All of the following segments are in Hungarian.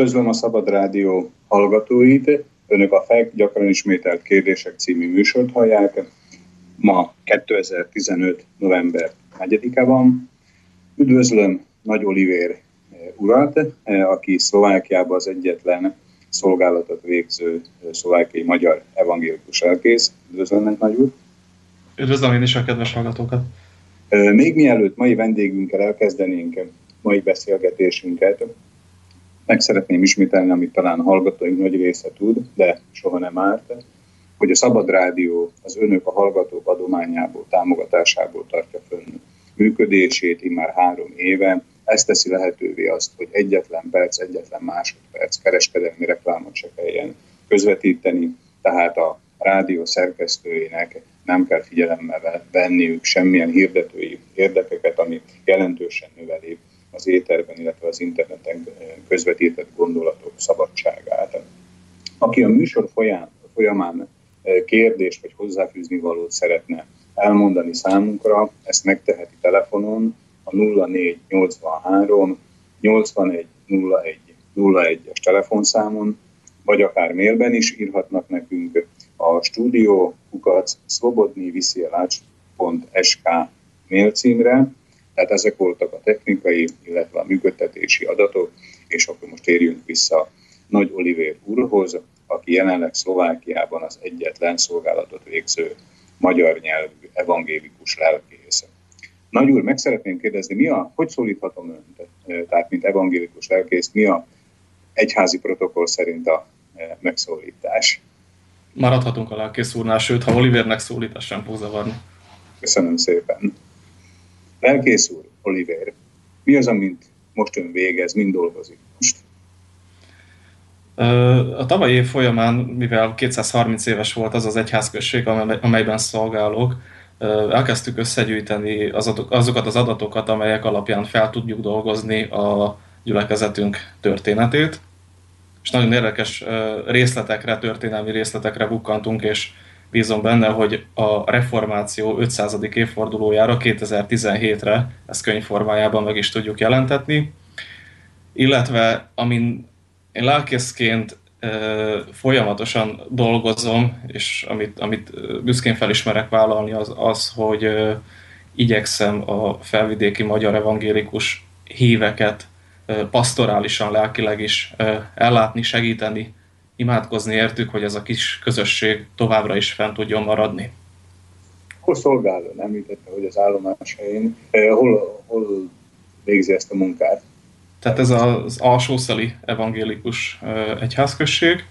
Üdvözlöm a Szabad Rádió hallgatóit! Önök a FEK gyakran ismételt kérdések című műsort hallják. Ma 2015. november 4-e van. Üdvözlöm Nagy Olivér eh, urat, eh, aki Szlovákiában az egyetlen szolgálatot végző eh, szlovákiai magyar evangélikus elkész. Üdvözlöm, Nagy úr! Üdvözlöm én is a kedves hallgatókat! Még mielőtt mai vendégünkkel elkezdenénk mai beszélgetésünket, meg szeretném ismételni, amit talán a hallgatóink nagy része tud, de soha nem árt, hogy a Szabad Rádió az önök a hallgatók adományából, támogatásából tartja fönn működését immár három éve. Ez teszi lehetővé azt, hogy egyetlen perc, egyetlen másodperc kereskedelmi reklámot se kelljen közvetíteni, tehát a rádió szerkesztőinek nem kell figyelemmel venniük semmilyen hirdetői érdekeket, ami jelentősen növeli az éterben, illetve az interneten közvetített gondolatok szabadságát. Aki a műsor folyamán, folyamán kérdést vagy hozzáfűzni valót szeretne elmondani számunkra, ezt megteheti telefonon a 0483 81 01 01-es telefonszámon, vagy akár mailben is írhatnak nekünk a stúdió kukac szlobodnyviszielacs.sk mail címre, tehát ezek voltak a technikai, illetve a működtetési adatok, és akkor most térjünk vissza Nagy Olivér úrhoz, aki jelenleg Szlovákiában az egyetlen szolgálatot végző magyar nyelvű evangélikus lelkész. Nagy úr, meg szeretném kérdezni, mi a, hogy szólíthatom önt, tehát mint evangélikus lelkész, mi a egyházi protokoll szerint a megszólítás? Maradhatunk a lelkész úrnál, sőt, ha Olivernek szólít, az sem fog zavarni. Köszönöm szépen. Lelkész úr, Oliver, mi az, amit most ön végez, mind dolgozik most? A tavalyi év folyamán, mivel 230 éves volt az az egyházközség, amelyben szolgálok, elkezdtük összegyűjteni azokat az adatokat, amelyek alapján fel tudjuk dolgozni a gyülekezetünk történetét. És nagyon érdekes részletekre, történelmi részletekre bukkantunk, és bízom benne, hogy a reformáció 500. évfordulójára, 2017-re ezt könyvformájában meg is tudjuk jelentetni, illetve amin én lelkészként folyamatosan dolgozom, és amit, amit büszkén felismerek vállalni, az az, hogy igyekszem a felvidéki magyar evangélikus híveket pastorálisan, lelkileg is ellátni, segíteni, imádkozni értük, hogy ez a kis közösség továbbra is fent tudjon maradni. Hol szolgál ön? Említette, hogy az állomás helyén. Eh, hol, hol végzi ezt a munkát? Tehát ez az alsószeli evangélikus eh, egyházközség.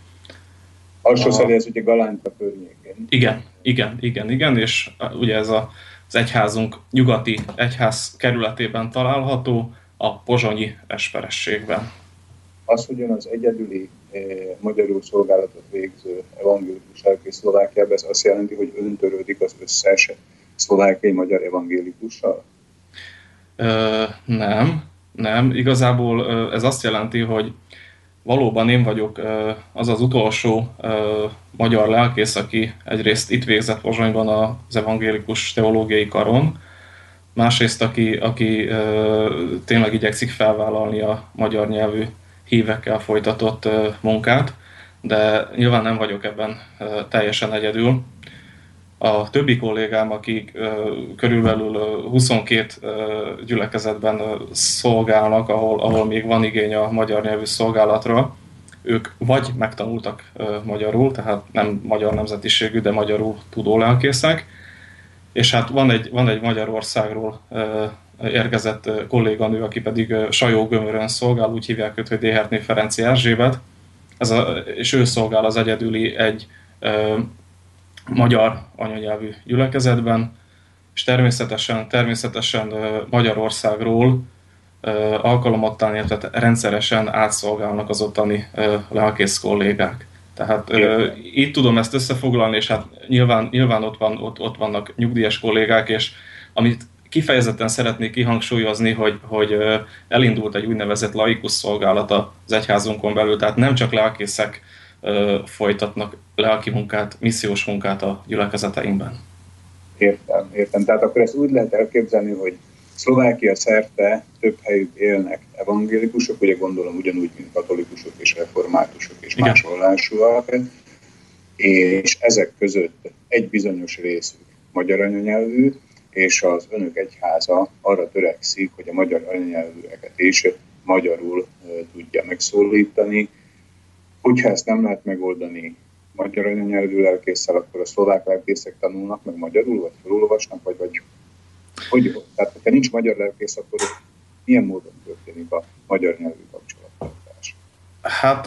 Alsószeli, ez ugye Galánta környékén. Igen, igen, igen, igen, és eh, ugye ez a, az egyházunk nyugati egyház kerületében található, a pozsonyi esperességben. Az, hogy ön az egyedüli Eh, magyarul szolgálatot végző evangélikus lelkész Szlovákiában, ez azt jelenti, hogy ön törődik az összes szlovákiai magyar evangélikussal? Ö, nem, nem. Igazából ez azt jelenti, hogy valóban én vagyok az az utolsó magyar lelkész, aki egyrészt itt végzett Pozsonyban az evangélikus teológiai karon, másrészt aki, aki tényleg igyekszik felvállalni a magyar nyelvű hívekkel folytatott munkát, de nyilván nem vagyok ebben teljesen egyedül. A többi kollégám, akik körülbelül 22 gyülekezetben szolgálnak, ahol, ahol még van igény a magyar nyelvű szolgálatra, ők vagy megtanultak magyarul, tehát nem magyar nemzetiségű, de magyarul tudó lelkészek, és hát van egy, van egy Magyarországról érkezett kolléganő, aki pedig Sajó Gömörön szolgál, úgy hívják őt, hogy Déhertné Ferenci Erzsébet, ez a, és ő szolgál az egyedüli egy ö, magyar anyanyelvű gyülekezetben, és természetesen, természetesen Magyarországról ö, alkalomattán, illetve rendszeresen átszolgálnak az ottani ö, lelkész kollégák. Tehát ö, így tudom ezt összefoglalni, és hát nyilván, nyilván ott, van, ott, ott vannak nyugdíjas kollégák, és amit kifejezetten szeretnék kihangsúlyozni, hogy, hogy elindult egy úgynevezett laikus szolgálata az egyházunkon belül, tehát nem csak lelkészek folytatnak lelki munkát, missziós munkát a gyülekezeteinkben. Értem, értem. Tehát akkor ezt úgy lehet elképzelni, hogy Szlovákia szerte több helyütt élnek evangélikusok, ugye gondolom ugyanúgy, mint katolikusok és reformátusok és Igen. más vallásúak, és ezek között egy bizonyos részük magyar anyanyelvű, és az önök egyháza arra törekszik, hogy a magyar anyanyelvűeket is magyarul tudja megszólítani. Hogyha ezt nem lehet megoldani magyar anyanyelvű lelkészsel, akkor a szlovák lelkészek tanulnak meg magyarul, vagy felolvasnak, vagy, vagy hogy, tehát ha nincs magyar lelkész, akkor milyen módon történik a magyar nyelvű kapcsolattartás? Hát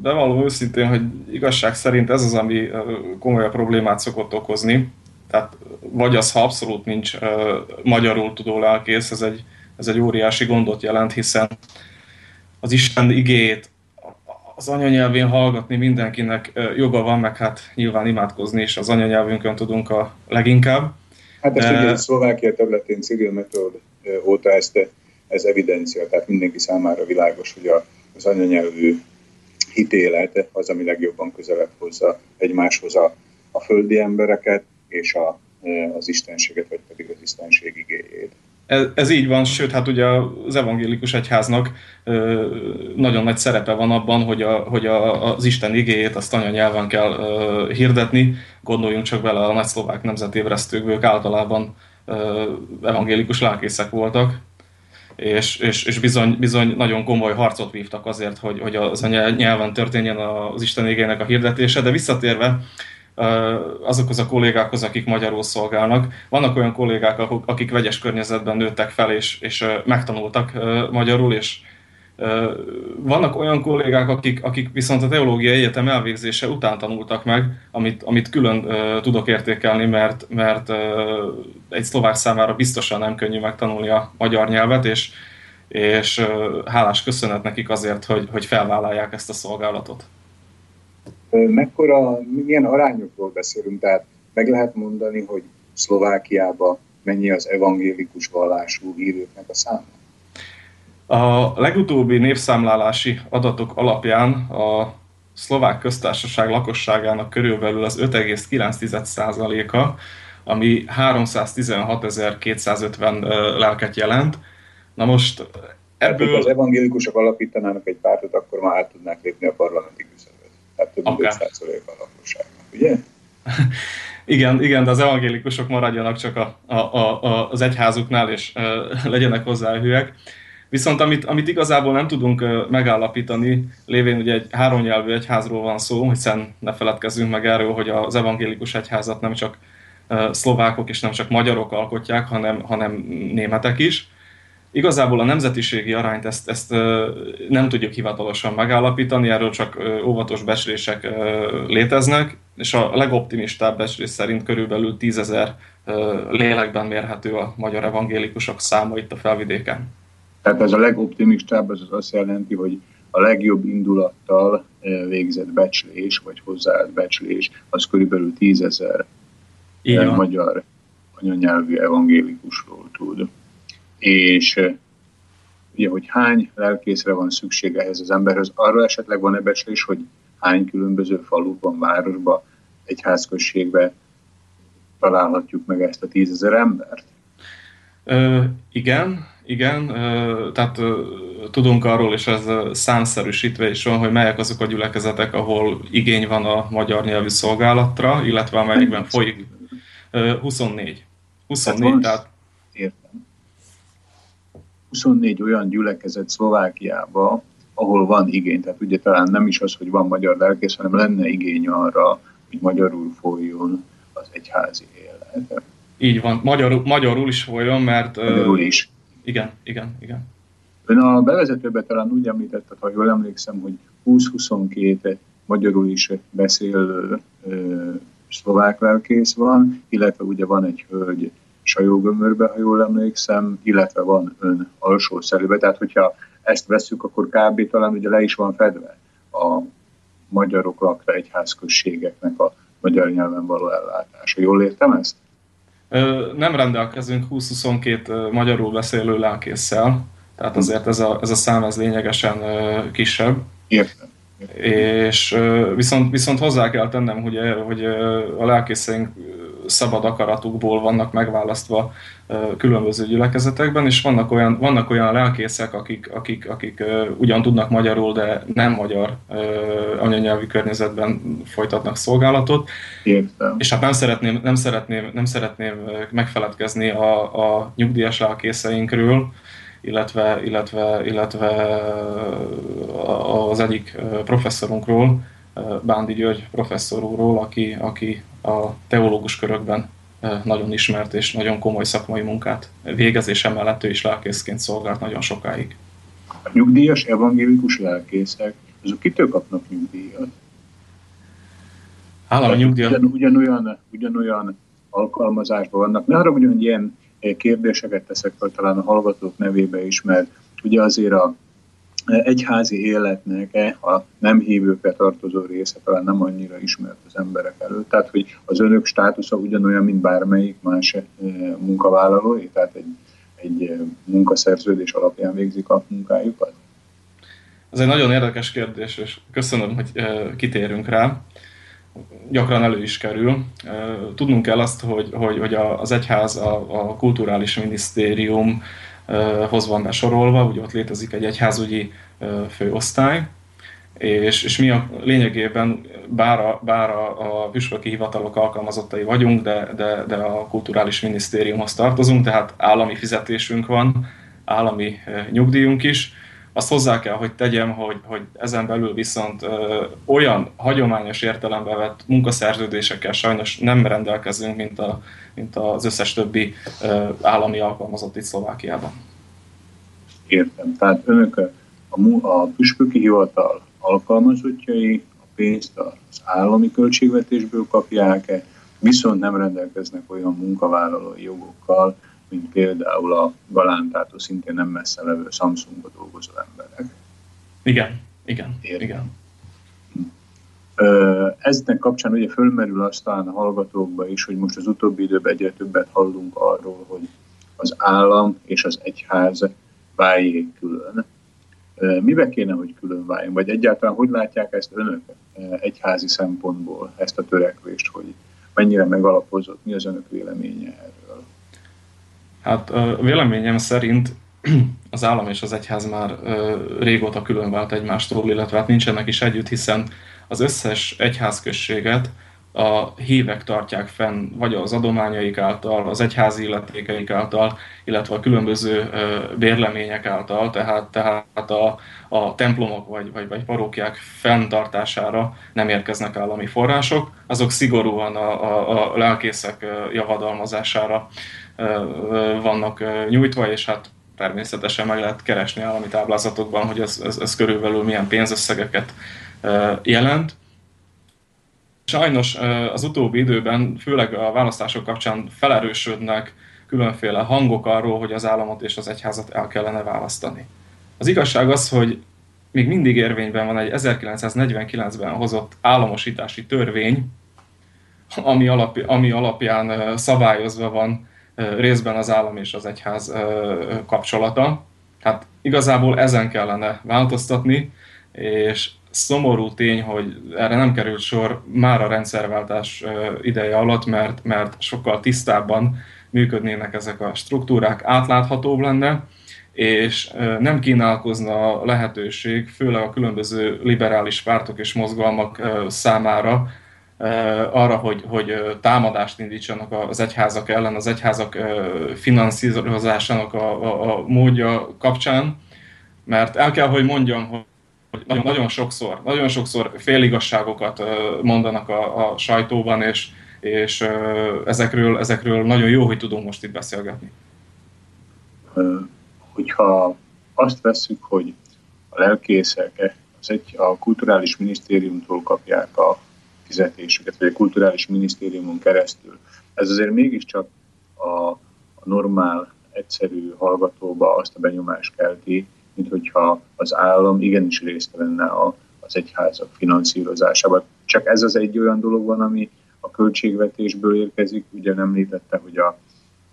bevallom őszintén, hogy igazság szerint ez az, ami komoly problémát szokott okozni. Tehát vagy az, ha abszolút nincs magyarul tudó lelkész, ez egy, ez egy óriási gondot jelent, hiszen az Isten igét az anyanyelvén hallgatni mindenkinek joga van, meg hát nyilván imádkozni is az anyanyelvünkön tudunk a leginkább. Hát ezt ugye Szlovákia területén civil metód óta ezt, ez evidencia, tehát mindenki számára világos, hogy a, az anyanyelvű hitélet az, ami legjobban közelebb hozza egymáshoz a, a földi embereket és a, az istenséget, vagy pedig az istenség igéjét. Ez, ez így van, sőt, hát ugye az evangélikus egyháznak ö, nagyon nagy szerepe van abban, hogy, a, hogy a, az Isten igéjét azt anyanyelven kell ö, hirdetni. Gondoljunk csak bele a nagy szlovák nemzetébresztők, ők általában ö, evangélikus lelkészek voltak, és, és, és bizony, bizony nagyon komoly harcot vívtak azért, hogy, hogy az anyanyelven történjen az Isten igének a hirdetése, de visszatérve azokhoz a kollégákhoz, akik magyarul szolgálnak. Vannak olyan kollégák, akik vegyes környezetben nőttek fel, és, és megtanultak magyarul, és vannak olyan kollégák, akik, akik viszont a teológiai egyetem elvégzése után tanultak meg, amit, amit külön tudok értékelni, mert, mert egy szlovák számára biztosan nem könnyű megtanulni a magyar nyelvet, és, és hálás köszönet nekik azért, hogy, hogy felvállalják ezt a szolgálatot mekkora, milyen arányokról beszélünk, tehát meg lehet mondani, hogy Szlovákiában mennyi az evangélikus vallású hívőknek a száma? A legutóbbi népszámlálási adatok alapján a szlovák köztársaság lakosságának körülbelül az 5,9%-a, ami 316.250 lelket jelent. Na most ebből... Ha az evangélikusok alapítanának egy pártot, akkor már át tudnák lépni a parlamenti tehát több mint 5% a lakosságnak, ugye? igen, igen, de az evangélikusok maradjanak csak a, a, a, az egyházuknál, és e, legyenek hozzá hűek. Viszont amit, amit igazából nem tudunk megállapítani, lévén ugye egy háromnyelvű egyházról van szó, hiszen ne feledkezzünk meg erről, hogy az evangélikus egyházat nem csak szlovákok és nem csak magyarok alkotják, hanem, hanem németek is. Igazából a nemzetiségi arányt ezt, ezt nem tudjuk hivatalosan megállapítani, erről csak óvatos becslések léteznek, és a legoptimistább becslés szerint körülbelül tízezer lélekben mérhető a magyar evangélikusok száma itt a felvidéken. Tehát ez a legoptimistább, az azt jelenti, hogy a legjobb indulattal végzett becslés, vagy hozzáállt becslés, az körülbelül tízezer magyar anyanyelvű evangélikusról tud és ugye, hogy hány lelkészre van szükség ehhez az emberhez, arra esetleg van ebbe is, hogy hány különböző faluban, városban, egy házközségbe találhatjuk meg ezt a tízezer embert? Ö, igen, igen, ö, tehát ö, tudunk arról, és ez számszerűsítve is van, hogy melyek azok a gyülekezetek, ahol igény van a magyar nyelvű szolgálatra, illetve amelyekben folyik. Ö, 24. 24, tehát, tehát. 24 olyan gyülekezet Szlovákiába, ahol van igény. Tehát ugye talán nem is az, hogy van magyar lelkész, hanem lenne igény arra, hogy magyarul folyjon az egyházi élet. Így van, magyarul, magyarul is folyjon, mert... Magyarul is. Igen, igen, igen. Ön a bevezetőben talán úgy említette, ha jól emlékszem, hogy 20-22 magyarul is beszélő szlovák lelkész van, illetve ugye van egy hölgy Sajógömörbe, ha jól emlékszem, illetve van ön alsó szelőbe. Tehát, hogyha ezt veszük, akkor kb. talán ugye le is van fedve a magyarok lakta egyházközségeknek a magyar nyelven való ellátása. Jól értem ezt? Nem rendelkezünk 20-22 magyarul beszélő lelkészsel, tehát azért ez a, ez a szám ez lényegesen kisebb. Értem. És viszont, viszont hozzá kell tennem, hogy, hogy a lelkészeink szabad akaratukból vannak megválasztva különböző gyülekezetekben, és vannak olyan, vannak olyan lelkészek, akik, akik, akik ugyan tudnak magyarul, de nem magyar anyanyelvi környezetben folytatnak szolgálatot. Értem. És hát nem szeretném, nem szeretném, nem szeretném megfeledkezni a, a nyugdíjas lelkészeinkről, illetve, illetve, illetve az egyik professzorunkról, Bándi György professzor úrról, aki, aki a teológus körökben nagyon ismert és nagyon komoly szakmai munkát végez, és emellett ő is lelkészként szolgált nagyon sokáig. A nyugdíjas evangélikus lelkészek, azok kitől kapnak nyugdíjat? Állami nyugdíjat. Ugyan, ugyanolyan, ugyanolyan alkalmazásban vannak. Ne arra, hogy ilyen kérdéseket teszek fel talán a hallgatók nevébe is, mert ugye azért a egyházi életnek e, a nem hívőkre tartozó része talán nem annyira ismert az emberek előtt. Tehát, hogy az önök státusza ugyanolyan, mint bármelyik más e, munkavállalói, tehát egy, egy e, munkaszerződés alapján végzik a munkájukat? Ez egy nagyon érdekes kérdés, és köszönöm, hogy kitérünk rá. Gyakran elő is kerül. Tudnunk kell azt, hogy, hogy, hogy az egyház, a, a kulturális minisztérium, hoz van besorolva, ugye ott létezik egy egyházügyi főosztály, és, és mi a lényegében, bár a, bár a, a püspöki hivatalok alkalmazottai vagyunk, de, de, de a kulturális minisztériumhoz tartozunk, tehát állami fizetésünk van, állami nyugdíjunk is, azt hozzá kell, hogy tegyem, hogy, hogy ezen belül viszont ö, olyan hagyományos értelembe vett munkaszerződésekkel sajnos nem rendelkezünk, mint, a, mint az összes többi ö, állami alkalmazott itt Szlovákiában. Értem. Tehát önök a, a püspöki hivatal alkalmazottjai a pénzt az állami költségvetésből kapják-e, viszont nem rendelkeznek olyan munkavállalói jogokkal, mint például a Galántától szintén nem messze levő Samsungba dolgozó emberek. Igen, igen, Értem. igen. Eznek kapcsán ugye fölmerül aztán a hallgatókba is, hogy most az utóbbi időben egyre többet hallunk arról, hogy az állam és az egyház váljék külön. Mibe kéne, hogy külön váljon? Vagy egyáltalán hogy látják ezt önök egyházi szempontból, ezt a törekvést, hogy mennyire megalapozott, mi az önök véleménye erről? Hát véleményem szerint az állam és az egyház már régóta külön vált egymástól, illetve hát nincsenek is együtt, hiszen az összes egyházközséget a hívek tartják fenn, vagy az adományaik által, az egyházi illetékeik által, illetve a különböző bérlemények által, tehát, tehát a, a templomok vagy, vagy, vagy parókiák fenntartására nem érkeznek állami források, azok szigorúan a, a, a lelkészek javadalmazására vannak nyújtva, és hát természetesen meg lehet keresni állami táblázatokban, hogy ez, ez, ez körülbelül milyen pénzösszegeket jelent. Sajnos az utóbbi időben, főleg a választások kapcsán felerősödnek különféle hangok arról, hogy az államot és az egyházat el kellene választani. Az igazság az, hogy még mindig érvényben van egy 1949-ben hozott államosítási törvény, ami, alap, ami alapján szabályozva van részben az állam és az egyház kapcsolata. Hát igazából ezen kellene változtatni, és szomorú tény, hogy erre nem került sor már a rendszerváltás ideje alatt, mert, mert sokkal tisztábban működnének ezek a struktúrák, átláthatóbb lenne, és nem kínálkozna lehetőség, főleg a különböző liberális pártok és mozgalmak számára arra, hogy, hogy támadást indítsanak az egyházak ellen, az egyházak finanszírozásának a, a, a módja kapcsán, mert el kell, hogy mondjam, hogy nagyon, nagyon sokszor, nagyon sokszor féligasságokat mondanak a, a sajtóban, és, és ezekről, ezekről nagyon jó, hogy tudunk most itt beszélgetni. Hogyha azt veszük, hogy a lelkészek az egy, a kulturális minisztériumtól kapják a fizetésüket, vagy a kulturális minisztériumon keresztül. Ez azért mégiscsak a, a normál, egyszerű hallgatóba azt a benyomást kelti, mint hogyha az állam igenis részt venne a, az egyházak finanszírozásában. Csak ez az egy olyan dolog van, ami a költségvetésből érkezik. Ugye nem említette, hogy a,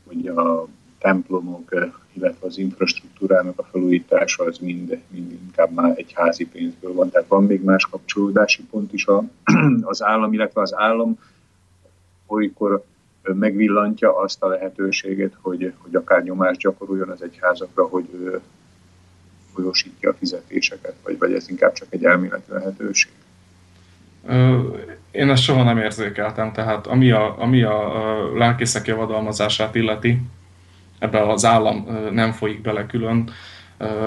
hogy a templomok, illetve az infrastruktúrának a felújítása az mind, mind inkább már egy házi pénzből van. Tehát van még más kapcsolódási pont is a, az állam, illetve az állam olykor megvillantja azt a lehetőséget, hogy, hogy akár nyomást gyakoroljon az egyházakra, hogy ő folyosítja a fizetéseket, vagy, vagy ez inkább csak egy elméleti lehetőség? Én ezt soha nem érzékeltem, tehát ami a, ami a lelkészek javadalmazását illeti, ebbe az állam nem folyik bele külön,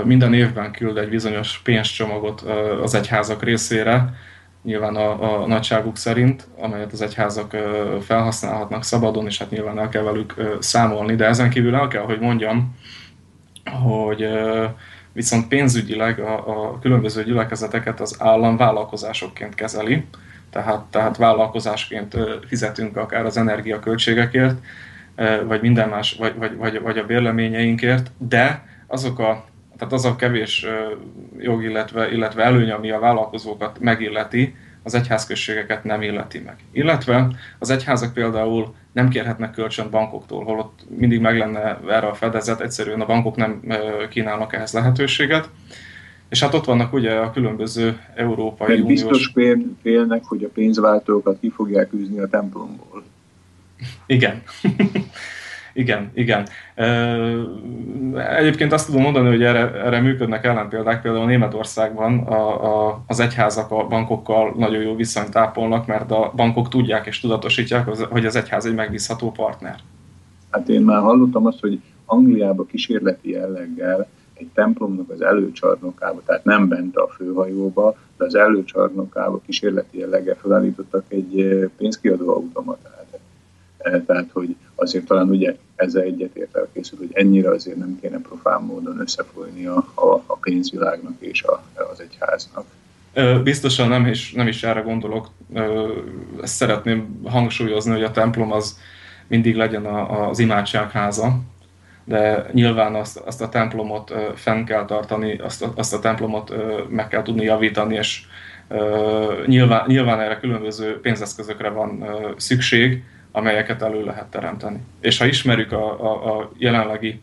minden évben küld egy bizonyos pénzcsomagot az egyházak részére, nyilván a, a nagyságuk szerint, amelyet az egyházak felhasználhatnak szabadon, és hát nyilván el kell velük számolni, de ezen kívül el kell, hogy mondjam, hogy viszont pénzügyileg a, a különböző gyülekezeteket az állam vállalkozásokként kezeli, tehát, tehát vállalkozásként fizetünk akár az energiaköltségekért, vagy minden más, vagy, vagy, vagy, vagy a bérleményeinkért, de azok a, tehát az a kevés jog, illetve, illetve előny, ami a vállalkozókat megilleti, az egyházközségeket nem illeti meg. Illetve az egyházak például nem kérhetnek kölcsön bankoktól, holott mindig meg lenne erre a fedezet, egyszerűen a bankok nem kínálnak ehhez lehetőséget. És hát ott vannak ugye a különböző Európai Mert Uniós... Biztos félnek, hogy a pénzváltókat ki fogják űzni a templomból. Igen. igen, igen. Egyébként azt tudom mondani, hogy erre, erre működnek ellenpéldák. Például Németországban a, a, az egyházak a bankokkal nagyon jó viszonyt ápolnak, mert a bankok tudják és tudatosítják, hogy az egyház egy megbízható partner. Hát én már hallottam azt, hogy Angliába kísérleti jelleggel egy templomnak az előcsarnokába, tehát nem bent a főhajóba, de az előcsarnokába kísérleti jelleggel felállítottak egy pénzkiadó automatát. Tehát, hogy azért talán ugye ezzel egyetért elkészül, hogy ennyire azért nem kéne profán módon összefolyni a, a, a pénzvilágnak és a, az egyháznak. Biztosan nem is, nem is erre gondolok. Ezt szeretném hangsúlyozni, hogy a templom az mindig legyen az imádságháza, de nyilván azt, azt a templomot fenn kell tartani, azt azt a templomot meg kell tudni javítani, és nyilván, nyilván erre különböző pénzeszközökre van szükség, amelyeket elő lehet teremteni. És ha ismerjük a, a, a jelenlegi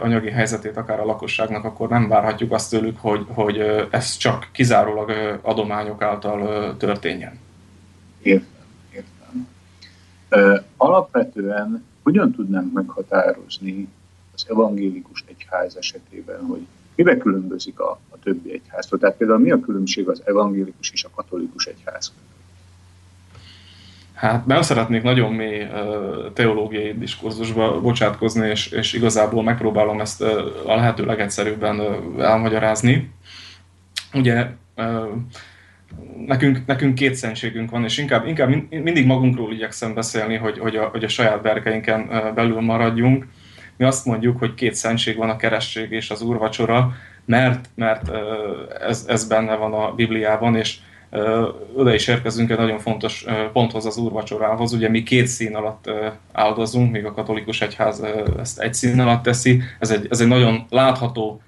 anyagi helyzetét akár a lakosságnak, akkor nem várhatjuk azt tőlük, hogy, hogy ez csak kizárólag adományok által történjen. Értem, értem. Alapvetően hogyan tudnánk meghatározni az evangélikus egyház esetében, hogy miben különbözik a, a többi egyháztól? Tehát például mi a különbség az evangélikus és a katolikus egyház között? Hát nem szeretnék nagyon mély teológiai diskurzusba bocsátkozni, és, és igazából megpróbálom ezt a lehető legegyszerűbben elmagyarázni. Ugye nekünk, nekünk két szentségünk van, és inkább, inkább mindig magunkról igyekszem beszélni, hogy, hogy, a, hogy a saját berkeinken belül maradjunk. Mi azt mondjuk, hogy két szentség van, a keresztség és az úrvacsora, mert, mert ez, ez benne van a Bibliában, és oda is érkezünk egy nagyon fontos ponthoz az úrvacsorához. Ugye mi két szín alatt áldozunk, míg a katolikus egyház ezt egy szín alatt teszi. Ez egy, ez egy nagyon látható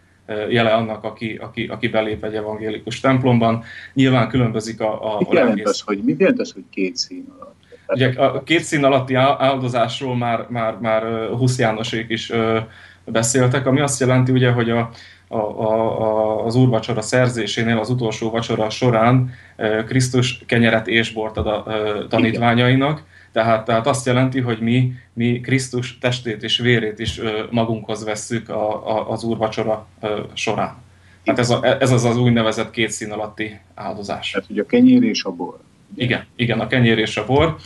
jele annak, aki, aki, aki belép egy evangélikus templomban. Nyilván különbözik a... a mit, jelent az, hogy, mit jelent az, hogy két szín alatt? Ugye a két szín alatti áldozásról már, már, már Husz Jánosék is beszéltek, ami azt jelenti, ugye, hogy a, a, a, az úrvacsora szerzésénél, az utolsó vacsora során Krisztus kenyeret és bort ad a tanítványainak, tehát, tehát azt jelenti, hogy mi, mi Krisztus testét és vérét is magunkhoz vesszük a, a, az úrvacsora során. Hát ez, a, ez az az úgynevezett két szín alatti áldozás. Tehát, hogy a kenyér és a bor. Igen, igen, a kenyér és a bor.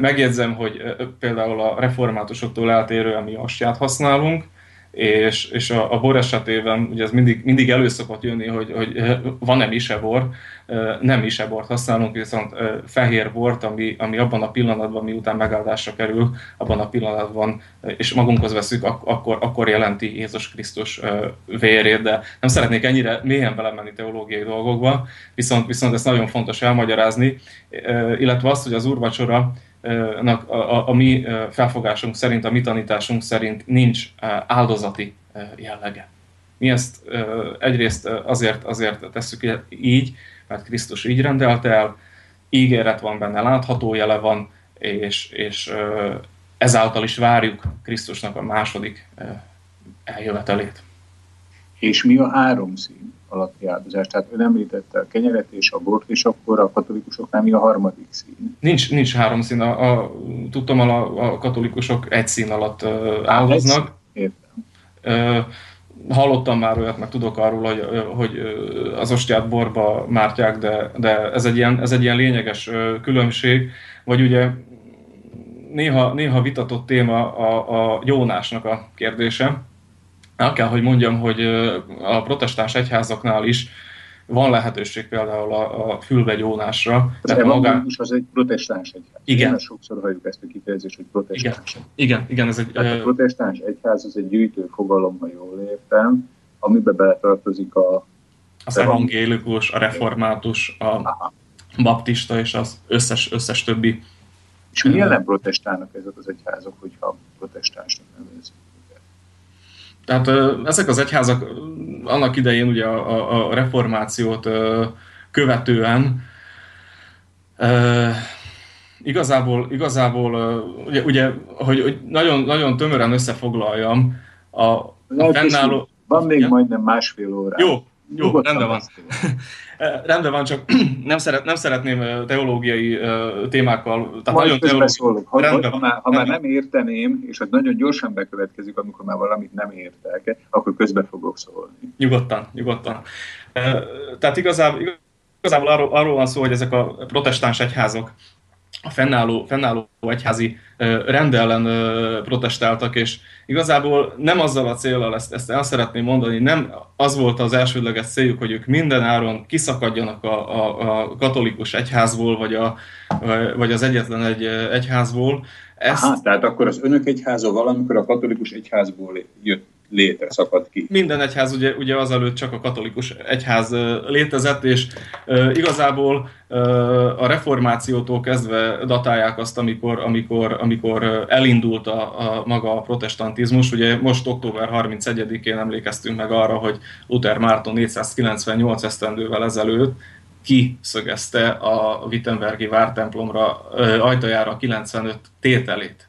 Megjegyzem, hogy például a reformátusoktól eltérően mi astyát használunk, és, és a, a bor esetében ugye ez mindig, mindig elő szokott jönni, hogy, hogy van-e misebor, nem misebort használunk, viszont fehér bort, ami, ami abban a pillanatban, miután megáldásra kerül, abban a pillanatban, és magunkhoz veszük, akkor, akkor jelenti Jézus Krisztus vérét, de nem szeretnék ennyire mélyen belemenni teológiai dolgokba, viszont, viszont ezt nagyon fontos elmagyarázni, illetve azt, hogy az úrvacsora a, a, mi felfogásunk szerint, a mi tanításunk szerint nincs áldozati jellege. Mi ezt egyrészt azért, azért tesszük így, mert Krisztus így rendelte el, ígéret van benne, látható jele van, és, és ezáltal is várjuk Krisztusnak a második eljövetelét. És mi a három szín? Alatti áldozás. Tehát ön említette a kenyeret és a bort, és akkor a katolikusoknál mi a harmadik szín? Nincs, nincs három szín. A, a, tudtam, a, a katolikusok egy szín alatt áldoznak. Értem. Hallottam már olyat, meg tudok arról, hogy, hogy az ostyát borba mártják, de, de ez, egy ilyen, ez egy ilyen lényeges különbség. Vagy ugye néha, néha vitatott téma a, a Jónásnak a kérdése. El kell, hogy mondjam, hogy a protestáns egyházaknál is van lehetőség például a, a fülbegyónásra. Az evangélikus az egy protestáns egyház. Igen. Én sokszor halljuk ezt a kifejezést, hogy protestáns. Igen, igen, igen ez egy... Tehát a protestáns egyház az egy gyűjtő fogalom, ha jól értem, amiben beletartozik a... Az evangélikus, a református, a Aha. baptista és az összes, összes többi. És mi ellen protestálnak ezek az egyházak, hogyha protestánsnak nevezik? Tehát ezek az egyházak annak idején ugye a, a reformációt követően igazából, igazából ugye, ugye hogy, hogy nagyon, nagyon tömören összefoglaljam, a, a fennálló... Van még ja? majdnem másfél óra. Jó, jó, rendben van. rendben van, csak nem, szeret, nem szeretném teológiai témákkal. Tehát Majd nagyon teológiai... Ha, rendben ha, már, ha már nem érteném, és hogy nagyon gyorsan bekövetkezik, amikor már valamit nem értek, akkor közbe fogok szólni. Nyugodtan, nyugodtan. Tehát igazából, igazából arról, arról van szó, hogy ezek a protestáns egyházok a fennálló, fennálló egyházi rend ellen protestáltak, és igazából nem azzal a célral, ezt, ezt el szeretném mondani, nem az volt az elsődleges céljuk, hogy ők minden áron kiszakadjanak a, a, a katolikus egyházból, vagy, a, vagy az egyetlen egy egyházból. Ezt... Aha, tehát akkor az önök egyháza valamikor a katolikus egyházból jött létre szakadt ki. Minden egyház ugye, ugye azelőtt csak a katolikus egyház létezett, és e, igazából e, a reformációtól kezdve datálják azt, amikor, amikor, amikor elindult a, a maga a protestantizmus. Ugye most október 31-én emlékeztünk meg arra, hogy Luther Márton 498 esztendővel ezelőtt kiszögezte a Wittenbergi vártemplomra ajtajára 95 tételét.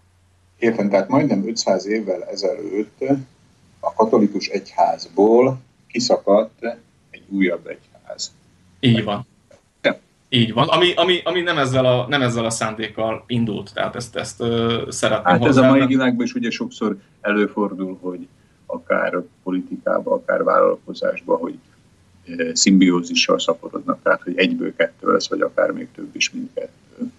Értem, tehát majdnem 500 évvel ezelőtt a katolikus egyházból kiszakadt egy újabb egyház. Így van. Így van, ami, ami, ami nem, ezzel a, nem ezzel a szándékkal indult, tehát ezt, ezt uh, szeretném Hát ez a mai világban is ugye sokszor előfordul, hogy akár politikában, akár vállalkozásban, hogy szimbiózissal szaporodnak, tehát hogy egyből kettő lesz, vagy akár még több is, mint kettő.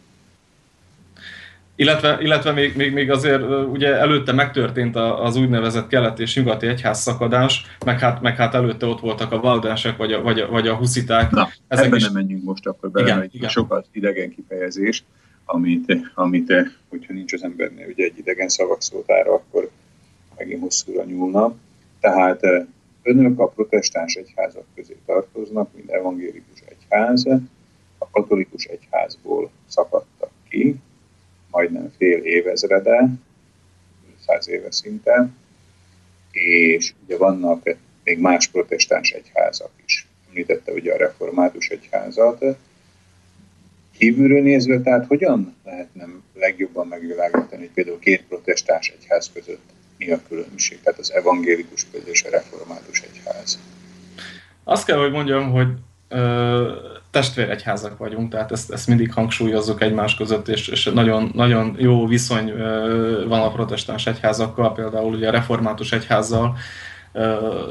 Illetve, illetve még, még, még azért ugye előtte megtörtént az úgynevezett kelet és nyugati egyház szakadás, meg hát, meg hát előtte ott voltak a valdások, vagy a, vagy a, vagy a husziták. Na, Ezek ebben is... nem menjünk most akkor bele, igen, igen. sokat idegen kifejezés, amit, amit, hogyha nincs az embernél ugye egy idegen szavakszótára, akkor megint hosszúra nyúlna. Tehát önök a protestáns egyházak közé tartoznak, mint evangélikus egyház, a katolikus egyházból szakadtak ki, majdnem fél évezrede, száz éve szinte, és ugye vannak még más protestáns egyházak is. Említette ugye a református egyházat. Kívülről nézve, tehát hogyan lehetne legjobban megvilágítani, hogy például két protestáns egyház között mi a különbség, tehát az evangélikus és a református egyház? Azt kell, hogy mondjam, hogy testvéregyházak vagyunk, tehát ezt, ezt mindig hangsúlyozzuk egymás között, és, és nagyon, nagyon jó viszony van a protestáns egyházakkal, például ugye a református egyházzal,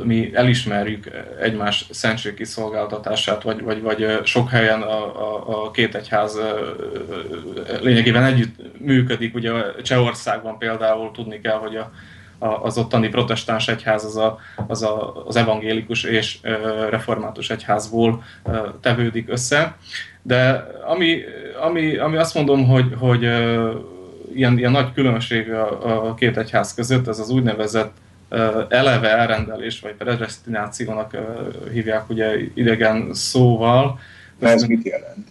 mi elismerjük egymás szentségkiszolgáltatását, vagy, vagy, vagy sok helyen a, a, a két egyház lényegében együtt működik. Ugye Csehországban például tudni kell, hogy a, az ottani protestáns egyház az, a, az a, az evangélikus és református egyházból tevődik össze. De ami, ami, ami azt mondom, hogy, hogy ilyen, ilyen nagy különbség a, a két egyház között, ez az úgynevezett eleve elrendelés, vagy predestinációnak hívják ugye idegen szóval. Ez mit jelent?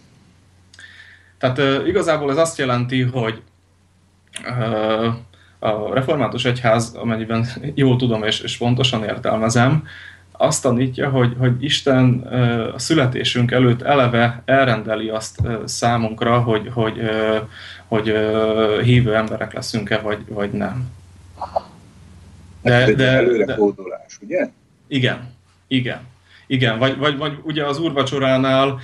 Tehát igazából ez azt jelenti, hogy a református egyház, amennyiben jól tudom és, és pontosan értelmezem, azt tanítja, hogy, hogy Isten a születésünk előtt eleve elrendeli azt számunkra, hogy, hogy, hogy hívő emberek leszünk-e, vagy, vagy nem. De, de, előre de, ugye? Igen, igen. Igen, vagy, vagy, vagy ugye az úrvacsoránál,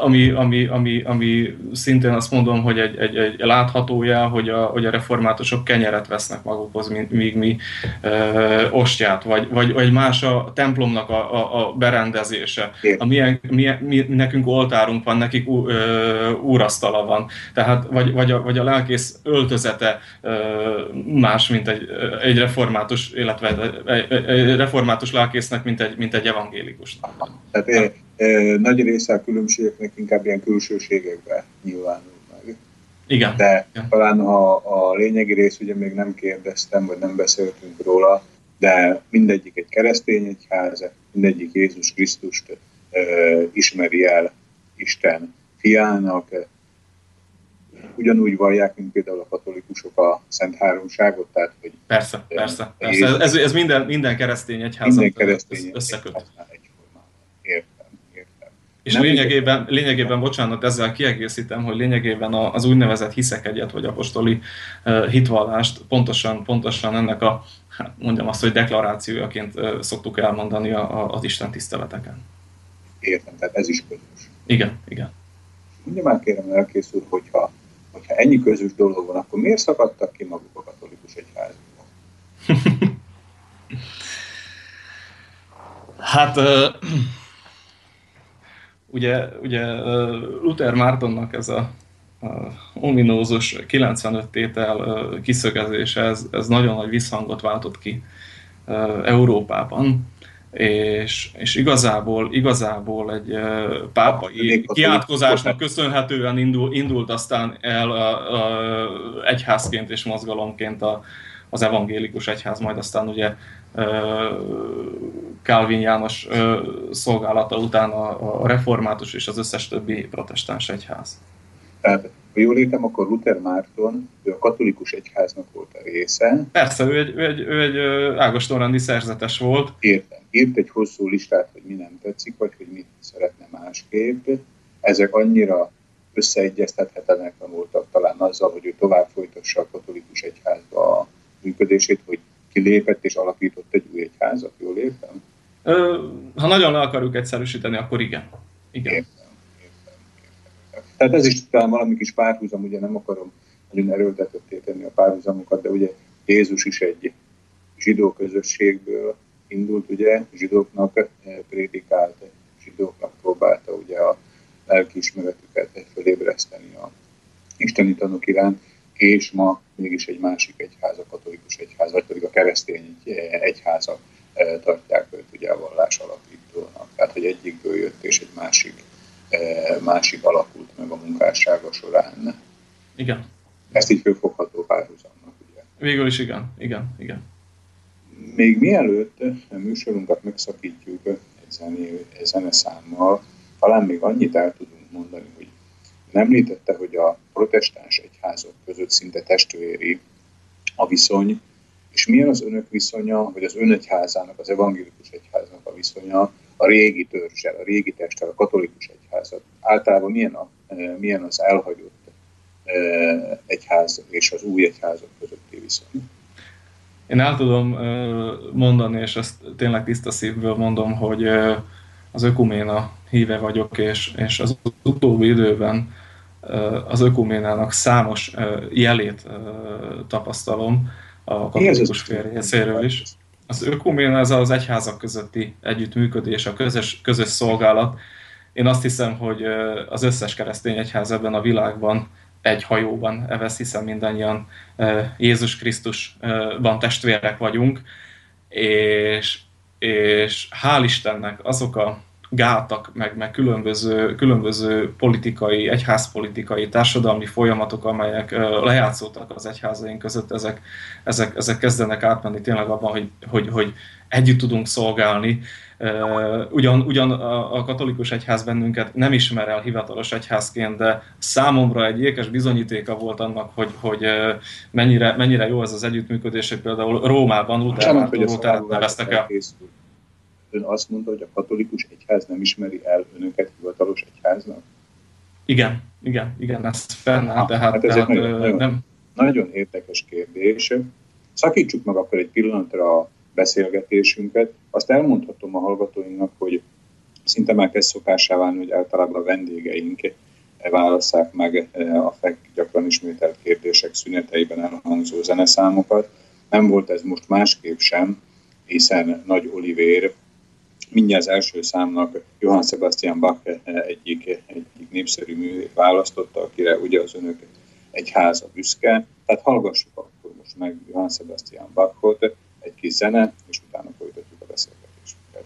ami, ami, ami, ami szintén azt mondom, hogy egy, egy, egy láthatója, hogy a, hogy a reformátusok kenyeret vesznek magukhoz, míg mi ö, ostját, vagy, vagy, vagy más a templomnak a, a, a berendezése. A milyen, milyen, mi, nekünk oltárunk van, nekik ú, ö, úrasztala van, tehát vagy, vagy, a, vagy a lelkész öltözete ö, más, mint egy, egy református, illetve egy, református lelkésznek, mint egy, mint egy evangélikus. Tehát e, e, nagy része a különbségeknek inkább ilyen külsőségekben nyilvánul meg. Igen. De Igen. talán a, a lényegi rész ugye még nem kérdeztem, vagy nem beszéltünk róla, de mindegyik egy keresztény egyház, mindegyik Jézus Krisztust e, ismeri el Isten fiának, ugyanúgy vallják, mint például a katolikusok a Szent Háromságot, tehát hogy... Persze, persze. persze. Ez, ez minden, minden keresztény egyházat minden keresztény összeköt. Értem. És Nem lényegében, lényegében, bocsánat, ezzel kiegészítem, hogy lényegében az úgynevezett hiszek egyet, vagy apostoli hitvallást pontosan, pontosan ennek a, hát mondjam azt, hogy deklarációjaként szoktuk elmondani az Isten tiszteleteken. Értem, tehát ez is közös. Igen, igen. Mondja már kérem, elkész úr, hogyha hogyha ennyi közös dolog van, akkor miért szakadtak ki maguk a katolikus egyházból? hát uh, ugye, ugye Luther Mártonnak ez a, a ominózus 95 tétel kiszögezése, ez, ez nagyon nagy visszhangot váltott ki Európában. És, és igazából, igazából egy pápai kiátkozásnak köszönhetően indul, indult aztán el a, a egyházként és mozgalomként a, az evangélikus egyház, majd aztán ugye Calvin János szolgálata után a, a református és az összes többi protestáns egyház. Tehát ha jól értem, akkor Luther Márton, ő a katolikus egyháznak volt a része. Persze, ő egy, ő egy, ő egy ágostonrendi szerzetes volt. Értem. Írt egy hosszú listát, hogy mi nem tetszik, vagy hogy mit szeretne másképp. Ezek annyira összeegyeztethetetlenek voltak talán azzal, hogy ő tovább folytassa a katolikus egyházba a működését, hogy kilépett és alapított egy új egyházat, jól értem? Ha nagyon le akarjuk egyszerűsíteni, akkor igen. igen. Értem. Tehát ez is talán valami kis párhuzam, ugye nem akarom nagyon erőltetett tenni a párhuzamokat, de ugye Jézus is egy zsidó közösségből indult, ugye, zsidóknak eh, prédikált, zsidóknak próbálta ugye a lelkiismeretüket fölébreszteni a isteni tanok iránt, és ma mégis egy másik egyház, a katolikus egyház, vagy pedig a keresztény egyházak eh, tartják őt ugye a vallás alapítónak. Tehát, hogy egyikből jött, és egy másik E, másik alakult meg a munkássága során. Igen. Ezt így fölfogható párhuzamnak, ugye? Végül is igen, igen, igen. Még mielőtt a műsorunkat megszakítjuk egy zeneszámmal, talán még annyit el tudunk mondani, hogy említette, hogy a protestáns egyházak között szinte testvéri a viszony, és milyen az önök viszonya, vagy az önegyházának, az evangélikus egyháznak a viszonya a régi törzsel, a régi testtel, a katolikus egyházat. Általában milyen, a, e, milyen az elhagyott e, egyház és az új egyházak közötti viszony? Én el tudom e, mondani, és ezt tényleg tiszta szívből mondom, hogy az ökuména híve vagyok, és, és az utóbbi időben az ökuménának számos jelét tapasztalom a katolikus fér részéről is. Az ökuména ez az egyházak közötti együttműködés, a közös, közös szolgálat. Én azt hiszem, hogy az összes keresztény egyház ebben a világban egy hajóban evesz, hiszen mindannyian Jézus Krisztusban testvérek vagyunk, és, és hál' Istennek azok a gátak, meg, meg különböző, különböző politikai, egyházpolitikai, társadalmi folyamatok, amelyek lejátszódtak az egyházaink között, ezek, ezek, ezek kezdenek átmenni tényleg abban, hogy, hogy, hogy együtt tudunk szolgálni. Ugyan, ugyan a katolikus egyház bennünket nem ismer el hivatalos egyházként, de számomra egy ékes bizonyítéka volt annak, hogy, hogy mennyire, mennyire jó ez az együttműködés, hogy például Rómában Luther Luther neveztek el. Készül ön azt mondta, hogy a katolikus egyház nem ismeri el önöket hivatalos egyháznak? Igen, igen, igen, ez fennáll, tehát, hát ez tehát, egy nagyon, nem... nagyon érdekes kérdés. Szakítsuk meg akkor egy pillanatra a beszélgetésünket. Azt elmondhatom a hallgatóinknak, hogy szinte már kezd szokásá válni, hogy általában a vendégeink válasszák meg a FEK gyakran ismételt kérdések szüneteiben elhangzó zeneszámokat. Nem volt ez most másképp sem, hiszen Nagy Olivér mindjárt az első számnak Johann Sebastian Bach egyik, egyik népszerű művét választotta, akire ugye az önök egy háza büszke. Tehát hallgassuk akkor most meg Johann Sebastian Bachot, egy kis zene, és utána folytatjuk a beszélgetésünket.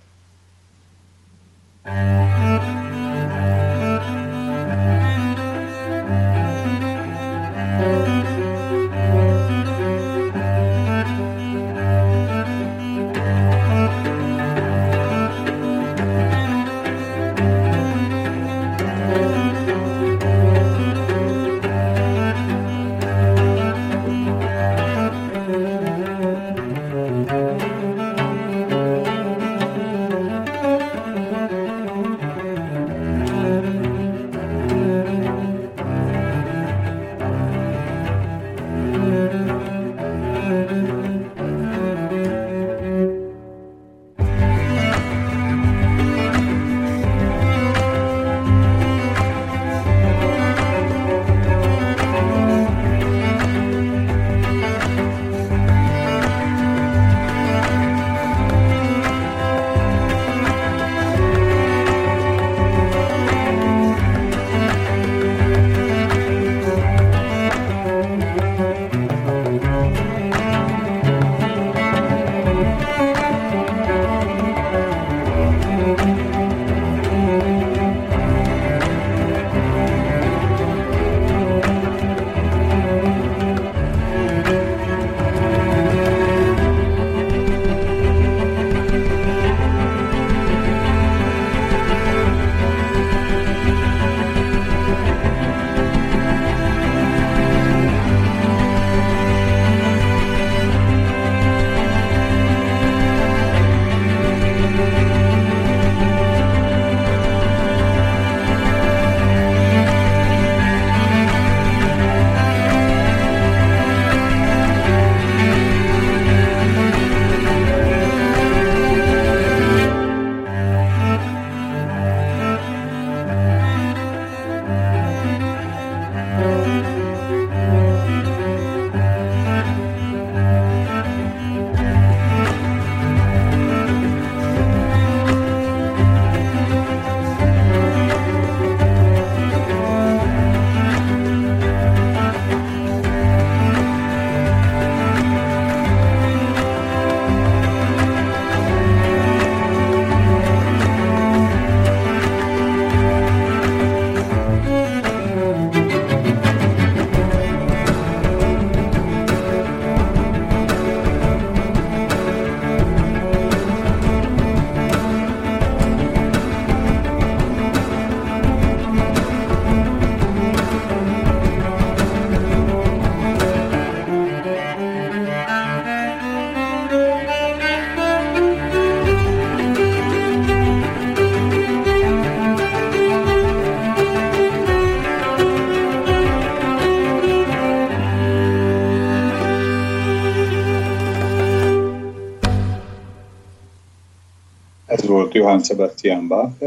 Johann Sebastian Bach,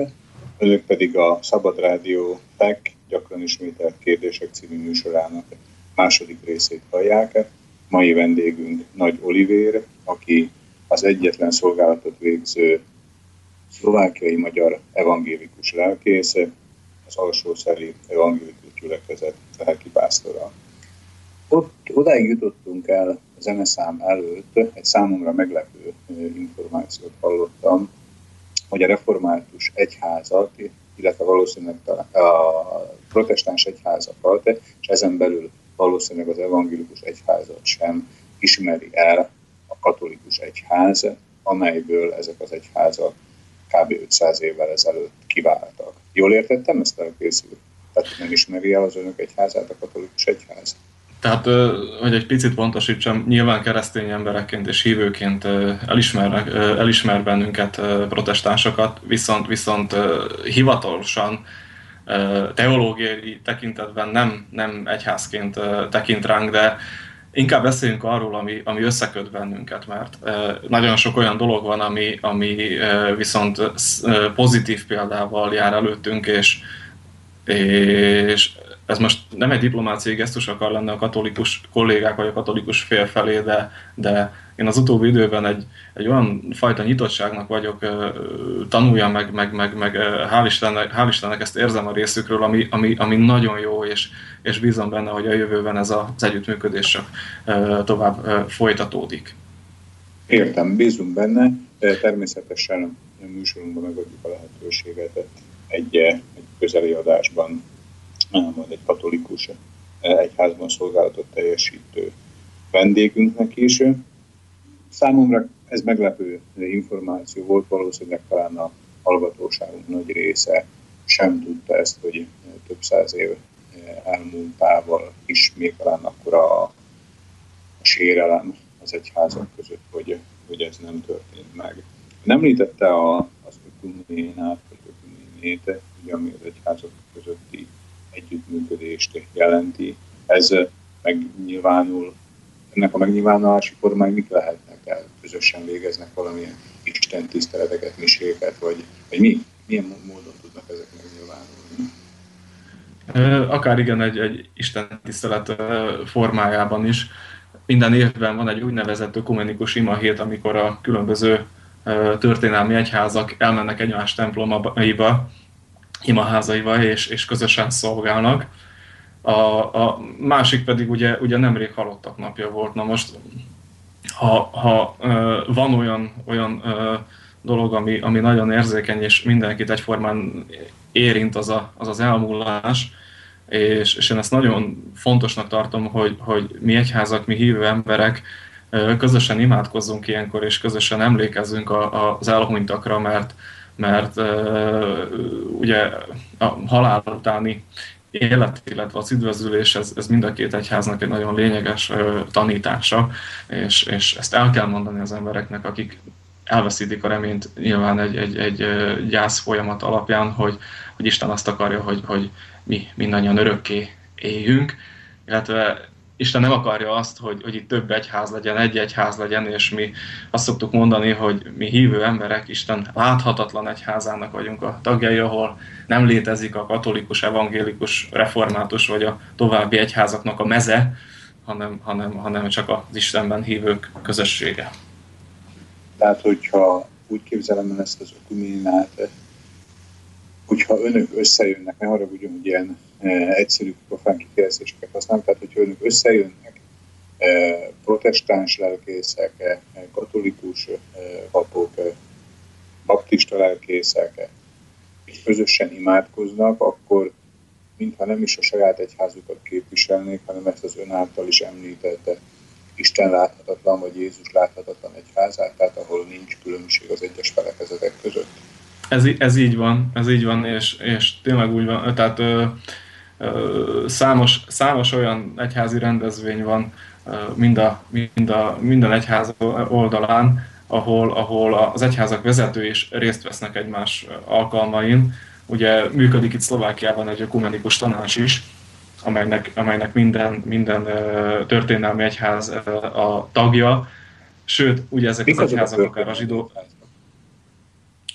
önök pedig a Szabad Rádió TEC gyakran ismételt kérdések című műsorának második részét hallják. Mai vendégünk Nagy Olivér, aki az egyetlen szolgálatot végző szlovákiai magyar evangélikus lelkész, az alsószeri evangélikus gyülekezet lelki pásztora. Ott odáig jutottunk el a zeneszám előtt, egy számomra meglepő információt hallottam, hogy a református egyházat, illetve valószínűleg a protestáns egyházakat, és ezen belül valószínűleg az evangélikus egyházat sem ismeri el a katolikus egyház, amelyből ezek az egyházak kb. 500 évvel ezelőtt kiváltak. Jól értettem ezt elkészül? Tehát nem ismeri el az önök egyházát a katolikus egyház? Tehát, hogy egy picit pontosítsam, nyilván keresztény emberekként és hívőként elismer, elismer bennünket protestánsokat, viszont, viszont hivatalosan teológiai tekintetben nem, nem egyházként tekint ránk, de inkább beszéljünk arról, ami, ami összeköt bennünket, mert nagyon sok olyan dolog van, ami, ami viszont pozitív példával jár előttünk, és, és ez most nem egy diplomáciai gesztus akar lenni a katolikus kollégák vagy a katolikus fél felé, de, de én az utóbbi időben egy, egy olyan fajta nyitottságnak vagyok tanulja, meg, meg, meg, meg hál, Istennek, hál' Istennek ezt érzem a részükről, ami, ami, ami nagyon jó, és, és bízom benne, hogy a jövőben ez az együttműködés csak tovább folytatódik. Értem, bízunk benne, természetesen a műsorunkban megadjuk a lehetőséget egy, egy közeli adásban majd egy katolikus egyházban szolgálatot teljesítő vendégünknek is. Számomra ez meglepő információ volt, valószínűleg talán a hallgatóságunk nagy része sem tudta ezt, hogy több száz év elmúltával is még talán akkor a, a sérelem az egyházak között, hogy, hogy ez nem történt meg. Nem említette a, az ökuménát, vagy ökuménét, ugye, ami az egyházak közötti együttműködést jelenti. Ez megnyilvánul, ennek a megnyilvánulási formái mik lehetnek el? Közösen végeznek valamilyen Isten tiszteleteket, miséket, vagy, vagy mi? Milyen módon tudnak ezek megnyilvánulni? Akár igen, egy, egy Isten tisztelet formájában is. Minden évben van egy úgynevezett ökumenikus imahét, amikor a különböző történelmi egyházak elmennek egymás templomaiba, imaházaival, és, és közösen szolgálnak. A, a másik pedig ugye, ugye nemrég halottak napja volt. Na most, ha, ha van olyan, olyan dolog, ami, ami nagyon érzékeny, és mindenkit egyformán érint az a, az, az elmúlás, és, és én ezt nagyon fontosnak tartom, hogy, hogy mi egyházak, mi hívő emberek közösen imádkozzunk ilyenkor, és közösen emlékezzünk a, az elhunytakra, mert, mert ugye a halál utáni élet, illetve az üdvözülés, ez, ez mind a két egyháznak egy nagyon lényeges uh, tanítása, és, és ezt el kell mondani az embereknek, akik elveszítik a reményt nyilván egy, egy, egy gyász folyamat alapján, hogy, hogy Isten azt akarja, hogy, hogy mi mindannyian örökké éljünk, illetve Isten nem akarja azt, hogy, hogy itt több egyház legyen, egy egyház legyen, és mi azt szoktuk mondani, hogy mi hívő emberek Isten láthatatlan egyházának vagyunk a tagjai, ahol nem létezik a katolikus, evangélikus, református vagy a további egyházaknak a meze, hanem, hanem, hanem csak az Istenben hívők közössége. Tehát, hogyha úgy képzelem el ezt az ökuménát, hogyha önök összejönnek, ne haragudjon, hogy ilyen e, egyszerű profán kifejezéseket használom, tehát hogyha önök összejönnek, e, protestáns lelkészek, e, katolikus papok, baptista lelkészek, és közösen imádkoznak, akkor mintha nem is a saját egyházukat képviselnék, hanem ezt az ön által is említette Isten láthatatlan, vagy Jézus láthatatlan egyházát, tehát ahol nincs különbség az egyes felekezetek között. Ez, ez így van, ez így van, és, és tényleg úgy van, tehát ö, ö, számos, számos olyan egyházi rendezvény van ö, mind a, mind a, minden egyház oldalán, ahol, ahol az egyházak vezető is részt vesznek egymás alkalmain. Ugye működik itt Szlovákiában egy ökumenikus tanács is, amelynek, amelynek minden, minden történelmi egyház a tagja, sőt, ugye ezek az egyházak akár a zsidó,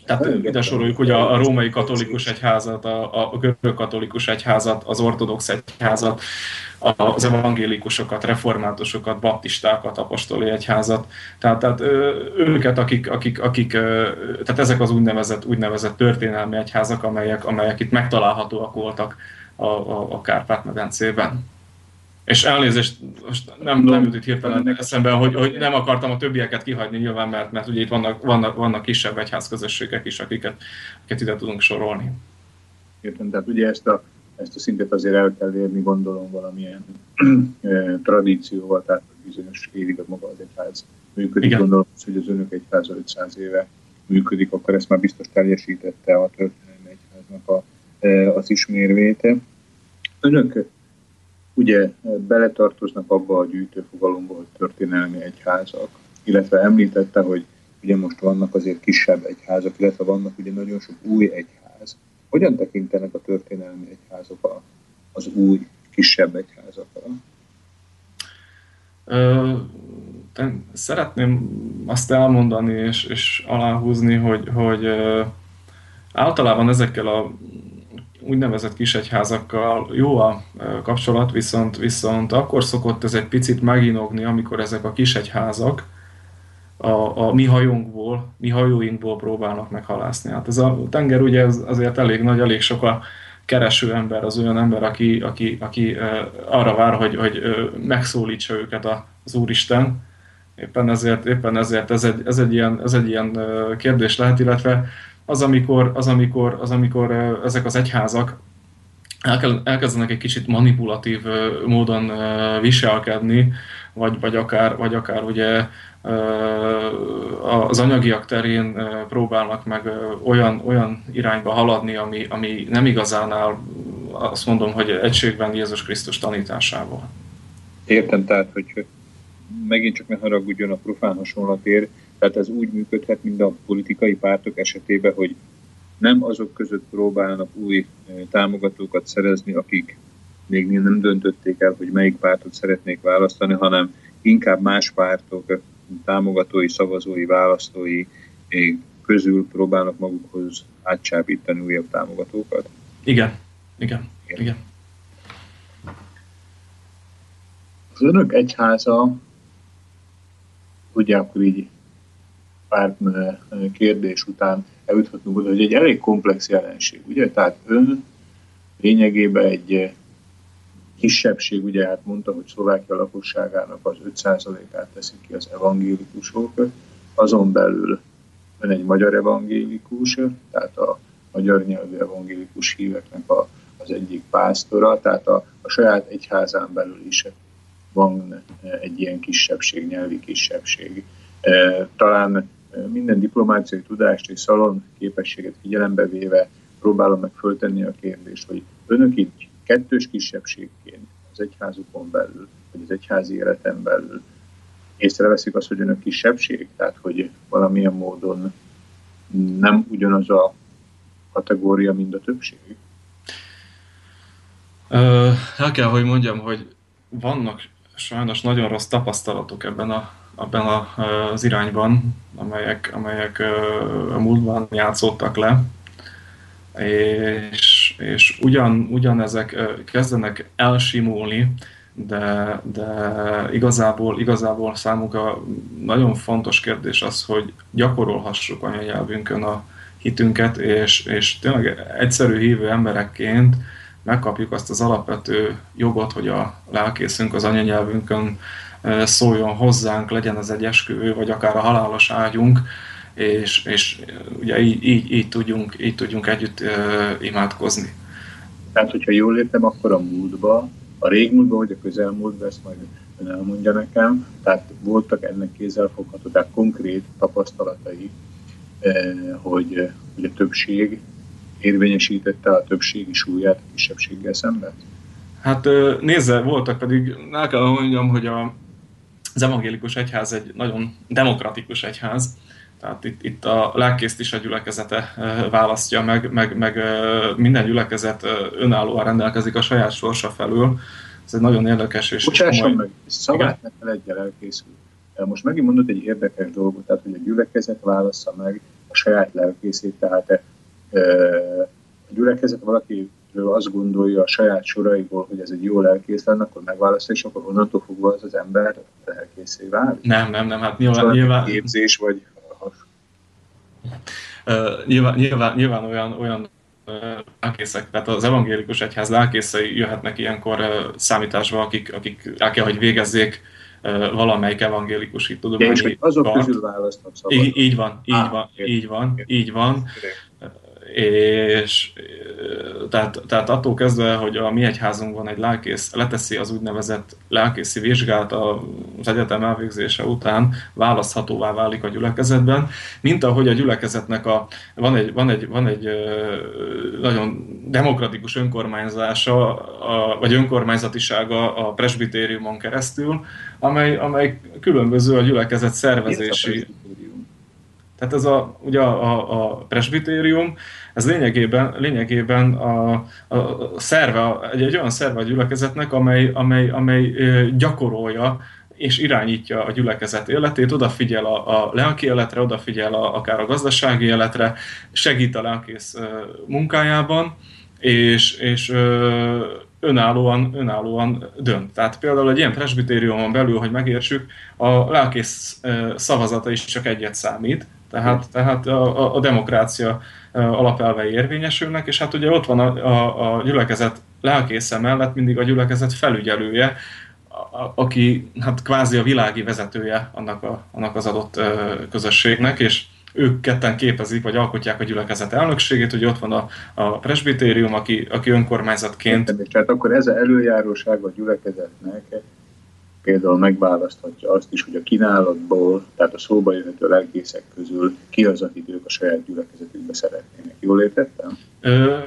tehát ide soroljuk ugye a, a római katolikus egyházat, a, a görög katolikus egyházat, az ortodox egyházat, az evangélikusokat, reformátusokat, baptistákat, apostoli egyházat. Tehát, tehát őket, akik, akik, akik, tehát ezek az úgynevezett, úgynevezett történelmi egyházak, amelyek, amelyek itt megtalálhatóak voltak a, a, a Kárpát-medencében. És elnézést, most nem, nem jut itt hirtelen eszembe, hogy, hogy nem akartam a többieket kihagyni nyilván, mert, mert ugye itt vannak, vannak, vannak kisebb egyházközösségek is, akiket, akiket ide tudunk sorolni. Értem, tehát ugye ezt a, ezt a szintet azért el kell érni, gondolom, valamilyen tradícióval, tehát bizonyos évig a maga az egyház működik. Igen. Gondolom, hogy az önök egyháza 500 éve működik, akkor ezt már biztos teljesítette a történelmi egyháznak a, az ismérvét. Önök ugye beletartoznak abba a gyűjtőfogalomba, hogy történelmi egyházak, illetve említette, hogy ugye most vannak azért kisebb egyházak, illetve vannak ugye nagyon sok új egyház. Hogyan tekintenek a történelmi egyházak az új, kisebb egyházakra? szeretném azt elmondani és, és aláhúzni, hogy, hogy általában ezekkel a úgynevezett kisegyházakkal jó a kapcsolat, viszont, viszont akkor szokott ez egy picit meginogni, amikor ezek a kisegyházak a, a mi hajónkból, mi hajóinkból próbálnak meghalászni. Hát ez a tenger ugye az, azért elég nagy, elég sok a kereső ember, az olyan ember, aki, aki, aki arra vár, hogy, hogy megszólítsa őket az Úristen. Éppen ezért, éppen ezért ez, egy, ez, egy ilyen, ez egy ilyen kérdés lehet, illetve az, amikor, az, amikor, az, amikor ezek az egyházak elkezdenek egy kicsit manipulatív módon viselkedni, vagy, vagy, akár, vagy akár ugye az anyagiak terén próbálnak meg olyan, olyan irányba haladni, ami, ami nem igazán áll, azt mondom, hogy egységben Jézus Krisztus tanításával. Értem, tehát, hogy megint csak ne haragudjon a profán hasonlatért, tehát ez úgy működhet, mint a politikai pártok esetében, hogy nem azok között próbálnak új támogatókat szerezni, akik még nem döntötték el, hogy melyik pártot szeretnék választani, hanem inkább más pártok támogatói, szavazói, választói közül próbálnak magukhoz átcsábítani újabb támogatókat. Igen, igen, igen. igen. Az önök egyháza, ugye akkor így pár kérdés után eljuthatunk oda, hogy egy elég komplex jelenség, ugye? Tehát ön lényegében egy kisebbség, ugye hát mondta, hogy Szlovákia lakosságának az 5%-át teszik ki az evangélikusok, azon belül ön egy magyar evangélikus, tehát a magyar nyelvű evangélikus híveknek a, az egyik pásztora, tehát a, a saját egyházán belül is van egy ilyen kisebbség, nyelvi kisebbség. E, talán minden diplomáciai tudást és szalon képességet figyelembe véve próbálom meg föltenni a kérdést, hogy önök így kettős kisebbségként az egyházukon belül, vagy az egyházi életen belül észreveszik azt, hogy önök kisebbség, tehát hogy valamilyen módon nem ugyanaz a kategória, mint a többség? El kell, hogy mondjam, hogy vannak sajnos nagyon rossz tapasztalatok ebben, a, ebben a, az irányban, amelyek, amelyek a múltban játszottak le. És, és ugyan, ugyanezek kezdenek elsimulni, de, de igazából, igazából számunkra nagyon fontos kérdés az, hogy gyakorolhassuk anyanyelvünkön a hitünket, és, és tényleg egyszerű hívő emberekként megkapjuk azt az alapvető jogot, hogy a lelkészünk az anyanyelvünkön szóljon hozzánk, legyen az egy esküvő, vagy akár a halálos ágyunk, és, és ugye így, így, így, tudjunk, így tudjunk együtt uh, imádkozni. Tehát, hogyha jól értem, akkor a múltba, a régmúltba vagy a közelmúltba, ezt majd ön elmondja nekem, tehát voltak ennek kézzelfogható, tehát konkrét tapasztalatai, eh, hogy, hogy a többség érvényesítette a többségi súlyát a kisebbséggel szemben? Hát nézze, voltak pedig, el kell mondjam, hogy a, az evangélikus egyház egy nagyon demokratikus egyház, tehát itt, itt a lelkészt is a gyülekezete választja meg, meg, meg minden gyülekezet önállóan rendelkezik a saját sorsa felül. Ez egy nagyon érdekes és Bocsásson komoly... meg, szavát ne feledje elkészül. Most megint mondott egy érdekes dolgot, tehát hogy a gyülekezet válassza meg a saját lelkészét, tehát a gyülekezet valaki azt gondolja a saját soraiból, hogy ez egy jó lelkész lenne, akkor megválasztja, és akkor onnantól fogva az az ember lelkészé válik. Nem, nem, nem, hát nyilván... nyilván... Képzés, vagy nyilván, nyilván, nyilván olyan, olyan lelkészek, tehát az evangélikus egyház lelkészei jöhetnek ilyenkor számításba, akik, akik el kell, hogy végezzék valamelyik evangélikus tudományi azok közül választnak szabad. Így, így van, így Á, van, így van, így van és tehát, tehát attól kezdve, hogy a mi egyházunkban egy lelkész leteszi az úgynevezett lelkészi vizsgát az egyetem elvégzése után, választhatóvá válik a gyülekezetben, mint ahogy a gyülekezetnek a, van, egy, van, egy, van egy nagyon demokratikus önkormányzása, a, vagy önkormányzatisága a presbitériumon keresztül, amely, amely különböző a gyülekezet szervezési... Tehát ez a, ugye a, a, a presbitérium, ez lényegében, lényegében a, a szerve, egy, egy olyan szerve a gyülekezetnek, amely, amely, amely gyakorolja és irányítja a gyülekezet életét, odafigyel a, a lelki életre, odafigyel a, akár a gazdasági életre, segít a lelkész munkájában, és, és önállóan, önállóan dönt. Tehát például egy ilyen presbitériumon belül, hogy megértsük, a lelkész szavazata is csak egyet számít, tehát, tehát a, a demokrácia alapelvei érvényesülnek, és hát ugye ott van a, a, a gyülekezet lelkésze mellett mindig a gyülekezet felügyelője, a, aki hát kvázi a világi vezetője annak, a, annak az adott közösségnek, és ők ketten képezik, vagy alkotják a gyülekezet elnökségét, hogy ott van a, a presbitérium, aki, aki önkormányzatként... Tehát akkor ez a előjáróság a gyülekezetnek például megválaszthatja azt is, hogy a kínálatból, tehát a szóba jöhető lelkészek közül ki az, akit ők a saját gyülekezetükbe szeretnének. Jól értettem? Ö,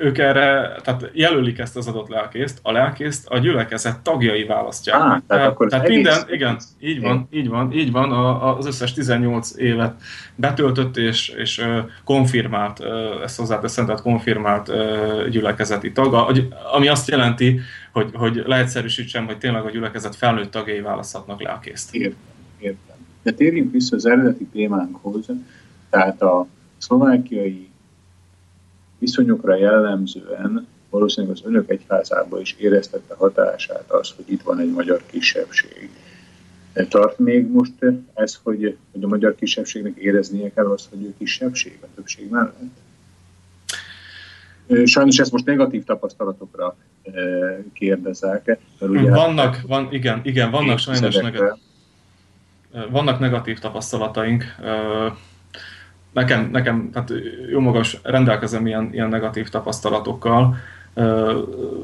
ők erre, tehát jelölik ezt az adott lelkészt, a lelkészt a gyülekezet tagjai választják. Á, tehát, tehát akkor tehát minden, egész... igen, így van, így van, így van, a, az összes 18 évet betöltött és, és konfirmált, ezt hozzáteszem, tehát konfirmált gyülekezeti taga, ami azt jelenti, hogy, hogy leegyszerűsítsem, hogy tényleg a gyülekezet felnőtt tagjai választhatnak lelkészt. Értem, értem. De térjünk vissza az eredeti témánkhoz, tehát a szlovákiai viszonyokra jellemzően valószínűleg az önök egyházában is éreztette hatását az, hogy itt van egy magyar kisebbség. De tart még most ez, hogy, hogy a magyar kisebbségnek éreznie kell azt, hogy ő kisebbség a többség mellett? Sajnos ezt most negatív tapasztalatokra kérdezek. Ugye vannak, van, igen, igen, vannak sajnos negatív, vannak negatív tapasztalataink nekem, nekem hát jó magas rendelkezem ilyen, ilyen negatív tapasztalatokkal.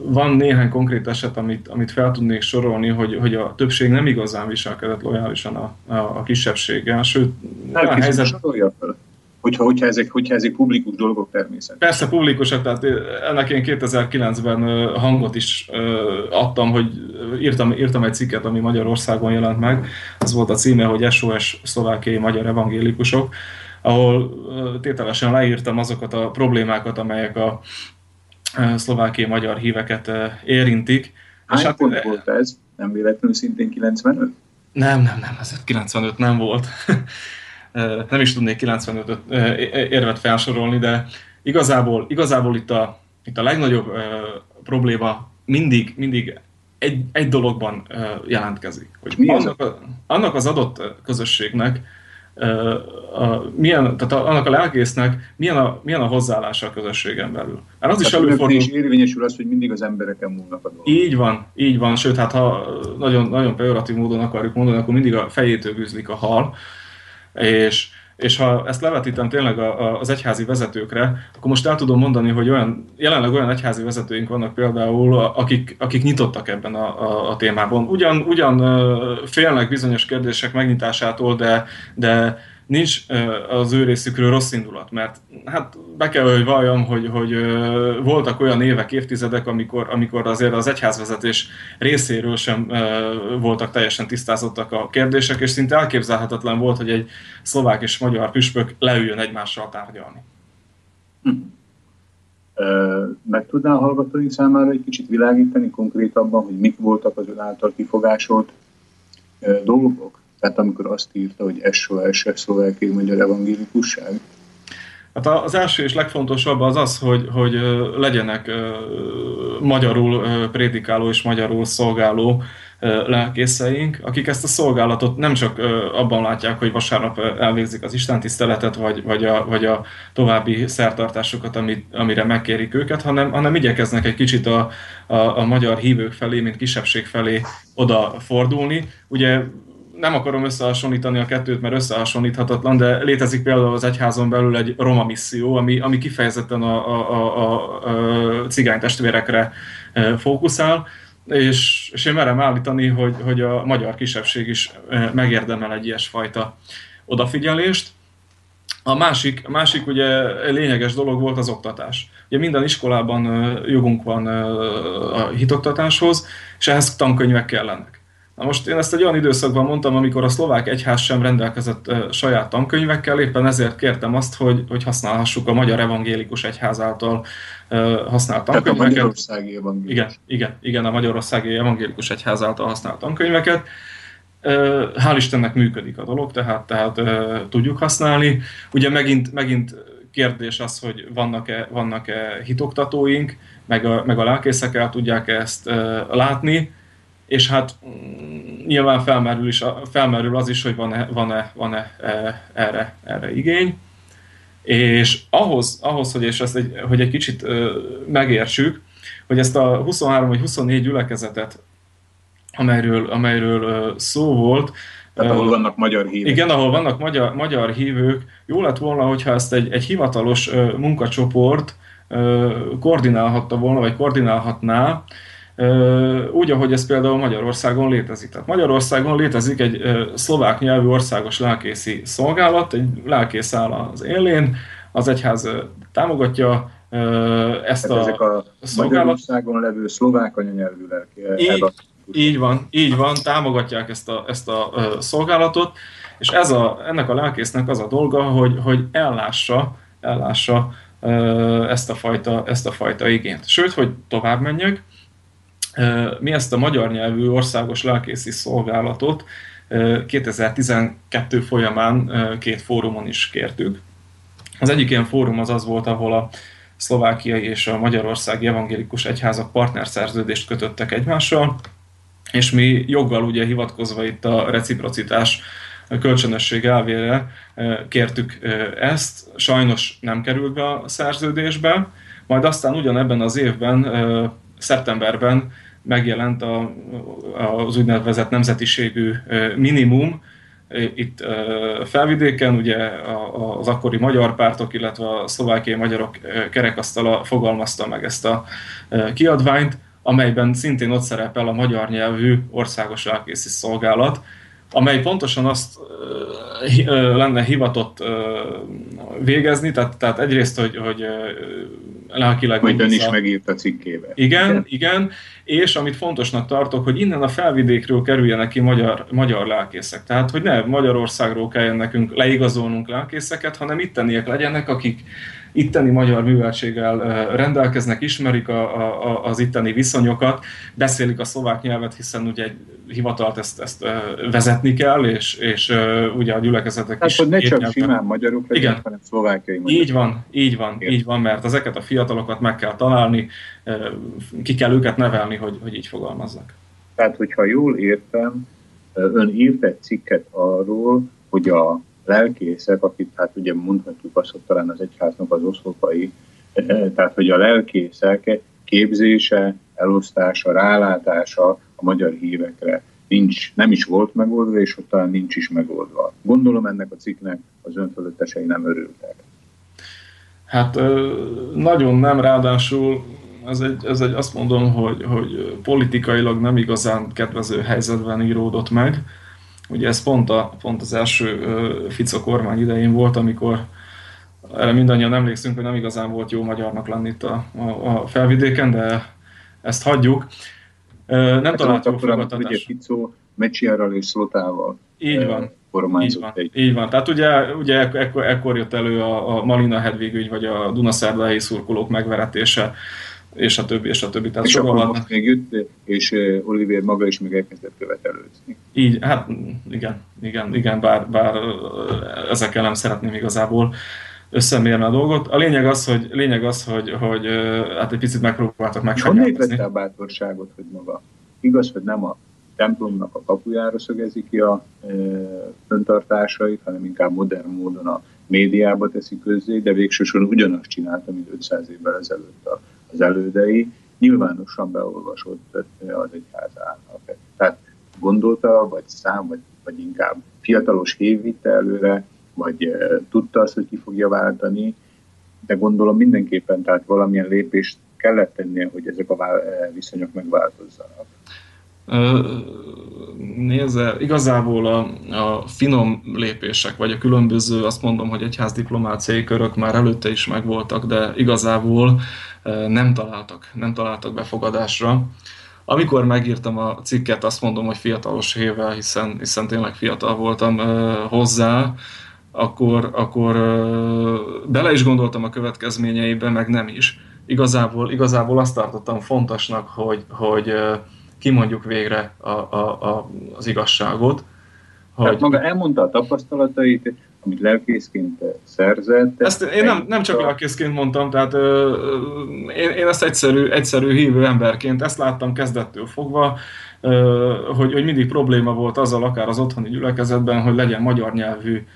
Van néhány konkrét eset, amit, amit fel tudnék sorolni, hogy, hogy a többség nem igazán viselkedett lojálisan a, a, a kisebbséggel, sőt, olyan helyzet... Sorolja fel hogyha, hogyha, ezek, hogyha ezek publikus dolgok természetesen. Persze publikusak, tehát ennek én 2009-ben hangot is adtam, hogy írtam, írtam egy cikket, ami Magyarországon jelent meg. Az volt a címe, hogy SOS szlovákiai magyar evangélikusok ahol tételesen leírtam azokat a problémákat, amelyek a szlovákiai magyar híveket érintik. Hány és hát, pont volt ez? Nem véletlenül szintén 95? Nem, nem, nem, ez 95 nem volt. nem is tudnék 95 érvet felsorolni, de igazából, igazából itt, a, itt a legnagyobb probléma mindig, mindig egy, egy dologban jelentkezik. Hogy annak, a, annak az adott közösségnek a, milyen, tehát a, annak a lelkésznek milyen a, milyen a hozzáállása a közösségen belül. Hát az is előfordul. És érvényesül az, hogy mindig az embereken múlnak a dolgok. Így van, így van, sőt, hát ha nagyon, nagyon pejoratív módon akarjuk mondani, akkor mindig a fejétől gűzlik a hal, és és ha ezt levetítem tényleg az egyházi vezetőkre, akkor most el tudom mondani, hogy olyan, jelenleg olyan egyházi vezetőink vannak például, akik, akik nyitottak ebben a, a, a témában. Ugyan, ugyan félnek bizonyos kérdések megnyitásától, de, de nincs az ő részükről rossz indulat, mert hát be kell, hogy valljam, hogy, hogy voltak olyan évek, évtizedek, amikor, amikor azért az egyházvezetés részéről sem voltak teljesen tisztázottak a kérdések, és szinte elképzelhetetlen volt, hogy egy szlovák és magyar püspök leüljön egymással tárgyalni. Hm. Meg tudná a hallgatóink számára egy kicsit világítani konkrétabban, hogy mik voltak az ön által kifogásolt dolgok? Tehát amikor azt írta, hogy SOS, szlovákiai magyar evangélikusság? Hát az első és legfontosabb az az, hogy, hogy legyenek magyarul prédikáló és magyarul szolgáló lelkészeink, akik ezt a szolgálatot nem csak abban látják, hogy vasárnap elvégzik az istentiszteletet, vagy, vagy, a, vagy a további szertartásokat, amit, amire megkérik őket, hanem, hanem igyekeznek egy kicsit a, a, a magyar hívők felé, mint kisebbség felé odafordulni. Ugye nem akarom összehasonlítani a kettőt, mert összehasonlíthatatlan, de létezik például az egyházon belül egy roma misszió, ami, ami kifejezetten a, a, a, a cigány testvérekre e, fókuszál, és, és én merem állítani, hogy, hogy a magyar kisebbség is megérdemel egy ilyesfajta odafigyelést. A másik, a másik ugye lényeges dolog volt az oktatás. Ugye minden iskolában jogunk van a hitoktatáshoz, és ehhez tankönyvek kellenek. Na most én ezt egy olyan időszakban mondtam, amikor a szlovák egyház sem rendelkezett uh, saját tankönyvekkel, éppen ezért kértem azt, hogy, hogy használhassuk a Magyar Evangélikus Egyház által uh, használt tankönyveket. Tehát a Magyarországi Evangélikus. Igen, igen, igen, a Magyarországi Evangélikus Egyház által használt tankönyveket. Hál' Istennek működik a dolog, tehát, tehát tudjuk használni. Ugye megint, megint kérdés az, hogy vannak-e, vannak-e hitoktatóink, meg a, meg a lelkészek el tudják ezt látni, és hát mm, nyilván felmerül, is, felmerül az is, hogy van-e, van-e, van-e erre, erre igény. És ahhoz, ahhoz hogy, és ezt egy, hogy egy kicsit megértsük, hogy ezt a 23 vagy 24 gyülekezetet, amelyről, amelyről szó volt, tehát ahol vannak magyar hívők. Igen, ahol vannak magyar, magyar hívők. Jó lett volna, hogyha ezt egy, egy hivatalos munkacsoport koordinálhatta volna, vagy koordinálhatná, úgy, ahogy ez például Magyarországon létezik. Tehát Magyarországon létezik egy szlovák nyelvű országos lelkészi szolgálat, egy lelkész áll az élén, az egyház támogatja ezt Tehát a ezek a szolgálat. Magyarországon levő szlovák anyanyelvű lelki. Így, így van, így van, támogatják ezt a, ezt a szolgálatot, és ez a, ennek a lelkésznek az a dolga, hogy, hogy ellássa, ellássa ezt a, fajta, ezt a fajta igényt. Sőt, hogy tovább menjek, mi ezt a magyar nyelvű országos lelkészi szolgálatot 2012 folyamán két fórumon is kértük. Az egyik ilyen fórum az az volt, ahol a szlovákiai és a magyarországi evangélikus egyházak partnerszerződést kötöttek egymással, és mi joggal ugye hivatkozva itt a reciprocitás kölcsönösség elvére kértük ezt, sajnos nem került be a szerződésbe, majd aztán ugyanebben az évben szeptemberben megjelent a, az úgynevezett nemzetiségű minimum, itt felvidéken ugye az akkori magyar pártok, illetve a szlovákiai magyarok kerekasztala fogalmazta meg ezt a kiadványt, amelyben szintén ott szerepel a magyar nyelvű országos lelkészi szolgálat, amely pontosan azt lenne hivatott végezni, tehát, tehát egyrészt, hogy, hogy lelkileg... Majd ön is megírt a cikkébe. Igen, igen, igen, és amit fontosnak tartok, hogy innen a felvidékről kerüljenek ki magyar, magyar lelkészek. Tehát, hogy ne Magyarországról kelljen nekünk leigazolnunk lelkészeket, hanem itteniek legyenek, akik itteni magyar műveltséggel rendelkeznek, ismerik a, a, az itteni viszonyokat, beszélik a szlovák nyelvet, hiszen ugye egy hivatalt ezt, ezt vezetni kell, és, és ugye a gyülekezetek Tehát, is... hogy ne csak nyelven. simán magyarok legyenek, hanem szlovákiai magyarok. Így van, így van, Értem. így van, mert ezeket a fiatalokat meg kell találni, ki kell őket nevelni, hogy, hogy így fogalmaznak. Tehát, hogyha jól értem, ön írt egy cikket arról, hogy a lelkészek, akik hát ugye mondhatjuk azt, hogy talán az egyháznak az oszlopai, eh, tehát hogy a lelkészek képzése, elosztása, rálátása a magyar hívekre nincs, nem is volt megoldva, és ott talán nincs is megoldva. Gondolom ennek a cikknek az önfölöttesei nem örültek. Hát nagyon nem, ráadásul ez egy, ez egy azt mondom, hogy, hogy politikailag nem igazán kedvező helyzetben íródott meg. Ugye ez pont, a, pont az első Fico kormány idején volt, amikor erre mindannyian emlékszünk, hogy nem igazán volt jó magyarnak lenni itt a, a, a felvidéken, de ezt hagyjuk. Nem hát talált jó fogadtatást. Ugye Fico Mecsiárral és Szlotával így van. Így van, egy. így van. Tehát ugye, ugye ekkor, ekkor jött elő a, a Malina Hedvig ügy, vagy a Dunaszárdai szurkolók megveretése, és a többi, és a többi. Tehát és most még jött, és Olivier maga is még elkezdett követelőzni. Így, hát igen, igen, igen, bár, bár ezekkel nem szeretném igazából összemérni a dolgot. A lényeg az, hogy, lényeg az, hogy, hogy hát egy picit megpróbáltak megfegyelmezni. Honnét vette a bátorságot, hogy maga igaz, hogy nem a templomnak a kapujára szögezi ki a e, föntartásait, hanem inkább modern módon a médiába teszi közzé, de végsősorban ugyanazt csinálta, mint 500 évvel ezelőtt az elődei, nyilvánosan beolvasott az egyházának. Tehát gondolta, vagy szám, vagy, vagy inkább fiatalos hév vitte előre, vagy tudta azt, hogy ki fogja váltani, de gondolom mindenképpen tehát valamilyen lépést kellett tennie, hogy ezek a viszonyok megváltozzanak. Nézze, igazából a, a finom lépések, vagy a különböző, azt mondom, hogy egyház diplomáciai körök már előtte is megvoltak, de igazából nem találtak, nem találtak befogadásra. Amikor megírtam a cikket, azt mondom, hogy fiatalos hével, hiszen, hiszen tényleg fiatal voltam hozzá, akkor, akkor bele is gondoltam a következményeibe, meg nem is. Igazából, igazából azt tartottam fontosnak, hogy, hogy kimondjuk végre a, a, a, az igazságot, Hogy... Tehát maga elmondta a tapasztalatait, amit lelkészként szerzett. Ezt én nem, nem csak lelkészként mondtam, tehát ö, én, én ezt egyszerű, egyszerű hívő emberként, ezt láttam kezdettől fogva, ö, hogy, hogy mindig probléma volt azzal akár az otthoni gyülekezetben, hogy legyen magyar nyelvű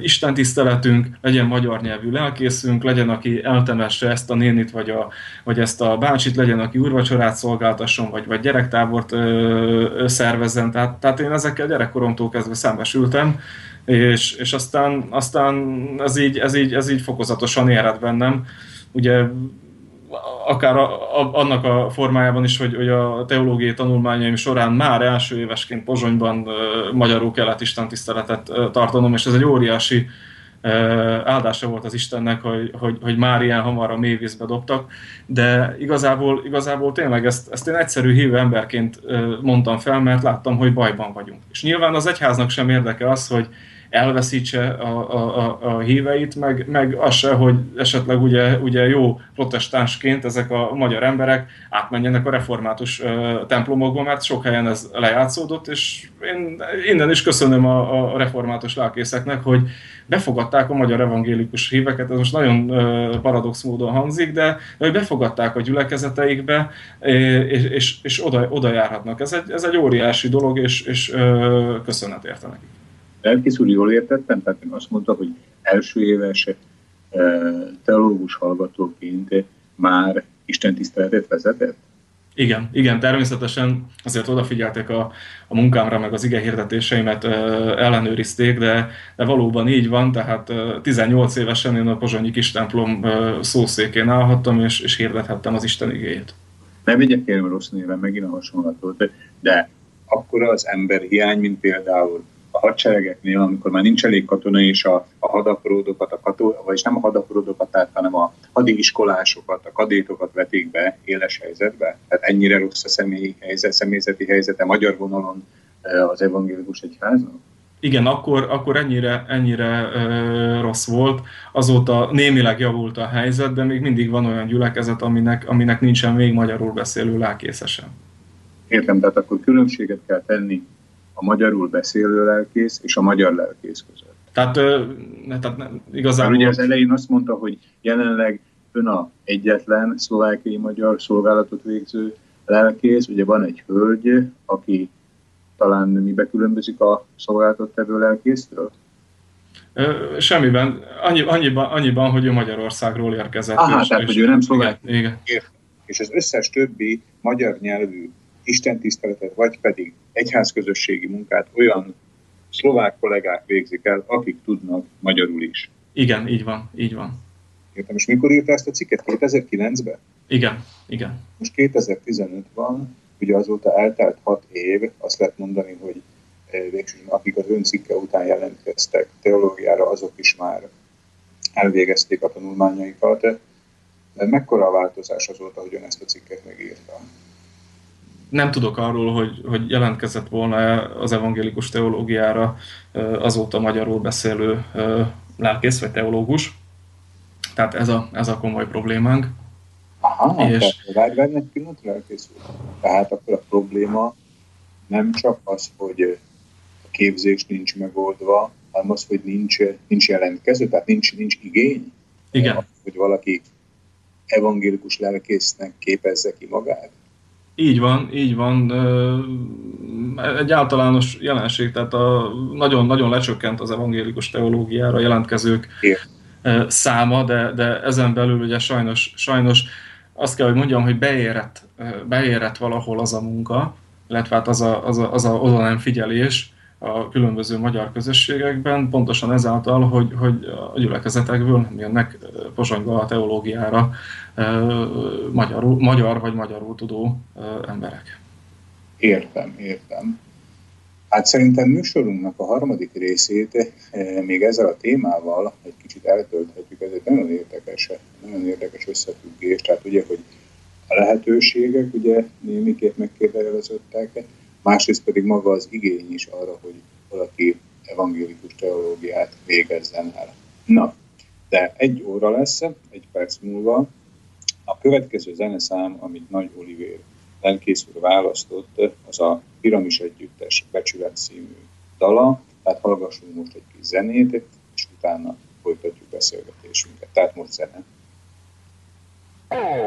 Isten tiszteletünk, legyen magyar nyelvű lelkészünk, legyen, aki eltemesse ezt a nénit, vagy, a, vagy ezt a bácsit, legyen, aki úrvacsorát szolgáltasson, vagy, vagy gyerektábort ö, szervezzen. Tehát, tehát én ezekkel gyerekkoromtól kezdve szembesültem, és, és aztán, aztán ez, így, ez, így, ez így fokozatosan érett bennem. Ugye akár a, a, annak a formájában is, hogy, hogy a teológiai tanulmányaim során már első évesként Pozsonyban magyarul kellett Isten tiszteletet tartanom, és ez egy óriási áldása volt az Istennek, hogy, hogy, hogy már ilyen hamar a mélyvízbe dobtak, de igazából, igazából tényleg ezt, ezt én egyszerű hívő emberként mondtam fel, mert láttam, hogy bajban vagyunk. És nyilván az egyháznak sem érdeke az, hogy elveszítse a, a, a, a híveit, meg, meg az se, hogy esetleg ugye, ugye jó protestánsként ezek a magyar emberek átmenjenek a református templomokba, mert sok helyen ez lejátszódott, és én innen is köszönöm a, a református lelkészeknek, hogy befogadták a magyar evangélikus híveket, ez most nagyon paradox módon hangzik, de hogy befogadták a gyülekezeteikbe, és, és, és oda, oda járhatnak. Ez egy, ez egy óriási dolog, és, és köszönet érte nekik. Lelkész úr, jól értettem? Tehát én azt mondta, hogy első éves eh, teológus hallgatóként már Isten tiszteletet vezetett? Igen, igen, természetesen azért odafigyeltek a, a munkámra, meg az ige hirdetéseimet ö, eh, ellenőrizték, de, de valóban így van, tehát ö, eh, 18 évesen én a Pozsonyi kis templom ö, szószékén állhattam, és, és hirdethettem az Isten igéjét. Ne vigyek kérem rossz néven megint a hasonlatot, de akkor az ember hiány, mint például a hadseregeknél, amikor már nincs elég katona, és a, a hadaporódokat, a kató, vagyis nem a hadaporódokat, tehát, hanem a hadiiskolásokat, a kadétokat vetik be éles helyzetbe. Tehát ennyire rossz a személyi helyzet, személyzeti helyzete magyar vonalon e, az evangélikus egyháznak? Igen, akkor, akkor ennyire, ennyire ö, rossz volt. Azóta némileg javult a helyzet, de még mindig van olyan gyülekezet, aminek, aminek nincsen még magyarul beszélő lelkészesen. Értem, tehát akkor különbséget kell tenni a magyarul beszélő lelkész és a magyar lelkész között. Tehát, ö, tehát nem, igazából... Mert ugye az elején azt mondta, hogy jelenleg ön a egyetlen szlovákiai magyar szolgálatot végző lelkész, ugye van egy hölgy, aki talán mibe különbözik a szolgálatot tevő lelkésztől? Semmiben. Annyi, annyiban, annyiban, hogy ő Magyarországról érkezett. Aha, és, tehát, és, hogy ő nem szlovák. Igen, igen. És az összes többi magyar nyelvű istentiszteletet, vagy pedig egyházközösségi munkát olyan szlovák kollégák végzik el, akik tudnak magyarul is. Igen, így van, így van. Értem, és mikor írta ezt a cikket? 2009-ben? Igen, igen. Most 2015 van, ugye azóta eltelt 6 év, azt lehet mondani, hogy eh, végsősorban akik az ön cikke után jelentkeztek teológiára, azok is már elvégezték a tanulmányaikat. De mekkora a változás azóta, hogy ön ezt a cikket megírta? Nem tudok arról, hogy, hogy jelentkezett volna az evangélikus teológiára azóta magyarul beszélő lelkész vagy teológus. Tehát ez a, ez a komoly problémánk. Aha, és... várj, egy pillanatra, lelkész Tehát akkor a probléma nem csak az, hogy a képzés nincs megoldva, hanem az, hogy nincs, nincs jelentkező, tehát nincs, nincs igény. Igen. Hogy valaki evangélikus lelkésznek képezze ki magát. Így van, így van. Egy általános jelenség, tehát nagyon-nagyon lecsökkent az evangélikus teológiára jelentkezők Igen. száma, de, de ezen belül ugye sajnos, sajnos azt kell, hogy mondjam, hogy beérett, beérett valahol az a munka, illetve hát az a, az a, az a oda nem figyelés, a különböző magyar közösségekben, pontosan ezáltal, hogy, hogy a gyülekezetekből nem jönnek Pozsonyba a teológiára magyarul, magyar vagy magyarul tudó emberek. Értem, értem. Hát szerintem műsorunknak a harmadik részét még ezzel a témával egy kicsit eltölthetjük, ez egy nagyon érdekes, nagyon érdekes összefüggés, tehát ugye, hogy a lehetőségek ugye némiképp megkérdeződtek, másrészt pedig maga az igény is arra, hogy valaki evangélikus teológiát végezzen el. Na, de egy óra lesz, egy perc múlva. A következő zeneszám, amit Nagy Olivér lelkész úr választott, az a Piramis Együttes Becsület című dala, tehát hallgassunk most egy kis zenét, és utána folytatjuk beszélgetésünket. Tehát most zene. Oh.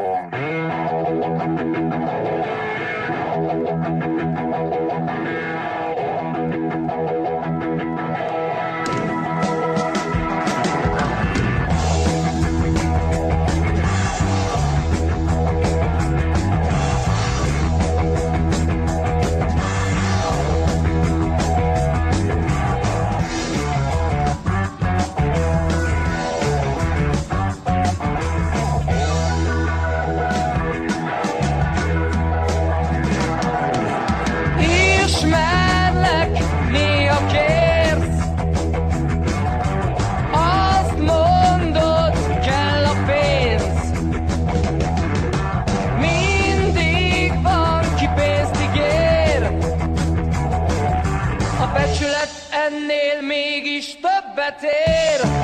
bater.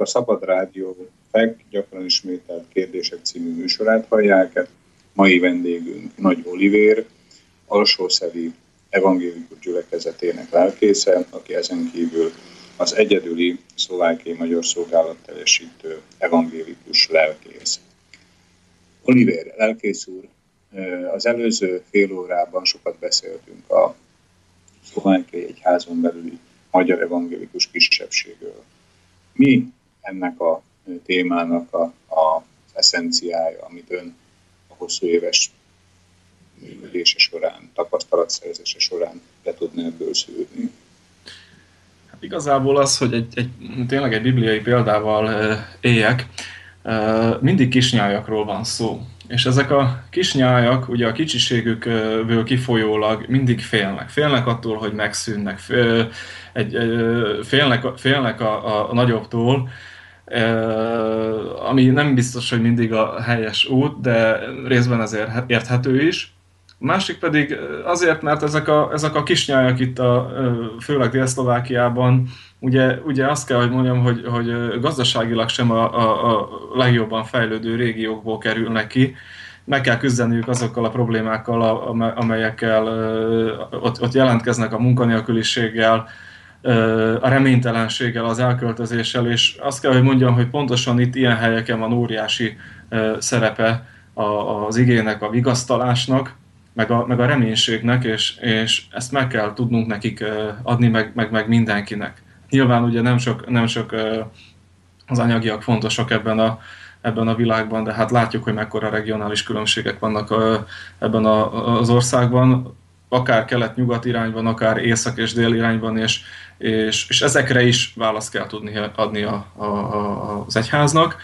Szabad Rádió FEK gyakran ismételt kérdések című műsorát hallják. Mai vendégünk Nagy Olivér, Alsószevi evangélikus gyülekezetének lelkésze, aki ezen kívül az egyedüli szlovákiai magyar szolgálat teljesítő evangélikus lelkész. Oliver, lelkész úr, az előző fél órában sokat beszéltünk a szlovákiai egyházon belüli magyar evangélikus kisebbségről. Mi ennek a témának a, a eszenciája, amit ön a hosszú éves működése során, tapasztalatszerzése során le tudna ebből szűrni? Hát igazából az, hogy egy, egy, tényleg egy bibliai példával éljek, mindig kisnyájakról van szó. És ezek a kisnyájak, ugye a kicsiségükből kifolyólag mindig félnek. Félnek attól, hogy megszűnnek, félnek, félnek a, a nagyobbtól, ami nem biztos, hogy mindig a helyes út, de részben ezért érthető is. Másik pedig azért, mert ezek a, ezek a kisnyájak itt, a, főleg Dél-Szlovákiában, ugye, ugye azt kell, hogy mondjam, hogy, hogy gazdaságilag sem a, a, a legjobban fejlődő régiókból kerülnek ki, meg kell küzdeniük azokkal a problémákkal, amelyekkel ott, ott jelentkeznek a munkanélküliséggel, a reménytelenséggel, az elköltözéssel, és azt kell, hogy mondjam, hogy pontosan itt ilyen helyeken van óriási szerepe az igének, a vigasztalásnak, meg a, meg a reménységnek, és, és ezt meg kell tudnunk nekik adni, meg, meg, meg mindenkinek. Nyilván ugye nem sok, nem sok az anyagiak fontosak ebben a, ebben a világban, de hát látjuk, hogy mekkora regionális különbségek vannak ebben az országban, akár kelet-nyugat irányban, akár észak és dél irányban, és, és, és ezekre is választ kell tudni adni a, a, a, az egyháznak.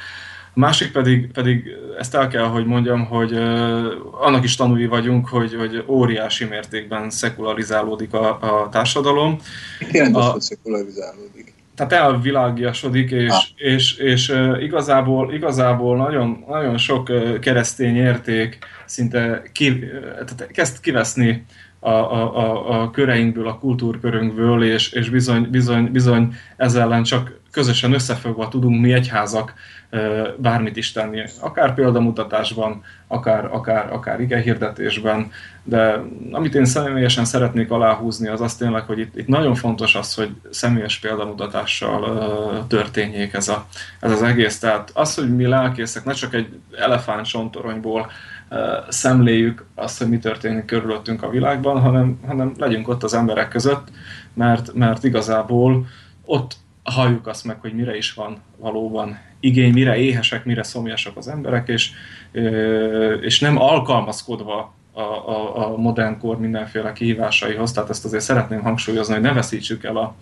A másik pedig, pedig ezt el kell, hogy mondjam, hogy annak is tanúi vagyunk, hogy, hogy óriási mértékben szekularizálódik a, a társadalom. Mit jelent az, hogy szekularizálódik? Tehát elvilágiasodik, és, ah. és, és igazából, igazából nagyon, nagyon sok keresztény érték szinte ki, tehát kezd kiveszni a, a, a, a köreinkből, a kultúrkörünkből, és, és bizony, bizony, bizony ezzel ellen csak közösen összefogva tudunk mi egyházak bármit is tenni, akár példamutatásban, akár, akár, akár hirdetésben, de amit én személyesen szeretnék aláhúzni, az az tényleg, hogy itt, itt nagyon fontos az, hogy személyes példamutatással történjék ez, a, ez az egész. Tehát az, hogy mi lelkészek ne csak egy elefánt sontoronyból szemléljük azt, hogy mi történik körülöttünk a világban, hanem, hanem legyünk ott az emberek között, mert, mert igazából ott halljuk azt meg, hogy mire is van valóban igény, mire éhesek, mire szomjasak az emberek, és, és nem alkalmazkodva a, a, a modern kor mindenféle kihívásaihoz, tehát ezt azért szeretném hangsúlyozni, hogy ne veszítsük el a,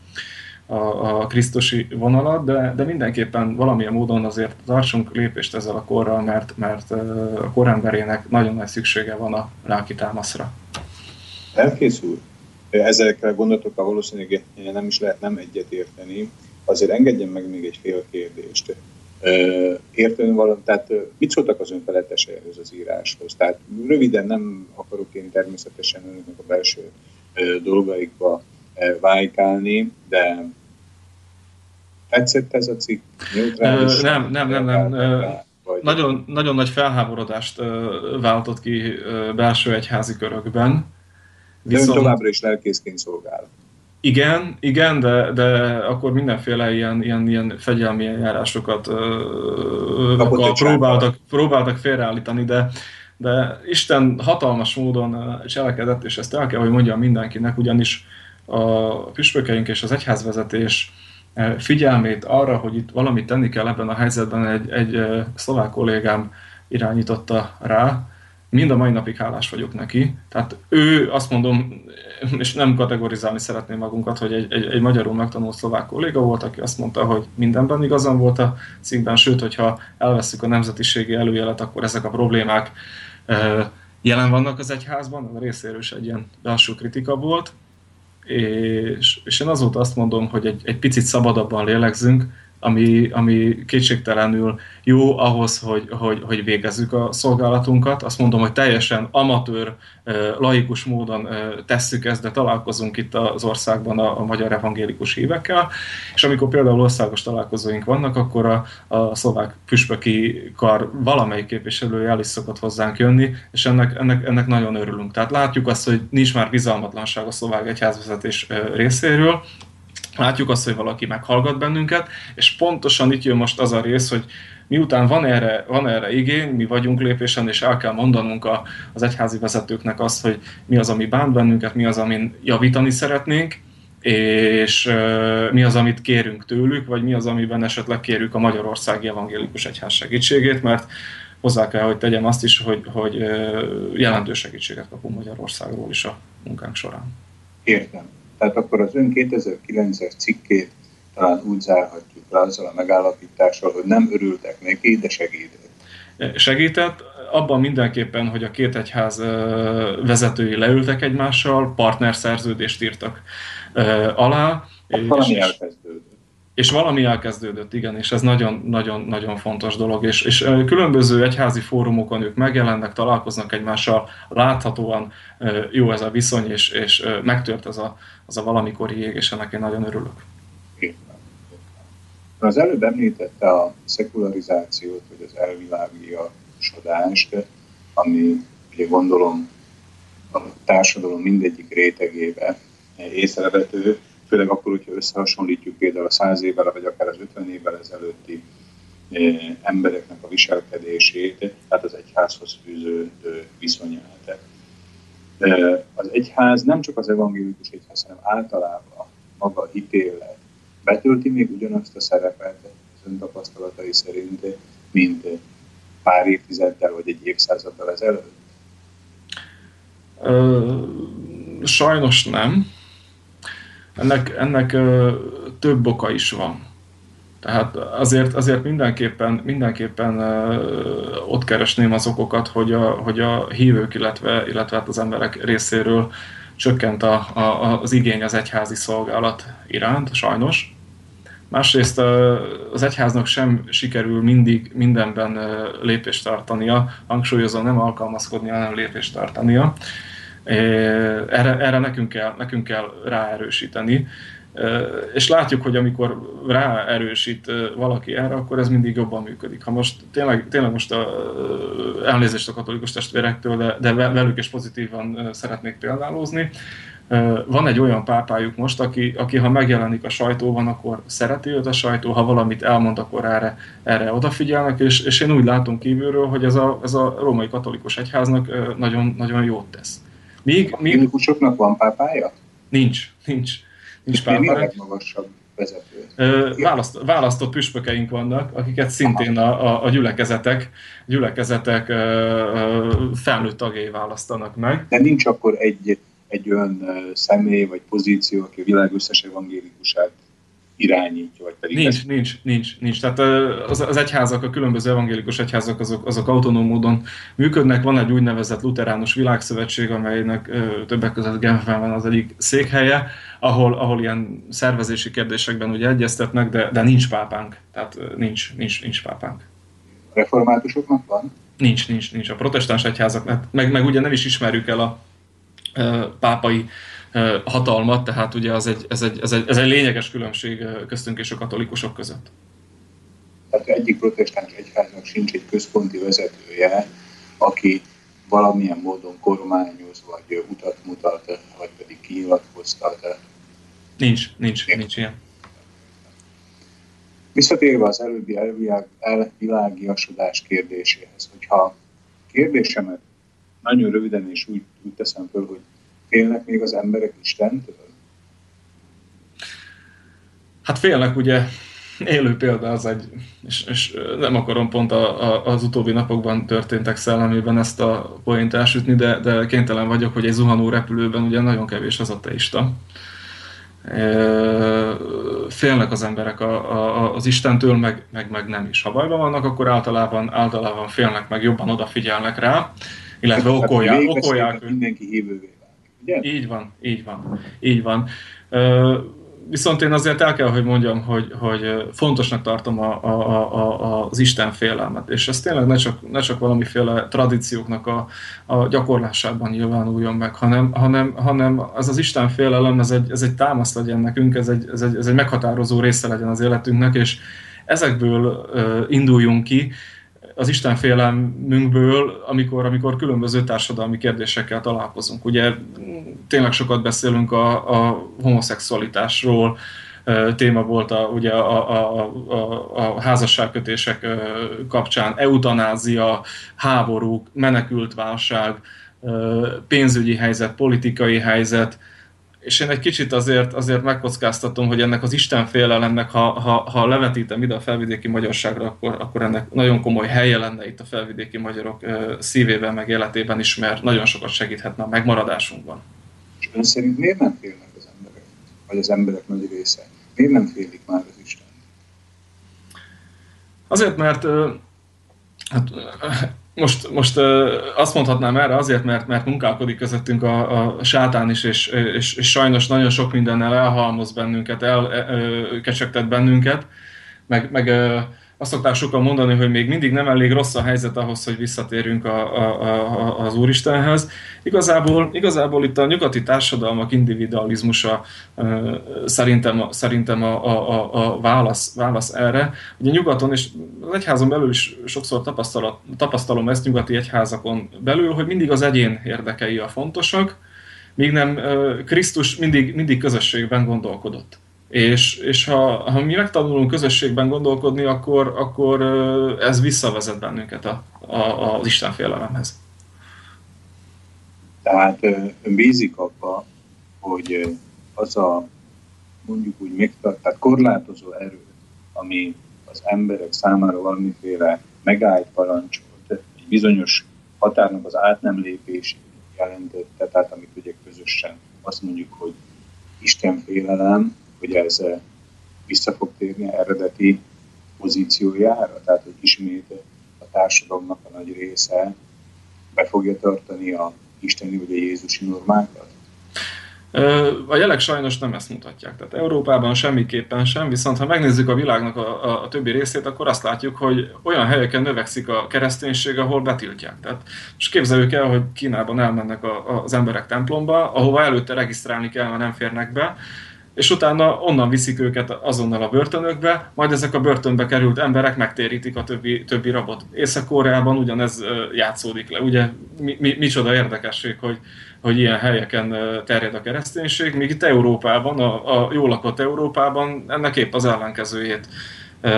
a, a krisztusi vonalat, de, de mindenképpen valamilyen módon azért tartsunk lépést ezzel a korral, mert, mert a koremberének nagyon nagy szüksége van a lelki támaszra. Elkészül. Ezekkel gondolatokkal valószínűleg nem is lehet nem egyet érteni. Azért engedjen meg még egy fél kérdést. Érteni valami, tehát mit szóltak az önfelettes ehhez az íráshoz? Tehát röviden nem akarok én természetesen önöknek a belső dolgaikba vájkálni, de tetszett ez a cikk? Neutrális? Nem, nem, nem, nem. Nagyon, nagyon nagy felháborodást váltott ki belső egyházi körökben. Viszont... De ön továbbra is lelkészként szolgál. Igen, igen, de, de akkor mindenféle ilyen, ilyen, ilyen fegyelmi eljárásokat próbáltak, próbáltak félreállítani, de, de Isten hatalmas módon cselekedett, és ezt el kell, hogy mondjam mindenkinek, ugyanis a püspökeink és az egyházvezetés figyelmét arra, hogy itt valamit tenni kell ebben a helyzetben, egy, egy szlovák kollégám irányította rá, mind a mai napig hálás vagyok neki. Tehát ő azt mondom, és nem kategorizálni szeretném magunkat, hogy egy, egy, egy magyarul megtanult szlovák kolléga volt, aki azt mondta, hogy mindenben igazam volt a cikkben, sőt, hogyha elveszük a nemzetiségi előjelet, akkor ezek a problémák jelen vannak az egyházban, a részéről is egy ilyen belső kritika volt, és, és én azóta azt mondom, hogy egy, egy picit szabadabban lélegzünk, ami, ami kétségtelenül jó ahhoz, hogy, hogy, hogy végezzük a szolgálatunkat. Azt mondom, hogy teljesen amatőr, laikus módon tesszük ezt, de találkozunk itt az országban a, a magyar evangélikus hívekkel, és amikor például országos találkozóink vannak, akkor a, a szlovák püspöki kar valamelyik képviselője el is szokott hozzánk jönni, és ennek, ennek, ennek nagyon örülünk. Tehát látjuk azt, hogy nincs már bizalmatlanság a szlovák egyházvezetés részéről, látjuk azt, hogy valaki meghallgat bennünket, és pontosan itt jön most az a rész, hogy miután van erre, van erre igény, mi vagyunk lépésen, és el kell mondanunk a, az egyházi vezetőknek azt, hogy mi az, ami bánt bennünket, mi az, amin javítani szeretnénk, és uh, mi az, amit kérünk tőlük, vagy mi az, amiben esetleg kérjük a Magyarországi Evangélikus Egyház segítségét, mert hozzá kell, hogy tegyem azt is, hogy, hogy uh, jelentős segítséget kapunk Magyarországról is a munkánk során. Értem. Tehát akkor az ön 2009-es cikkét talán úgy zárhatjuk le azzal a megállapítással, hogy nem örültek neki, de segített. Segített, abban mindenképpen, hogy a két egyház vezetői leültek egymással, partnerszerződést írtak alá. És, valami elkezdődött. És valami elkezdődött, igen, és ez nagyon-nagyon-nagyon fontos dolog, és, és különböző egyházi fórumokon ők megjelennek, találkoznak egymással, láthatóan jó ez a viszony, és, és megtört az a, az a valamikori ég, és ennek én nagyon örülök. Az előbb említette a szekularizációt, vagy az elvilágiasodást, ami ugye gondolom a társadalom mindegyik rétegébe észrevető, főleg akkor, hogyha összehasonlítjuk például a száz évvel, vagy akár az 50 évvel ezelőtti eh, embereknek a viselkedését, tehát az egyházhoz fűződő viszonyát. De az egyház nem csak az evangélikus egyház, hanem általában maga a betölti még ugyanazt a szerepet az ön tapasztalatai szerint, mint pár évtizeddel vagy egy évszázaddal ezelőtt? sajnos nem. Ennek, ennek ö, több oka is van. Tehát azért, azért mindenképpen, mindenképpen ott keresném az okokat, hogy a, hogy a hívők, illetve, illetve hát az emberek részéről csökkent a, a, az igény az egyházi szolgálat iránt, sajnos. Másrészt az egyháznak sem sikerül mindig mindenben lépést tartania, hangsúlyozom nem alkalmazkodnia, hanem lépést tartania. Erre, erre nekünk, kell, nekünk kell ráerősíteni. És látjuk, hogy amikor ráerősít valaki erre, akkor ez mindig jobban működik. Ha most tényleg, tényleg most a, elnézést a katolikus testvérektől, de, de velük is pozitívan szeretnék példálózni, van egy olyan pápájuk most, aki, aki ha megjelenik a sajtóban, akkor szereti őt a sajtó, ha valamit elmond, akkor erre, erre odafigyelnek, és, és én úgy látom kívülről, hogy ez a, ez a római katolikus egyháznak nagyon, nagyon jót tesz. Míg, a míg... van pápája? Nincs, nincs. Nincs pápája. Mi a legmagasabb vezető? Választ, választott püspökeink vannak, akiket szintén a, a, a gyülekezetek, gyülekezetek felnőtt tagjai választanak meg. De nincs akkor egy, egy olyan személy vagy pozíció, aki a világ összes evangélikusát irányítja, vagy pedig... Nincs, ezt... nincs, nincs, nincs. Tehát az, az egyházak, a különböző evangélikus egyházak, azok, azok autonóm módon működnek. Van egy úgynevezett luteránus világszövetség, amelynek többek között Genfben van az egyik székhelye, ahol, ahol ilyen szervezési kérdésekben ugye egyeztetnek, de, de nincs pápánk. Tehát nincs, nincs, nincs pápánk. Reformátusoknak van? Nincs, nincs, nincs. A protestáns egyházak, meg, meg ugye nem is ismerjük el a, a pápai hatalmat, tehát ugye az egy, ez, egy, ez, egy, ez egy lényeges különbség köztünk és a katolikusok között. Tehát egyik protestáns egyháznak sincs egy központi vezetője, aki valamilyen módon kormányoz, vagy utat mutat, vagy pedig kinyilatkoztat. Nincs, nincs, nincs, nincs ilyen. Visszatérve az előbbi elvilágiasodás kérdéséhez, hogyha kérdésemet nagyon röviden és úgy, úgy teszem föl, hogy Félnek még az emberek Istentől? Hát félnek ugye, élő példa az egy, és, és nem akarom pont a, a, az utóbbi napokban történtek szellemében ezt a poént elsütni, de, de kénytelen vagyok, hogy egy zuhanó repülőben ugye nagyon kevés az ateista. Félnek az emberek a, a, az Istentől, meg, meg, meg nem is. Ha bajban vannak, akkor általában, általában félnek, meg jobban odafigyelnek rá, illetve hát, okolják, okolják. Mindenki hívővé Ugye? Így van, így van, így van. Viszont én azért el kell, hogy mondjam, hogy, hogy fontosnak tartom a, a, a, az Isten félelmet, és ez tényleg ne csak, ne csak valamiféle tradícióknak a, a gyakorlásában nyilvánuljon meg, hanem, hanem, hanem ez az Isten félelem, ez egy, ez egy támasz legyen nekünk, ez egy, ez, egy, ez egy meghatározó része legyen az életünknek, és ezekből uh, induljunk ki, az Isten félelmünkből, amikor, amikor különböző társadalmi kérdésekkel találkozunk. Ugye tényleg sokat beszélünk a, a homoszexualitásról, téma volt a, ugye a, a, a, a házasságkötések kapcsán, eutanázia, háborúk, menekültválság, pénzügyi helyzet, politikai helyzet, és én egy kicsit azért, azért megkockáztatom, hogy ennek az Isten félelemnek, ha, ha, ha levetítem ide a felvidéki magyarságra, akkor, akkor ennek nagyon komoly helye lenne itt a felvidéki magyarok szívében, meg életében is, mert nagyon sokat segíthetne a megmaradásunkban. És ön szerint miért nem félnek az emberek, vagy az emberek nagy része? Miért nem félik már az Isten? Azért, mert hát, most, most azt mondhatnám erre azért, mert, mert munkálkodik közöttünk a, a sátán is, és, és, és sajnos nagyon sok mindennel elhalmoz bennünket, elkecsegtet bennünket, meg, meg azt szokták sokan mondani, hogy még mindig nem elég rossz a helyzet ahhoz, hogy visszatérjünk a, a, a, az Úristenhez. Igazából, igazából itt a nyugati társadalmak individualizmusa szerintem, szerintem a, a, a, válasz, válasz erre. Ugye nyugaton, és az egyházon belül is sokszor tapasztalom ezt nyugati egyházakon belül, hogy mindig az egyén érdekei a fontosak, míg nem Krisztus mindig, mindig közösségben gondolkodott. És, és ha, ha mi megtanulunk közösségben gondolkodni, akkor, akkor ez visszavezet bennünket a, a, az Isten félelemhez. Tehát ön bízik abba, hogy az a mondjuk úgy megtart, tehát korlátozó erő, ami az emberek számára valamiféle megállt parancsot, egy bizonyos határnak az át nem lépését jelentette, tehát amit ugye közösen azt mondjuk, hogy Isten félelem, hogy ez eh, vissza fog térni eredeti pozíciójára, tehát hogy ismét a társadalomnak a nagy része be fogja tartani a isteni vagy a Jézusi normákat? A jelek sajnos nem ezt mutatják. Tehát Európában semmiképpen sem, viszont ha megnézzük a világnak a, a, a többi részét, akkor azt látjuk, hogy olyan helyeken növekszik a kereszténység, ahol betiltják. Tehát most képzeljük el, hogy Kínában elmennek a, az emberek templomba, ahova előtte regisztrálni kell, mert nem férnek be, és utána onnan viszik őket azonnal a börtönökbe, majd ezek a börtönbe került emberek megtérítik a többi, többi rabot. Észak-Koreában ugyanez játszódik le. Ugye mi, mi, micsoda érdekesség, hogy, hogy ilyen helyeken terjed a kereszténység, míg itt Európában, a, a jól lakott Európában ennek épp az ellenkezőjét e,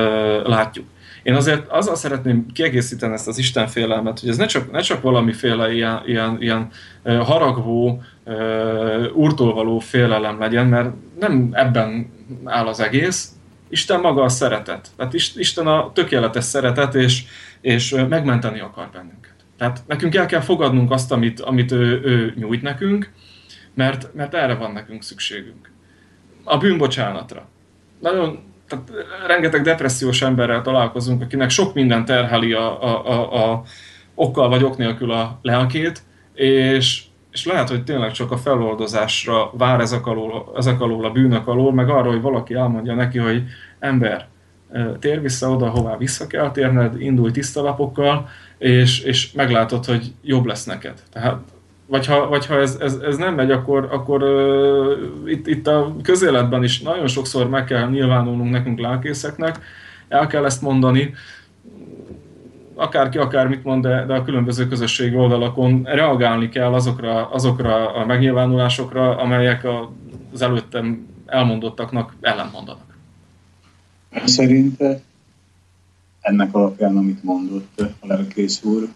látjuk. Én azért azzal szeretném kiegészíteni ezt az Isten félelmet, hogy ez ne csak, ne csak valamiféle ilyen, ilyen, ilyen haragvó, úrtól való félelem legyen, mert nem ebben áll az egész. Isten maga a szeretet. Tehát Isten a tökéletes szeretet, és, és megmenteni akar bennünket. Tehát nekünk el kell fogadnunk azt, amit, amit ő, ő nyújt nekünk, mert, mert erre van nekünk szükségünk. A bűnbocsánatra. Nagyon, tehát rengeteg depressziós emberrel találkozunk, akinek sok minden terheli a, a, a, a okkal vagy ok nélkül a lelkét, és, és lehet, hogy tényleg csak a feloldozásra vár ezek alól, ezek alól a bűnök alól, meg arra, hogy valaki elmondja neki, hogy ember, tér vissza oda, hová vissza kell térned, indulj tiszta lapokkal, és, és meglátod, hogy jobb lesz neked. Tehát, vagy ha, vagy ha ez, ez, ez nem megy, akkor, akkor uh, itt, itt a közéletben is nagyon sokszor meg kell nyilvánulnunk nekünk lelkészeknek, el kell ezt mondani, akárki akármit mond, de, de a különböző közösségi oldalakon reagálni kell azokra, azokra a megnyilvánulásokra, amelyek az előttem elmondottaknak ellentmondanak. Szerint ennek alapján, amit mondott a lelkész úr,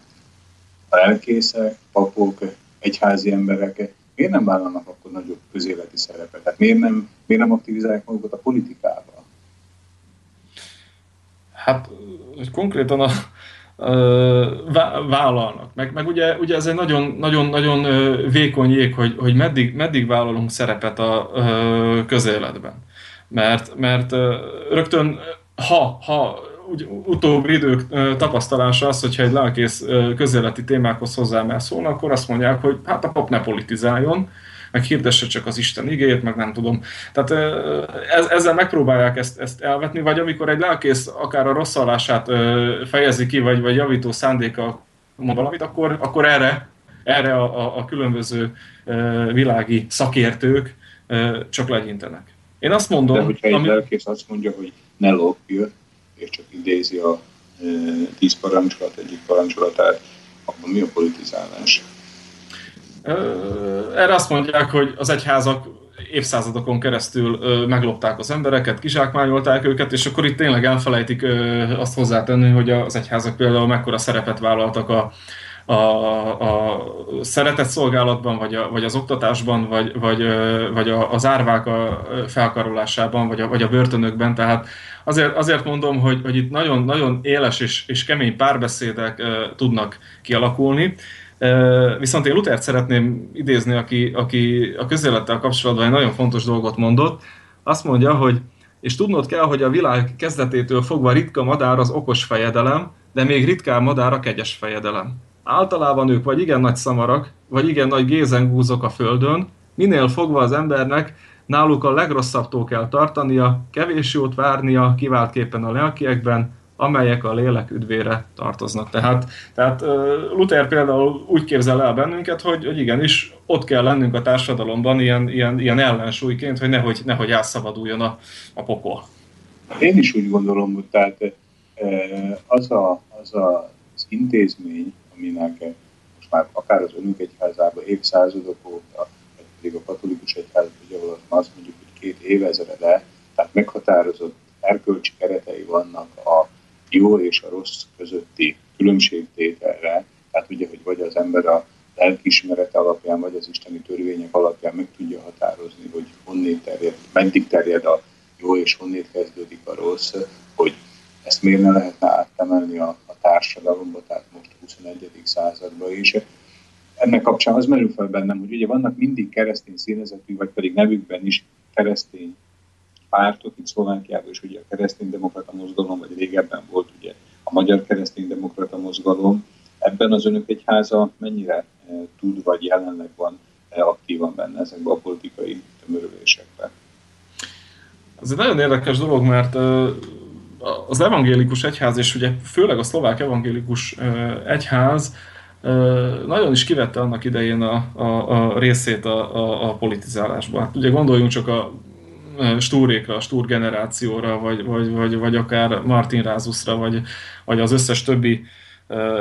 a lelkészek, papok, egyházi emberek miért nem vállalnak akkor nagyobb közéleti szerepet? Tehát miért nem, miért nem aktivizálják magukat a politikában? Hát konkrétan a, vállalnak. Meg, meg ugye, ugye ez egy nagyon, nagyon, nagyon vékony jég, hogy, hogy meddig, meddig vállalunk szerepet a közéletben. Mert, mert rögtön, ha, ha úgy, utóbbi idők tapasztalása az, hogyha egy lelkész közéleti témákhoz hozzá szólna, akkor azt mondják, hogy hát a pap ne politizáljon, meg hirdesse csak az Isten igéjét, meg nem tudom. Tehát ez, ezzel megpróbálják ezt, ezt elvetni, vagy amikor egy lelkész akár a rosszallását fejezi ki, vagy, vagy javító szándéka mond valamit, akkor, akkor erre, erre a, a, a különböző világi szakértők csak legyintenek. Én azt mondom... De hogyha egy ami... lelkész azt mondja, hogy ne lopj, és csak idézi a tíz parancsolat egyik parancsolatát, akkor mi a politizálás? Erre azt mondják, hogy az egyházak évszázadokon keresztül meglopták az embereket, kizsákmányolták őket, és akkor itt tényleg elfelejtik azt hozzátenni, hogy az egyházak például mekkora szerepet vállaltak a, a, a szeretett szolgálatban, vagy, a, vagy az oktatásban, vagy, vagy, vagy az árvák a felkarolásában, vagy a, vagy a börtönökben. Tehát azért, azért mondom, hogy, hogy itt nagyon, nagyon éles és, és kemény párbeszédek tudnak kialakulni. Viszont én Lutert szeretném idézni, aki, aki a közélettel kapcsolatban egy nagyon fontos dolgot mondott. Azt mondja, hogy és tudnod kell, hogy a világ kezdetétől fogva ritka madár az okos fejedelem, de még ritkább madár a kegyes fejedelem. Általában ők vagy igen nagy szamarak, vagy igen nagy gézengúzok a földön, minél fogva az embernek náluk a legrosszabbtól kell tartania, kevés jót várnia, kiváltképpen a lelkiekben, amelyek a lélek üdvére tartoznak. Tehát, tehát Luther például úgy képzel el bennünket, hogy, hogy igenis ott kell lennünk a társadalomban ilyen, ilyen, ilyen ellensúlyként, hogy nehogy, nehogy elszabaduljon a, a pokol. Én is úgy gondolom, hogy tehát az, a, az a, az intézmény, aminek most már akár az önök egyházában évszázadok óta, vagy pedig a katolikus egyház, ugye ahol azt mondjuk, hogy két évezrede, tehát meghatározott erkölcsi keretei vannak a jó és a rossz közötti különbségtételre, tehát ugye, hogy vagy az ember a lelkiismeret alapján, vagy az isteni törvények alapján meg tudja határozni, hogy honnét terjed, meddig terjed a jó, és honnét kezdődik a rossz, hogy ezt miért ne lehetne áttemelni a, a társadalomba, tehát most a 21. században is. Ennek kapcsán az merül fel bennem, hogy ugye vannak mindig keresztény színezetű, vagy pedig nevükben is keresztény pártok, itt Szlovákiában is ugye a kereszténydemokrata mozgalom, vagy régebben volt ugye a magyar kereszténydemokrata mozgalom. Ebben az önök egyháza mennyire e, tud, vagy jelenleg van e, aktívan benne ezekben a politikai tömörülésekben? Ez egy nagyon érdekes dolog, mert az evangélikus egyház, és ugye főleg a szlovák evangélikus egyház nagyon is kivette annak idején a, a, a részét a, a, a politizálásban. Hát ugye gondoljunk csak a Stúrékra, a Stúr generációra, vagy, vagy, vagy, vagy akár Martin Rázusra, vagy, vagy az összes többi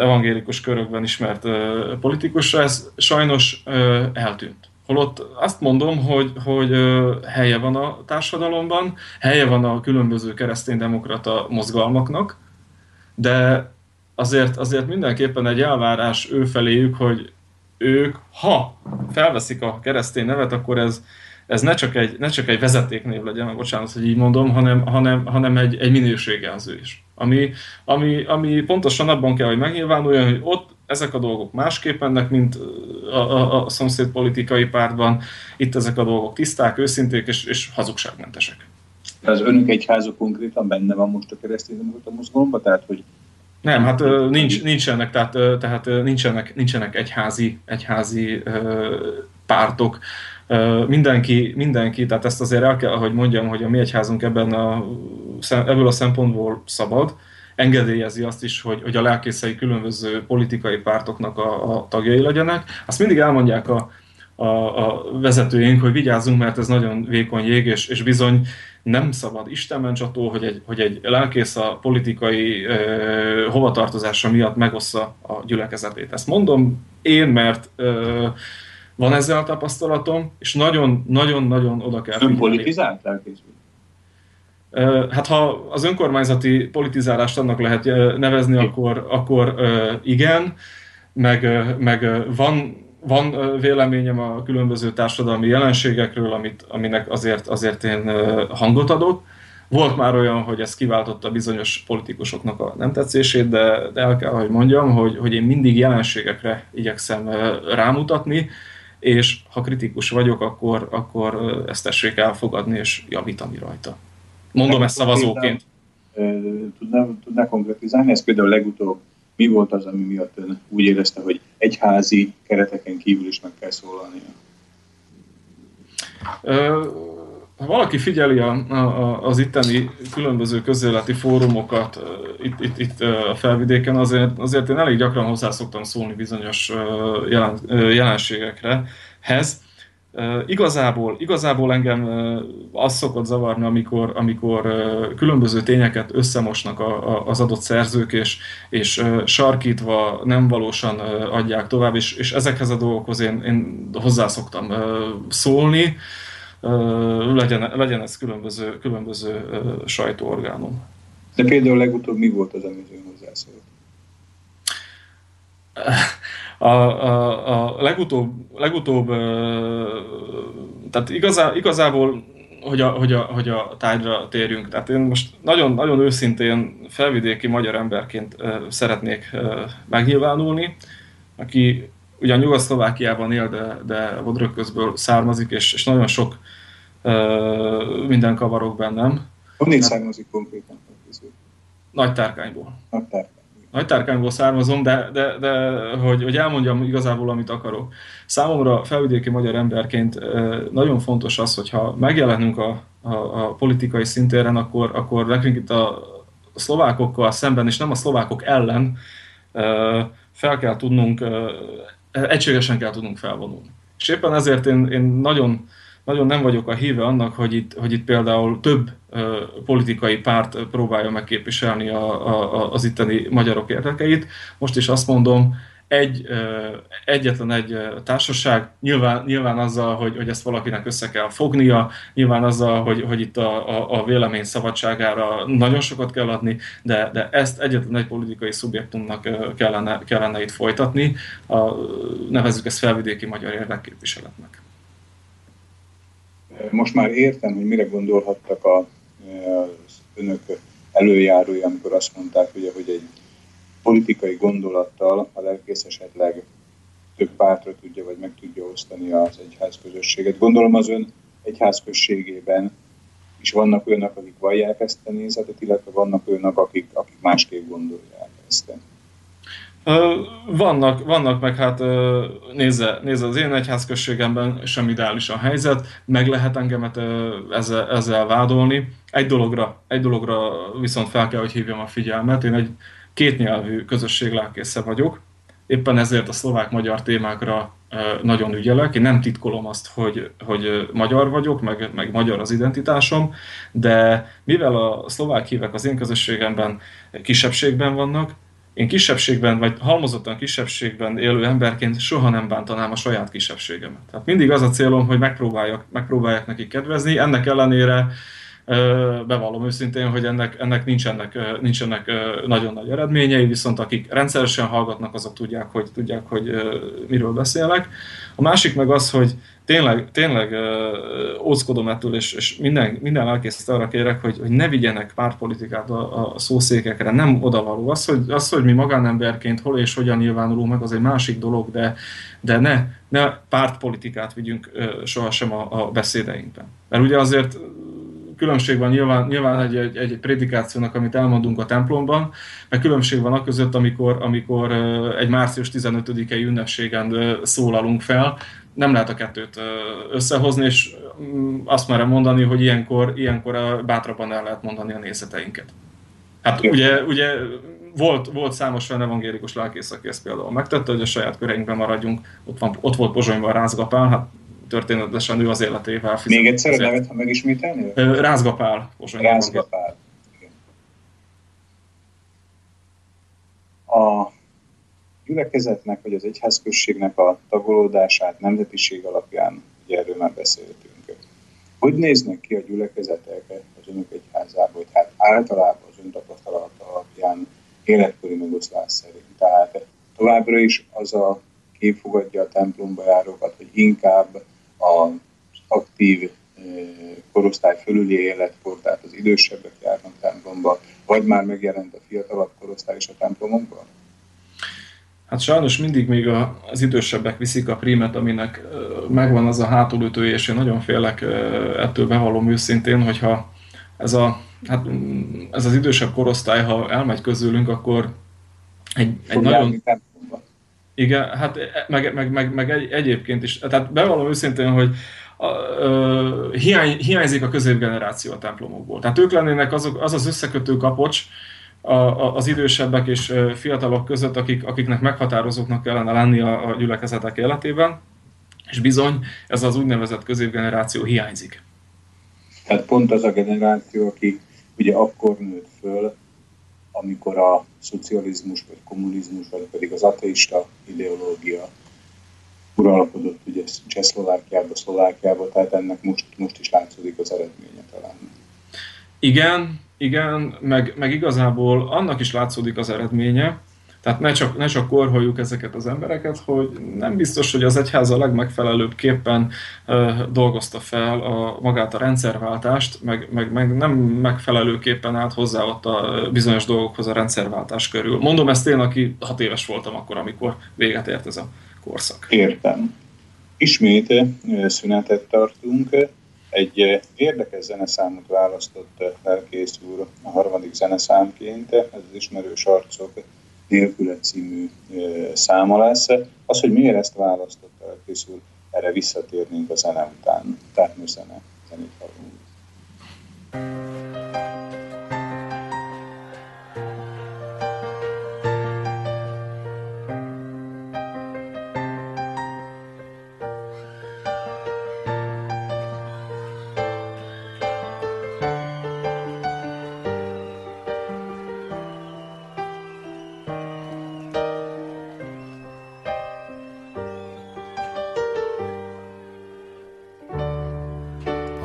evangélikus körökben ismert politikusra, ez sajnos eltűnt. Holott azt mondom, hogy, hogy helye van a társadalomban, helye van a különböző kereszténydemokrata mozgalmaknak, de azért, azért mindenképpen egy elvárás ő feléjük, hogy ők, ha felveszik a keresztény nevet, akkor ez, ez ne csak egy, ne csak egy vezetéknév legyen, bocsánat, hogy így mondom, hanem, hanem, hanem egy, egy minőségjelző is. Ami, ami, ami pontosan abban kell, hogy megnyilvánuljon, hogy ott ezek a dolgok másképp mennek, mint a, a, a szomszéd politikai pártban. Itt ezek a dolgok tiszták, őszinték és, és hazugságmentesek. Az önök egyháza konkrétan benne van most a kereszténydemokrata mozgalomban? Tehát, hogy nem, hát nincs, nincsenek, tehát, tehát nincsenek, nincsenek egyházi, egyházi pártok. Mindenki, mindenki, tehát ezt azért el kell, hogy mondjam, hogy a mi egyházunk ebben a, ebből a szempontból szabad, engedélyezi azt is, hogy, hogy a lelkészei különböző politikai pártoknak a, a tagjai legyenek. Azt mindig elmondják a, a, a vezetőink, hogy vigyázzunk, mert ez nagyon vékony jég, és, és bizony nem szabad Isten csató, hogy egy, hogy egy lelkész a politikai ö, hovatartozása miatt megossza a gyülekezetét. Ezt mondom én, mert ö, van ezzel a tapasztalatom, és nagyon-nagyon-nagyon oda kell figyelni. politizált lelkész? Hát ha az önkormányzati politizálást annak lehet nevezni, akkor, akkor igen, meg, meg van, van véleményem a különböző társadalmi jelenségekről, amit, aminek azért, azért én hangot adok. Volt már olyan, hogy ez kiváltotta bizonyos politikusoknak a nem tetszését, de, de el kell, hogy mondjam, hogy, hogy én mindig jelenségekre igyekszem rámutatni, és ha kritikus vagyok, akkor, akkor ezt tessék elfogadni és javítani rajta. Mondom ezt szavazóként. Tudná, tudná konkrétizálni? Ez például legutóbb mi volt az, ami miatt ön úgy érezte, hogy egyházi kereteken kívül is meg kell szólalnia? Ha valaki figyeli a, a, az itteni különböző közéleti fórumokat itt, itt, itt a felvidéken, azért, azért én elég gyakran hozzá szoktam szólni bizonyos jelen, jelenségekre, Igazából, igazából engem az szokott zavarni, amikor, amikor különböző tényeket összemosnak az adott szerzők, és, és sarkítva nem valósan adják tovább, és, és ezekhez a dolgokhoz én, én hozzá szoktam szólni, legyen, legyen ez különböző, különböző sajtóorgánum. De például legutóbb mi volt az, amit ön hozzászólt? a, a, a legutóbb, legutóbb tehát igazá, igazából hogy a, hogy, a, hogy a tájra térjünk. Tehát én most nagyon, nagyon őszintén felvidéki magyar emberként szeretnék megnyilvánulni, aki ugyan Nyugat-Szlovákiában él, de, de Vodrökközből származik, és, és nagyon sok minden kavarok bennem. Honnét származik konkrétan? Nagy tárkányból. Nagy tárkány. nagytárkányból származom, de, de, de hogy, hogy elmondjam igazából, amit akarok. Számomra felvidéki magyar emberként nagyon fontos az, hogyha megjelenünk a, a, a politikai szintéren, akkor, akkor nekünk itt a szlovákokkal szemben, és nem a szlovákok ellen fel kell tudnunk, egységesen kell tudnunk felvonulni. És éppen ezért én, én nagyon, nagyon nem vagyok a híve annak, hogy itt, hogy itt például több politikai párt próbálja megképviselni a, a, az itteni magyarok érdekeit. Most is azt mondom, egy, egyetlen egy társaság, nyilván, nyilván azzal, hogy, hogy ezt valakinek össze kell fognia, nyilván azzal, hogy, hogy itt a, a, a vélemény szabadságára nagyon sokat kell adni, de, de ezt egyetlen egy politikai szubjektumnak kellene, kellene itt folytatni, a, nevezzük ezt felvidéki magyar érdekképviseletnek. Most már értem, hogy mire gondolhattak a, az önök előjárója, amikor azt mondták, ugye, hogy egy politikai gondolattal a lelkész esetleg több pártra tudja, vagy meg tudja osztani az egyház közösséget. Gondolom az ön egyház községében is vannak olyanok, akik vallják ezt a nézetet, illetve vannak olyanok, akik, akik másképp gondolják ezt. Vannak, vannak meg hát nézze, nézze az én egyházközségemben sem ideális a helyzet, meg lehet engemet ezzel, ezzel vádolni. Egy dologra, egy dologra viszont fel kell, hogy hívjam a figyelmet. Én egy kétnyelvű közösség lelkésze vagyok, éppen ezért a szlovák-magyar témákra nagyon ügyelek. Én nem titkolom azt, hogy, hogy magyar vagyok, meg, meg magyar az identitásom, de mivel a szlovák hívek az én közösségemben kisebbségben vannak, én kisebbségben, vagy halmozottan kisebbségben élő emberként soha nem bántanám a saját kisebbségemet. Tehát mindig az a célom, hogy megpróbáljak, megpróbáljak nekik kedvezni, ennek ellenére bevallom őszintén, hogy ennek, ennek nincsenek, nincsenek nagyon nagy eredményei, viszont akik rendszeresen hallgatnak, azok tudják, hogy, tudják, hogy miről beszélek. A másik meg az, hogy tényleg, tényleg óckodom ettől, és, és minden, minden lelkészt arra kérek, hogy, hogy ne vigyenek pártpolitikát a, a szószékekre, nem odavaló. Az hogy, az, hogy mi magánemberként hol és hogyan nyilvánulunk meg, az egy másik dolog, de, de ne, ne pártpolitikát vigyünk sohasem a, a beszédeinkben. Mert ugye azért különbség van nyilván, nyilván egy, egy, egy prédikációnak, amit elmondunk a templomban, meg különbség van a között, amikor, amikor egy március 15-i ünnepségen szólalunk fel, nem lehet a kettőt összehozni, és mm, azt merem mondani, hogy ilyenkor, ilyenkor bátrabban el lehet mondani a nézeteinket. Hát ugye, ugye volt, volt számos olyan evangélikus lelkész, aki ezt például megtette, hogy a saját köreinkben maradjunk. Ott, van, ott volt Pozsonyban Rázgapál, hát történetesen ő az életével fizet. Még egyszer a nevet, ha megismételni? Rázgapál. Rázgapál. A gyülekezetnek, vagy az egyházközségnek a tagolódását nemzetiség alapján, ugye erről már beszéltünk. Hogy néznek ki a gyülekezetek az önök egyházában, vagy hát általában az ön tapasztalata alapján életkori megoszlás szerint? Tehát továbbra is az a kép fogadja a templomba járókat, hogy inkább az aktív korosztály fölüli életkor, tehát az idősebbek járnak templomba, vagy már megjelent a fiatalabb korosztály is a templomokban? Hát sajnos mindig még az idősebbek viszik a prímet, aminek megvan az a hátulütője, és én nagyon félek ettől bevallom őszintén, hogyha ez, a, hát ez az idősebb korosztály, ha elmegy közülünk, akkor egy, egy nagyon... Igen, hát e, meg, meg, meg, meg egy, egyébként is. Tehát bevallom őszintén, hogy a, ö, hiány, hiányzik a középgeneráció a templomokból. Tehát ők lennének azok, az az összekötő kapocs a, a, az idősebbek és fiatalok között, akik, akiknek meghatározóknak kellene lenni a, a gyülekezetek életében, és bizony ez az úgynevezett középgeneráció hiányzik. Tehát pont az a generáció, aki ugye akkor nőtt föl, amikor a szocializmus, vagy kommunizmus, vagy pedig az ateista ideológia uralkodott ugye Csehszlovákiába, Szlovákiába, tehát ennek most, most is látszódik az eredménye talán. Igen, igen, meg, meg igazából annak is látszódik az eredménye, tehát ne csak, ne csak korholjuk ezeket az embereket, hogy nem biztos, hogy az egyház a legmegfelelőbb képpen uh, dolgozta fel a, magát a rendszerváltást, meg, meg, meg nem megfelelőképpen állt hozzá ott a bizonyos dolgokhoz a rendszerváltás körül. Mondom ezt én, aki hat éves voltam akkor, amikor véget ért ez a korszak. Értem. Ismét szünetet tartunk. Egy érdekes zeneszámot választott lelkész úr a harmadik zeneszámként, ez az ismerős arcok nélküle című száma lesz. Az, hogy miért ezt választotta, készül, erre visszatérnénk a zene után. Tehát most zene, zenét hallunk.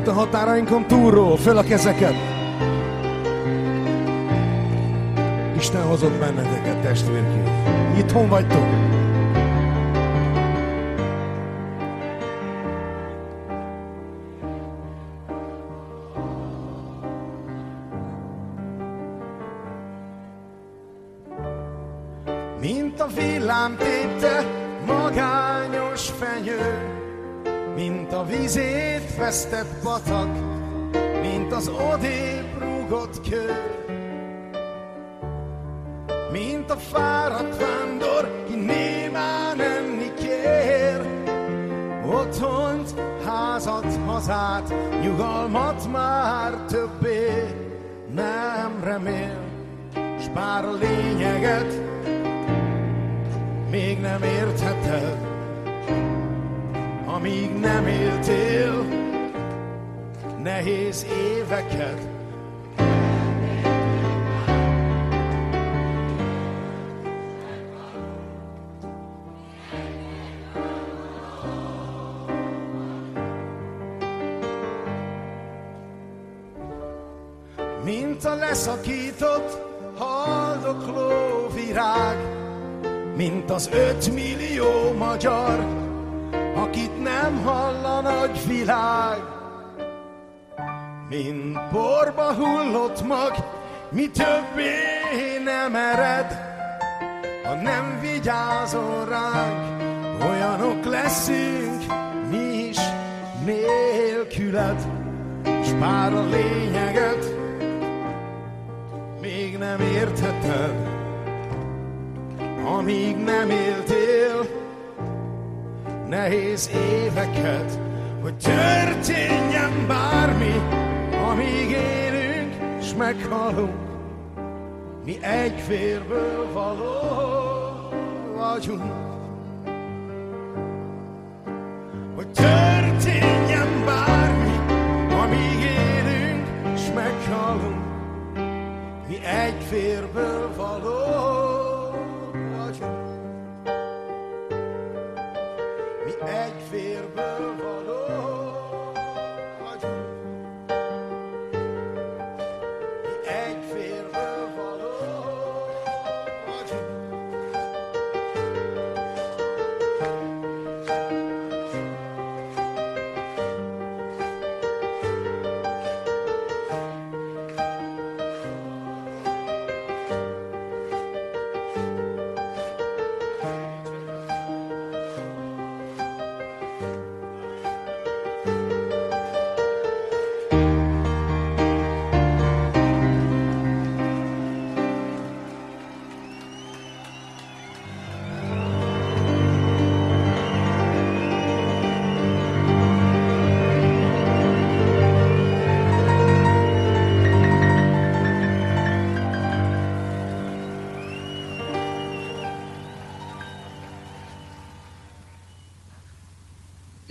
határainkon túlról, föl a kezeket. Isten hozott benneteket, testvérként. Itthon vagytok.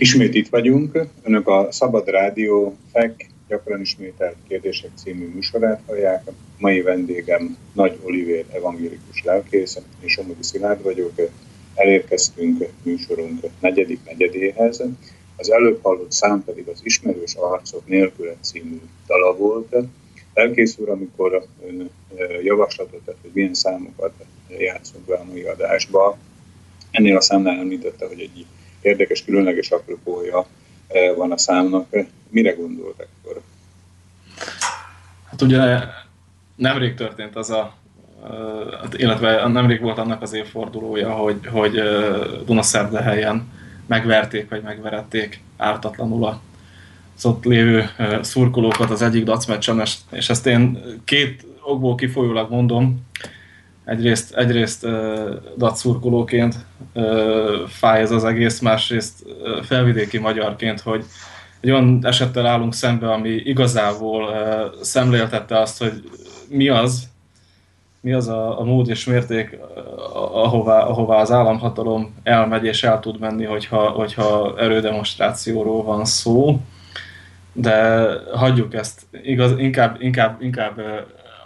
Ismét itt vagyunk, Önök a Szabad Rádió FEK gyakran ismételt kérdések című műsorát hallják. Mai vendégem Nagy Olivér evangélikus lelkész, és Somogyi Szilárd vagyok. Elérkeztünk műsorunk negyedik negyedéhez. Az előbb hallott szám pedig az Ismerős arcok nélküle című dala volt, Lelkész úr, amikor ön javaslatot tett, hogy milyen számokat játszunk be a mai adásba, ennél a számnál említette, hogy egy érdekes, különleges apropója van a számnak. Mire gondoltak akkor? Hát ugye nemrég történt az a, illetve nemrég volt annak az évfordulója, hogy, hogy Dunaszerdehelyen megverték, vagy megverették ártatlanul a az ott lévő szurkolókat az egyik dacmeccsen, és ezt én két okból kifolyólag mondom. Egyrészt, egyrészt dac szurkolóként fáj ez az egész, másrészt felvidéki magyarként, hogy egy olyan esettel állunk szembe, ami igazából szemléltette azt, hogy mi az, mi az a, a mód és mérték, ahová, ahová az államhatalom elmegy és el tud menni, hogyha, hogyha erődemonstrációról van szó. De hagyjuk ezt, igaz, inkább, inkább, inkább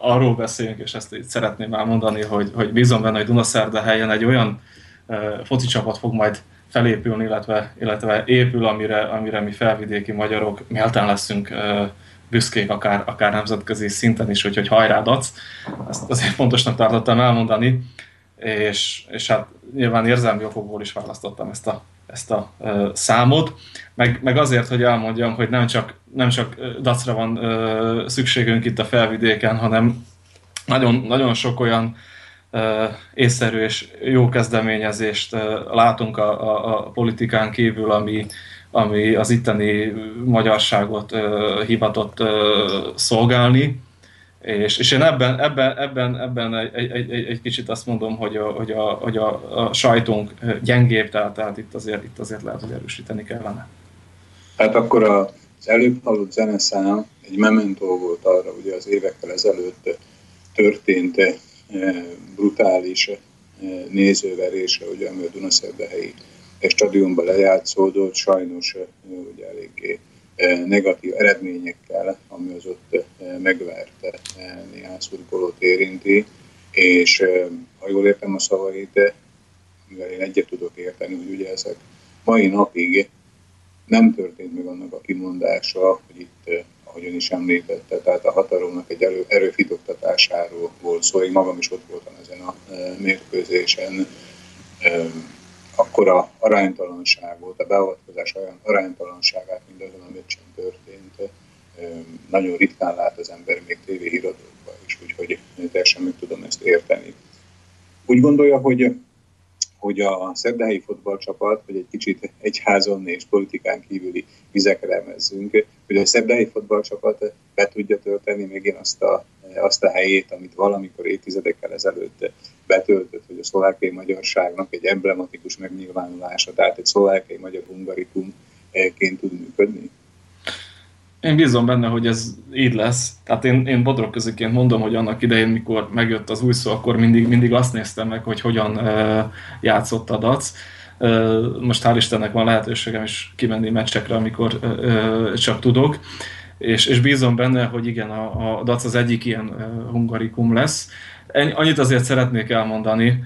arról beszéljünk, és ezt itt szeretném elmondani, hogy, hogy bízom benne, hogy Dunaszerde helyen egy olyan foci csapat fog majd felépülni, illetve, illetve épül, amire, amire mi felvidéki magyarok méltán leszünk büszkék, akár, akár nemzetközi szinten is, úgyhogy hajrá dac. Ezt azért fontosnak tartottam elmondani, és, és hát nyilván érzelmi okokból is választottam ezt a ezt a uh, számot, meg, meg azért, hogy elmondjam, hogy nem csak, nem csak dacra van uh, szükségünk itt a felvidéken, hanem nagyon, nagyon sok olyan uh, észszerű és jó kezdeményezést uh, látunk a, a, a politikán kívül, ami, ami az itteni magyarságot uh, hivatott uh, szolgálni és, és én ebben, ebben, ebben, ebben egy, egy, egy, egy kicsit azt mondom, hogy a, hogy a, hogy a, a sajtunk gyengébb, tehát, tehát itt, azért, itt azért lehet, hogy erősíteni kellene. Hát akkor az előbb hallott zeneszám egy mementó volt arra, ugye az évekkel ezelőtt történt eh, brutális eh, nézőverésre, ugye, ami a Dunaszerbehelyi stadionban lejátszódott, sajnos eh, ugye eléggé negatív eredményekkel, ami az ott megverte néhány szurkolót érinti, és ha jól értem a szavait, mivel én egyet tudok érteni, hogy ugye ezek mai napig nem történt meg annak a kimondása, hogy itt, ahogy ön is említette, tehát a hatalomnak egy erő, erőfitoktatásáról volt szó, én magam is ott voltam ezen a mérkőzésen, akkora aránytalanságot, a beavatkozás aránytalanságát, mint azon a meccsen történt, nagyon ritkán lát az ember még tévéhíradókban is, úgyhogy teljesen meg tudom ezt érteni. Úgy gondolja, hogy hogy a szerdahelyi fotballcsapat, hogy egy kicsit egyházon és politikán kívüli vizekre emezzünk, hogy a szerdahelyi fotballcsapat be tudja tölteni még én azt a, azt a helyét, amit valamikor évtizedekkel ezelőtt betöltött, hogy a szlovákiai magyarságnak egy emblematikus megnyilvánulása, tehát egy szlovákiai magyar hungarikumként tud működni? Én bízom benne, hogy ez így lesz. Tehát én, én bodrok közöként mondom, hogy annak idején, mikor megjött az új szó, akkor mindig, mindig azt néztem meg, hogy hogyan uh, játszott a DAC. Uh, most hál' Istennek van lehetőségem is kimenni meccsekre, amikor uh, csak tudok. És, és bízom benne, hogy igen, a, a DAC az egyik ilyen uh, hungarikum lesz. Annyit azért szeretnék elmondani,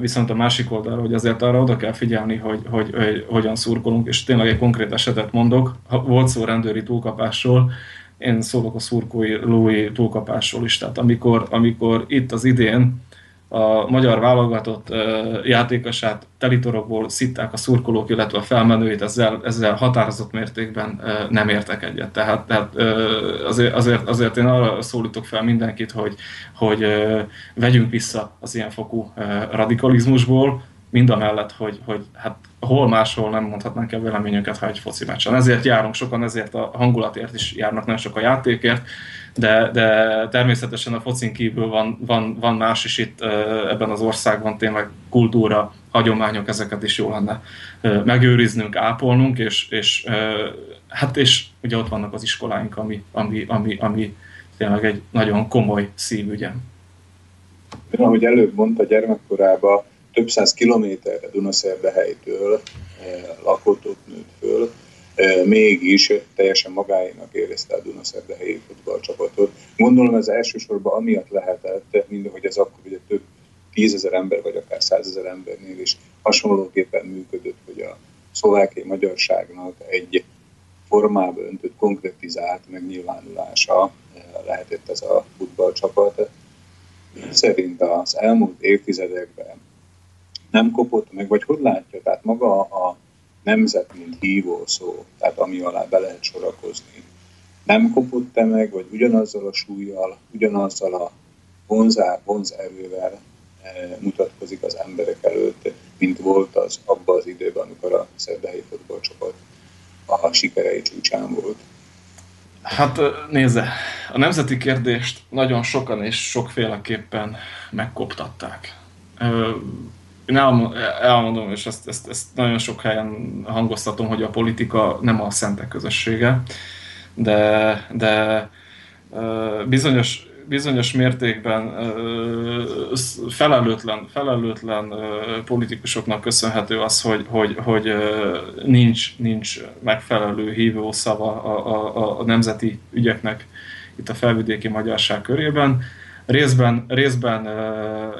viszont a másik oldalra, hogy azért arra oda kell figyelni, hogy, hogy, hogy hogyan szurkolunk, és tényleg egy konkrét esetet mondok. Volt szó rendőri túlkapásról, én szólok a szurkolói túlkapásról is. Tehát amikor, amikor itt az idén a magyar válogatott játékosát telitorokból szitták a szurkolók, illetve a felmenőit, ezzel, ezzel határozott mértékben nem értek egyet. Tehát, tehát azért, azért, azért én arra szólítok fel mindenkit, hogy, hogy vegyünk vissza az ilyenfokú radikalizmusból, mind a mellett, hogy, hogy hát hol máshol nem mondhatnánk el véleményünket, ha egy foci meccsen. Ezért járunk sokan, ezért a hangulatért is járnak, nem csak a játékért, de, de természetesen a focin kívül van, van, van más is itt ebben az országban, tényleg kultúra, hagyományok, ezeket is jó lenne megőriznünk, ápolnunk, és, és hát és ugye ott vannak az iskoláink, ami, ami, ami, ami tényleg egy nagyon komoly szívügyem. Ahogy előbb mondta, gyermekkorában több száz kilométerre Dunaszerdehelytől lakott, ott nőtt föl, mégis teljesen magáénak érezte a Dunaszerdehelyi futballcsapatot. Gondolom ez elsősorban amiatt lehetett, mind hogy ez akkor ugye több tízezer ember, vagy akár százezer embernél is hasonlóképpen működött, hogy a szlovákiai magyarságnak egy formába öntött, konkretizált megnyilvánulása lehetett ez a futballcsapat. Szerint az elmúlt évtizedekben nem kopott meg, vagy hogy látja, tehát maga a nemzet, mint hívó szó, tehát ami alá be lehet sorakozni, nem kopott-e meg, vagy ugyanazzal a súlyjal, ugyanazzal a vonzá, vonzerővel e, mutatkozik az emberek előtt, mint volt az abban az időben, amikor a szerdai fotballcsapat a sikerei csúcsán volt. Hát nézze, a nemzeti kérdést nagyon sokan és sokféleképpen megkoptatták. Én elmondom, és ezt, ezt, ezt nagyon sok helyen hangoztatom, hogy a politika nem a szentek közössége, de, de bizonyos bizonyos mértékben felelőtlen, felelőtlen politikusoknak köszönhető az, hogy, hogy, hogy nincs, nincs megfelelő hívószava a, a, a nemzeti ügyeknek itt a felvidéki magyarság körében. Részben, részben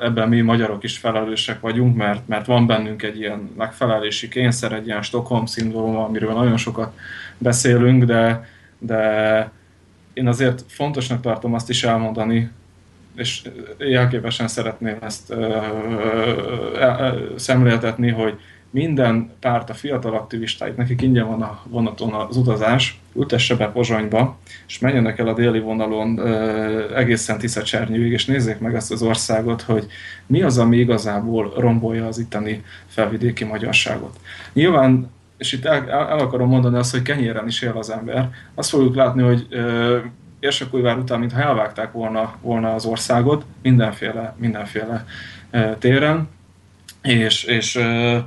ebben mi magyarok is felelősek vagyunk, mert, mert van bennünk egy ilyen megfelelési kényszer, egy ilyen Stockholm-szindróma, amiről nagyon sokat beszélünk, de, de én azért fontosnak tartom azt is elmondani, és jelképesen szeretném ezt ö, ö, ö, szemléltetni, hogy minden párt, a fiatal aktivistáit, nekik ingyen van a vonaton az utazás, ültesse be Pozsonyba, és menjenek el a déli vonalon ö, egészen Tiszacsernyőig, és nézzék meg ezt az országot, hogy mi az, ami igazából rombolja az itteni felvidéki magyarságot. Nyilván és itt el, el akarom mondani azt, hogy kenyéren is él az ember, azt fogjuk látni, hogy Érsekújvár után, mintha elvágták volna, volna az országot, mindenféle, mindenféle e, téren, és, és e,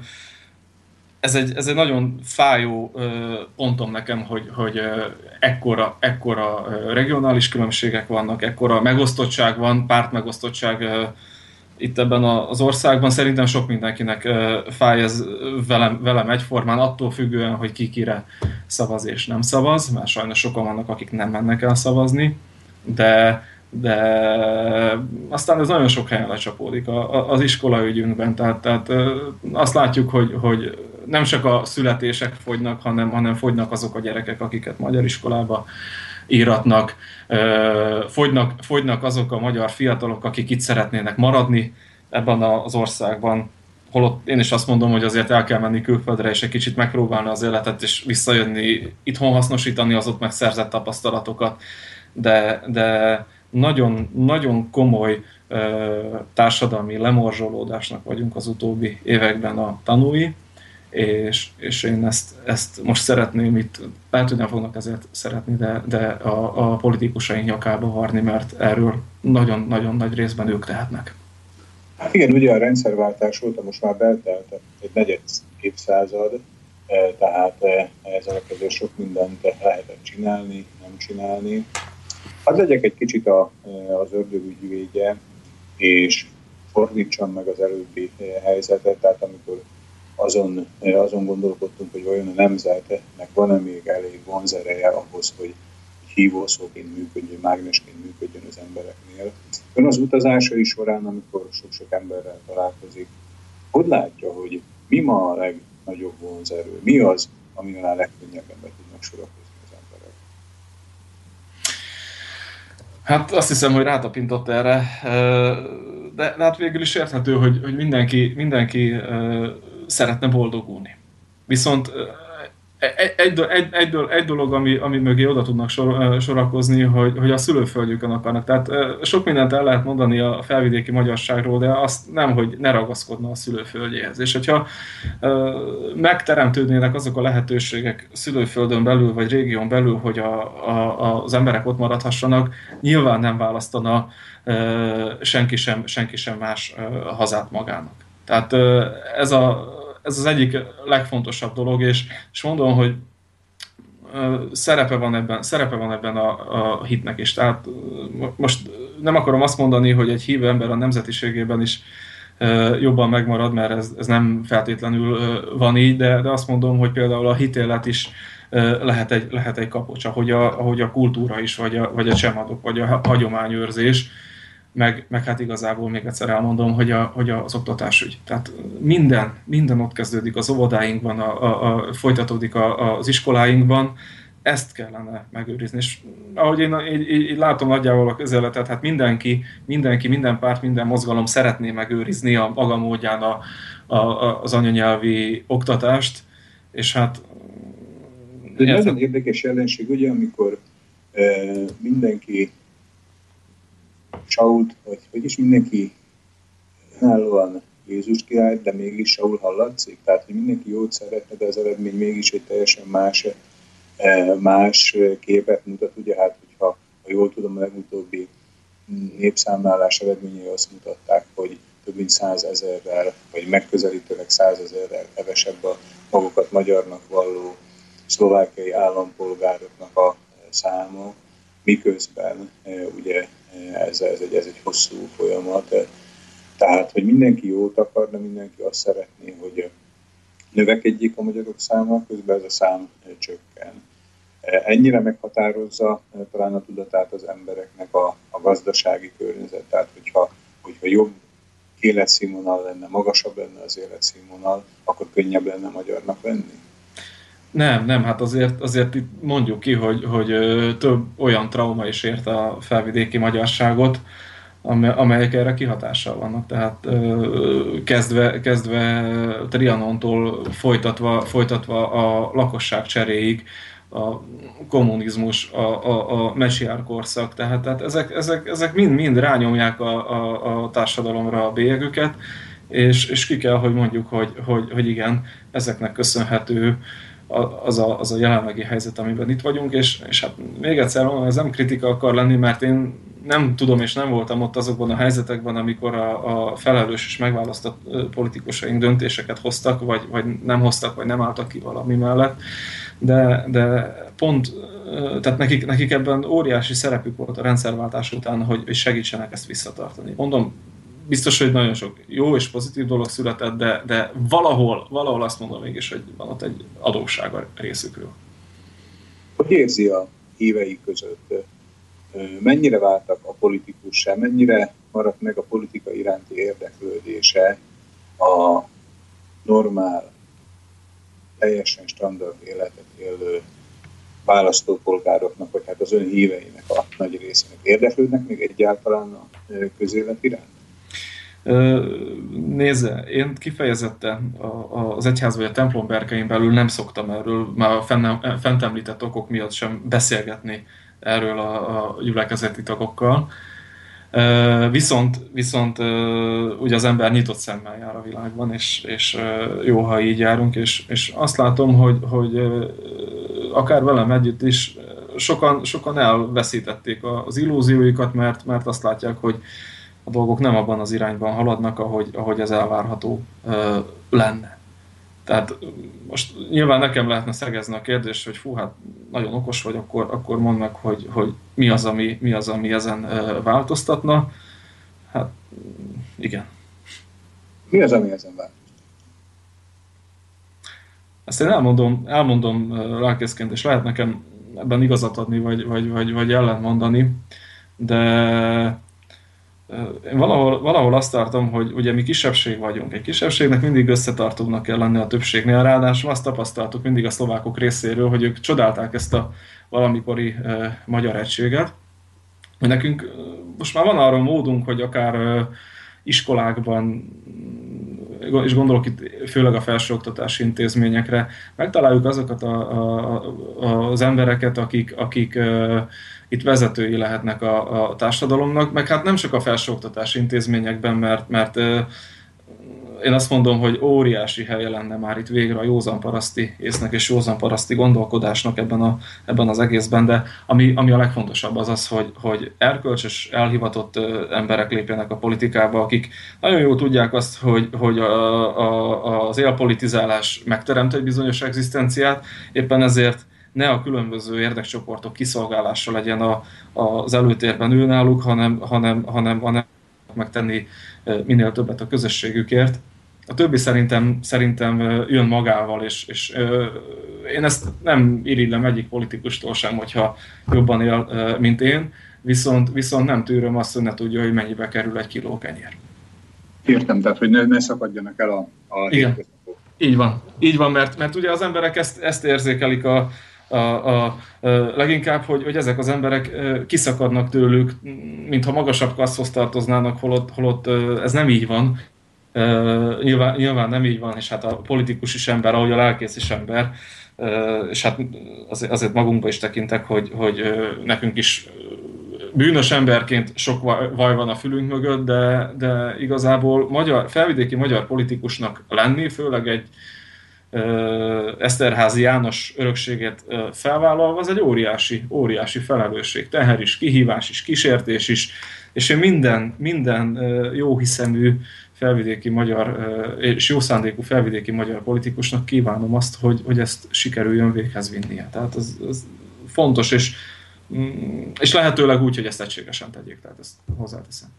ez egy, ez egy nagyon fájó pontom nekem, hogy, hogy ekkora, ekkora regionális különbségek vannak, ekkora megosztottság van, pártmegosztottság itt ebben az országban. Szerintem sok mindenkinek fáj ez velem, velem egyformán, attól függően, hogy ki kire szavaz és nem szavaz, mert sajnos sokan vannak, akik nem mennek el szavazni, de, de aztán ez nagyon sok helyen lecsapódik az iskolaügyünkben, tehát, tehát azt látjuk, hogy, hogy nem csak a születések fogynak, hanem, hanem fogynak azok a gyerekek, akiket magyar iskolába íratnak, fogynak, fogynak azok a magyar fiatalok, akik itt szeretnének maradni ebben az országban, holott én is azt mondom, hogy azért el kell menni külföldre, és egy kicsit megpróbálni az életet, és visszajönni, itthon hasznosítani az ott megszerzett tapasztalatokat, de, de nagyon, nagyon komoly társadalmi lemorzsolódásnak vagyunk az utóbbi években a tanúi, és, és én ezt, ezt most szeretném itt, lehet, hogy nem fognak ezért szeretni, de, de a, a politikusaink nyakába varni, mert erről nagyon-nagyon nagy részben ők tehetnek. Hát igen, ugye a rendszerváltás óta most már beltelt egy negyed évszázad, e, tehát e, ez alatt sok mindent lehetett csinálni, nem csinálni. Hát legyek egy kicsit a, e, az ördög ügyvédje, és fordítsam meg az előbbi helyzetet, tehát amikor azon, azon gondolkodtunk, hogy olyan a nemzetnek van-e még elég vonzereje ahhoz, hogy hívószóként működjön, mágnesként működjön az embereknél. Ön az utazásai során, amikor sok-sok emberrel találkozik, hogy látja, hogy mi ma a legnagyobb vonzerő? Mi az, ami a legkönnyebben be tudnak sorakozni az emberek? Hát azt hiszem, hogy rátapintott erre, de, de hát végül is érthető, hogy, hogy mindenki, mindenki szeretne boldogulni. Viszont egy, egy, egy, egy dolog, ami, ami mögé oda tudnak sor, sorakozni, hogy, hogy a szülőföldjükön akarnak. Tehát sok mindent el lehet mondani a felvidéki magyarságról, de azt nem, hogy ne ragaszkodna a szülőföldjéhez. És hogyha megteremtődnének azok a lehetőségek szülőföldön belül, vagy régión belül, hogy a, a, az emberek ott maradhassanak, nyilván nem választana senki sem, senki sem más hazát magának. Tehát ez, a, ez az egyik legfontosabb dolog, és, és mondom, hogy szerepe van ebben, szerepe van ebben a, a hitnek is. Tehát most nem akarom azt mondani, hogy egy hívő ember a nemzetiségében is jobban megmarad, mert ez, ez nem feltétlenül van így, de, de azt mondom, hogy például a hitélet is lehet egy, lehet egy kapocs, ahogy a, ahogy a kultúra is, vagy a, vagy a csemadok, vagy a hagyományőrzés meg, meg hát igazából még egyszer elmondom, hogy, a, hogy az oktatásügy. Tehát minden, minden ott kezdődik az óvodáinkban, a, a, a, folytatódik a, az iskoláinkban, ezt kellene megőrizni. És ahogy én így, így, így látom nagyjából a közeletet, hát mindenki, mindenki, minden párt, minden mozgalom szeretné megőrizni a maga módján a, a, a, az anyanyelvi oktatást, és hát... Ez nagyon érdekes jelenség, ugye, amikor e, mindenki Sault, vagy hogy is mindenki önállóan Jézus király, de mégis Saul hallatszik. Tehát, hogy mindenki jót szeretne, de az eredmény mégis egy teljesen más, eh, más képet mutat. Ugye hát, hogyha ha jól tudom, a legutóbbi népszámlálás eredményei azt mutatták, hogy több mint százezerrel, vagy megközelítőleg százezerrel kevesebb a magukat magyarnak valló szlovákiai állampolgároknak a száma, miközben eh, ugye ez, ez, egy, ez egy hosszú folyamat. Tehát, hogy mindenki jót akar, de mindenki azt szeretné, hogy növekedjék a magyarok száma, közben ez a szám csökken. Ennyire meghatározza talán a tudatát az embereknek a, a gazdasági környezet, tehát hogyha, hogyha jobb életszínvonal lenne, magasabb lenne az életszínvonal, akkor könnyebb lenne magyarnak lenni. Nem, nem, hát azért, azért itt mondjuk ki, hogy, hogy több olyan trauma is ért a felvidéki magyarságot, amelyek erre kihatással vannak. Tehát kezdve, kezdve Trianontól folytatva, folytatva a lakosság cseréig, a kommunizmus, a, a, a mesiár korszak, tehát, tehát ezek, ezek, ezek mind, mind rányomják a, a, a társadalomra a bélyegüket, és, és ki kell, hogy mondjuk, hogy, hogy, hogy igen, ezeknek köszönhető az a, az a jelenlegi helyzet, amiben itt vagyunk, és, és hát még egyszer mondom, ez nem kritika akar lenni, mert én nem tudom és nem voltam ott azokban a helyzetekben, amikor a, a felelős és megválasztott politikusaink döntéseket hoztak, vagy, vagy nem hoztak, vagy nem álltak ki valami mellett, de, de pont, tehát nekik, nekik ebben óriási szerepük volt a rendszerváltás után, hogy segítsenek ezt visszatartani. Mondom, biztos, hogy nagyon sok jó és pozitív dolog született, de, de valahol, valahol azt mondom mégis, hogy van ott egy adósság a részükről. Hogy érzi a hívei között? Mennyire váltak a politikussá, mennyire maradt meg a politika iránti érdeklődése a normál, teljesen standard életet élő választópolgároknak, vagy hát az ön híveinek a nagy részének érdeklődnek még egyáltalán a közélet iránt? Nézze, én kifejezetten az egyház vagy a templom berkein belül nem szoktam erről, már a fent említett okok miatt sem beszélgetni erről a, a gyülekezeti tagokkal. Viszont, viszont ugye az ember nyitott szemmel jár a világban, és, és jó, ha így járunk, és, és azt látom, hogy, hogy akár velem együtt is sokan, sokan elveszítették az illúzióikat, mert, mert azt látják, hogy a dolgok nem abban az irányban haladnak, ahogy, ahogy ez elvárható ö, lenne. Tehát most nyilván nekem lehetne szegezni a kérdést, hogy fú, hát nagyon okos vagy, akkor, akkor mondd meg, hogy, hogy mi, az, ami, mi az, ami ezen változtatna. Hát igen. Mi az, ami ezen változtatna? Ezt én elmondom, elmondom lelkészként, és lehet nekem ebben igazat adni, vagy, vagy, vagy, vagy ellentmondani, de én valahol, valahol azt tartom, hogy ugye mi kisebbség vagyunk. Egy kisebbségnek mindig összetartóbbnak kell lenni a többségnél. Ráadásul azt tapasztaltuk mindig a szlovákok részéről, hogy ők csodálták ezt a valamikori e, magyar egységet. Nekünk most már van arra módunk, hogy akár e, iskolákban, és gondolok itt főleg a felsőoktatási intézményekre, megtaláljuk azokat a, a, az embereket, akik, akik itt vezetői lehetnek a, a társadalomnak, meg hát nem csak a felsőoktatási intézményekben, mert, mert én azt mondom, hogy óriási helye lenne már itt végre a józan paraszti észnek és józan paraszti gondolkodásnak ebben, a, ebben az egészben, de ami, ami a legfontosabb az az, hogy, hogy erkölcsös, elhivatott emberek lépjenek a politikába, akik nagyon jól tudják azt, hogy, hogy a, a, az élpolitizálás megteremt egy bizonyos egzisztenciát, éppen ezért ne a különböző érdekcsoportok kiszolgálása legyen a, az előtérben ő náluk, hanem, hanem, hanem, hanem megtenni minél többet a közösségükért. A többi szerintem, szerintem jön magával, és, és én ezt nem irigylem egyik politikustól sem, hogyha jobban él, mint én, viszont, viszont nem tűröm azt, hogy ne tudja, hogy mennyibe kerül egy kiló kenyér. Értem, tehát hogy ne, ne szakadjanak el a, a Igen. Így van, így van, mert, mert ugye az emberek ezt, ezt érzékelik a, A, a, a, leginkább, hogy, hogy ezek az emberek kiszakadnak tőlük, mintha magasabb kasszhoz tartoznának, holott, holott ez nem így van. Nyilván, nyilván nem így van, és hát a politikus is ember, ahogy a lelkész is ember, és hát azért magunkba is tekintek, hogy, hogy nekünk is bűnös emberként sok vaj van a fülünk mögött, de, de igazából magyar, felvidéki magyar politikusnak lenni, főleg egy Eszterházi János örökséget felvállalva, az egy óriási, óriási felelősség, teher is, kihívás is, kísértés is, és én minden, minden jó hiszemű felvidéki magyar és jó szándékú felvidéki magyar politikusnak kívánom azt, hogy, hogy ezt sikerüljön véghez vinnie. Tehát ez, ez fontos, és, mm, és lehetőleg úgy, hogy ezt egységesen tegyék, tehát ezt hozzáteszem.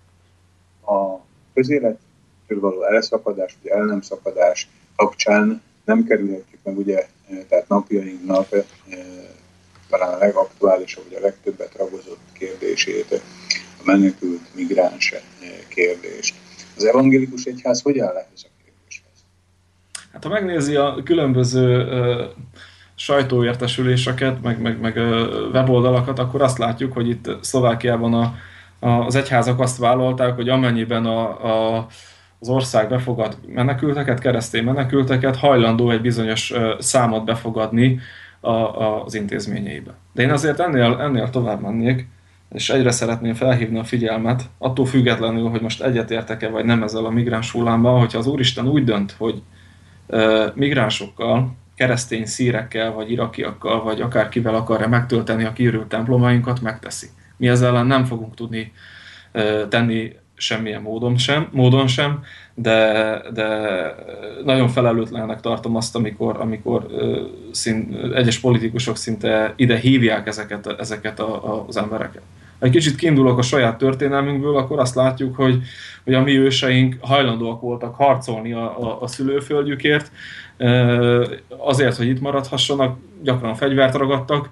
A közélettől való elszakadás, vagy el nem szakadás kapcsán nem kerülhetjük meg ugye, tehát napjainknak talán a legaktuálisabb, vagy a legtöbbet ragozott kérdését, a menekült migráns kérdést az evangélikus egyház hogy áll ehhez a kérdéshez? Hát ha megnézi a különböző uh, sajtóértesüléseket, meg, meg, meg weboldalakat, akkor azt látjuk, hogy itt Szlovákiában a, a, az egyházak azt vállalták, hogy amennyiben a, a, az ország befogad menekülteket, keresztény menekülteket, hajlandó egy bizonyos számot befogadni a, a, az intézményeibe. De én azért ennél, ennél tovább mennék, és egyre szeretném felhívni a figyelmet, attól függetlenül, hogy most egyetértek-e vagy nem ezzel a migráns hullámmal, hogyha az Úristen úgy dönt, hogy migránsokkal, keresztény szírekkel, vagy irakiakkal, vagy akárkivel akarja megtölteni a kiürült templomainkat, megteszi. Mi ezzel ellen nem fogunk tudni tenni semmilyen módon sem, módon sem de, de nagyon felelőtlenek tartom azt, amikor, amikor szín, egyes politikusok szinte ide hívják ezeket, ezeket a, a, az embereket. Egy kicsit kiindulok a saját történelmünkből, akkor azt látjuk, hogy, hogy a mi őseink hajlandóak voltak harcolni a, a, a szülőföldjükért, azért, hogy itt maradhassanak, gyakran fegyvert ragadtak,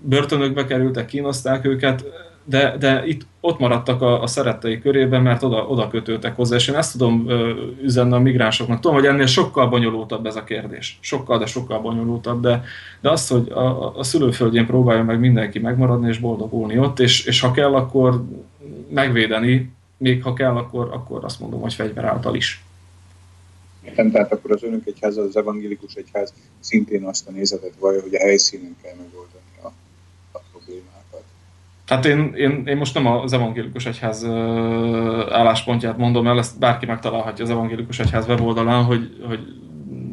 börtönökbe kerültek, kínozták őket, de, de itt ott maradtak a, a szerettei körében, mert oda, oda kötődtek hozzá, és én ezt tudom ö, üzenni a migránsoknak. Tudom, hogy ennél sokkal bonyolultabb ez a kérdés. Sokkal, de sokkal bonyolultabb, de, de az, hogy a, a szülőföldjén próbálja meg mindenki megmaradni és boldogulni ott, és, és ha kell, akkor megvédeni, még ha kell, akkor, akkor azt mondom, hogy fegyver által is. Értem, tehát akkor az önök egyház, az evangélikus egyház szintén azt a nézetet vallja, hogy a helyszínen kell megoldani Hát én, én, én most nem az evangélikus egyház álláspontját mondom el, ezt bárki megtalálhatja az evangélikus egyház weboldalán, hogy, hogy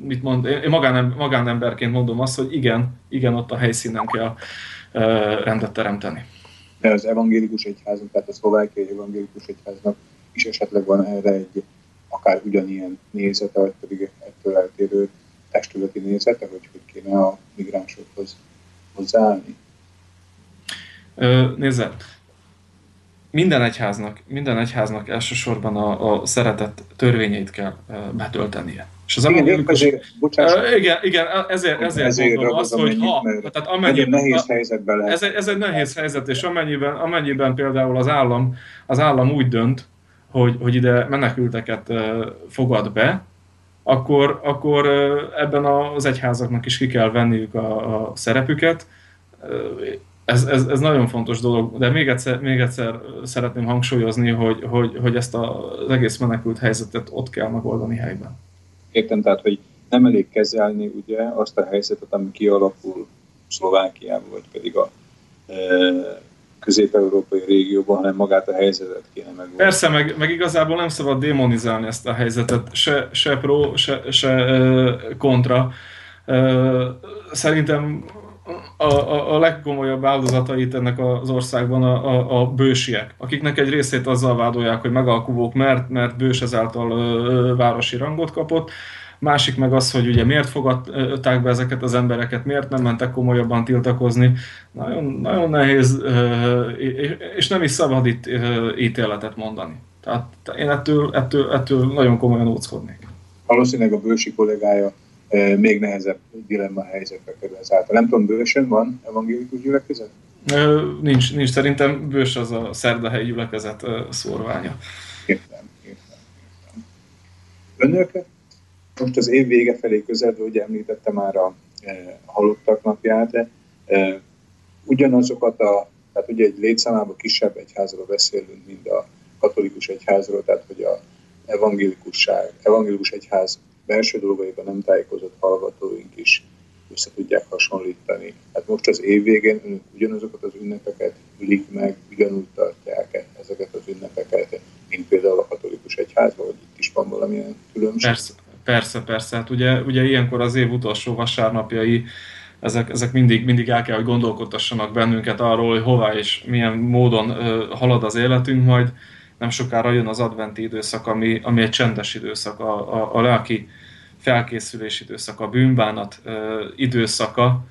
mit mond. Én magánem, magánemberként mondom azt, hogy igen, igen, ott a helyszínen kell rendet teremteni. De az evangélikus egyháznak, tehát a szlovákiai evangélikus egyháznak is esetleg van erre egy akár ugyanilyen nézete, vagy pedig ettől eltérő testületi nézete, hogy hogy kéne a migránsokhoz hozzáállni? Nézze, minden egyháznak, minden egyháznak elsősorban a, a szeretet törvényeit kell betöltenie. És az igen, evangélikus... Ezért, igen, igen, ezért, ezért, ezért mondom azt, hogy ha, tehát amennyiben, nehéz helyzetben Ez, ez egy nehéz helyzet, és amennyiben, amennyiben például az állam, az állam úgy dönt, hogy, hogy ide menekülteket fogad be, akkor, akkor ebben az egyházaknak is ki kell venniük a, a szerepüket, ez, ez, ez nagyon fontos dolog, de még egyszer, még egyszer szeretném hangsúlyozni, hogy, hogy, hogy ezt az egész menekült helyzetet ott kell megoldani helyben. Értem, tehát, hogy nem elég kezelni ugye azt a helyzetet, ami kialakul Szlovákiában, vagy pedig a e, közép-európai régióban, hanem magát a helyzetet kéne megoldani. Persze, meg, meg igazából nem szabad démonizálni ezt a helyzetet, se, se pro, se, se e, kontra. E, szerintem a, a, a legkomolyabb áldozatait ennek az országban a, a, a bősiek, akiknek egy részét azzal vádolják, hogy megalkuvók, mert, mert bős ezáltal ö, városi rangot kapott, másik meg az, hogy ugye miért fogadták be ezeket az embereket, miért nem mentek komolyabban tiltakozni. Nagyon, nagyon nehéz, és nem is szabad itt ítéletet mondani. Tehát én ettől, ettől, ettől nagyon komolyan óckodnék. Valószínűleg a bősi kollégája még nehezebb dilemma helyzetbe kerül ezáltal. Nem tudom, bősen van evangélikus gyülekezet? Nincs, nincs. Szerintem bős az a szerdahelyi gyülekezet szorványa. Értem, értem, értem. Önök most az év vége felé közelve, ugye említette már a halottak napját. Ugyanazokat a, tehát ugye egy létszámában kisebb egyházról beszélünk, mint a katolikus egyházról, tehát hogy a evangélikusság, evangélikus egyház belső dolgaiban nem tájékozott hallgatóink is össze tudják hasonlítani. Hát most az év végén önök ugyanazokat az ünnepeket ülik meg, ugyanúgy tartják ezeket az ünnepeket, mint például a katolikus egyházban, vagy itt is van valamilyen különbség? Persze, persze, persze. Hát ugye, ugye ilyenkor az év utolsó vasárnapjai ezek, ezek mindig, mindig el kell, hogy gondolkodtassanak bennünket arról, hogy hová és milyen módon halad az életünk, majd nem sokára jön az adventi időszak, ami, ami egy csendes időszak, a, a, a lelki felkészülés időszaka, a bűnbánat időszaka,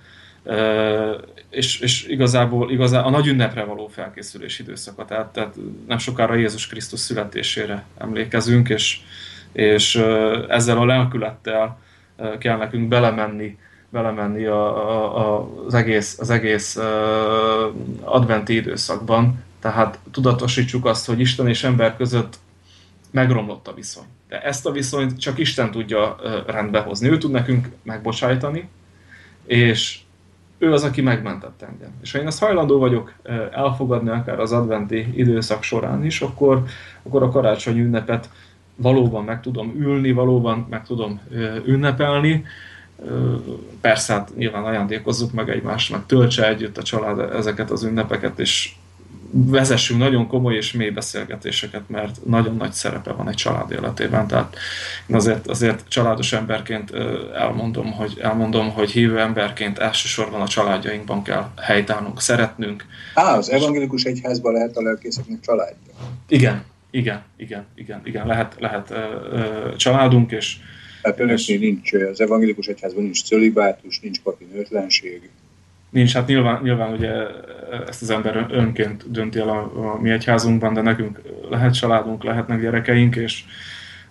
és, és igazából, igazából a nagy ünnepre való felkészülés időszaka. Tehát, tehát nem sokára Jézus Krisztus születésére emlékezünk, és, és ezzel a lelkülettel kell nekünk belemenni, belemenni a, a, az egész, az egész adventi időszakban. Tehát tudatosítsuk azt, hogy Isten és ember között megromlott a viszony. De ezt a viszonyt csak Isten tudja rendbe hozni. Ő tud nekünk megbocsájtani, és ő az, aki megmentett engem. És ha én ezt hajlandó vagyok elfogadni akár az adventi időszak során is, akkor, akkor a karácsony ünnepet valóban meg tudom ülni, valóban meg tudom ünnepelni. Persze, hát nyilván ajándékozzuk meg egymást, meg töltse együtt a család ezeket az ünnepeket, és vezessünk nagyon komoly és mély beszélgetéseket, mert nagyon nagy szerepe van egy család életében. Tehát én azért, azért családos emberként elmondom, hogy, elmondom, hogy hívő emberként elsősorban a családjainkban kell helytállnunk, szeretnünk. Á, az evangélikus egyházban lehet a lelkészeknek családja. Igen, igen, igen, igen, igen, lehet, lehet ö, ö, családunk, és... Tehát önöknél nincs, az evangélikus egyházban nincs cölibátus, nincs papi nőtlenség. Nincs, hát nyilván, nyilván ugye ezt az ember önként dönti el a, a mi egyházunkban, de nekünk lehet családunk, lehetnek gyerekeink, és,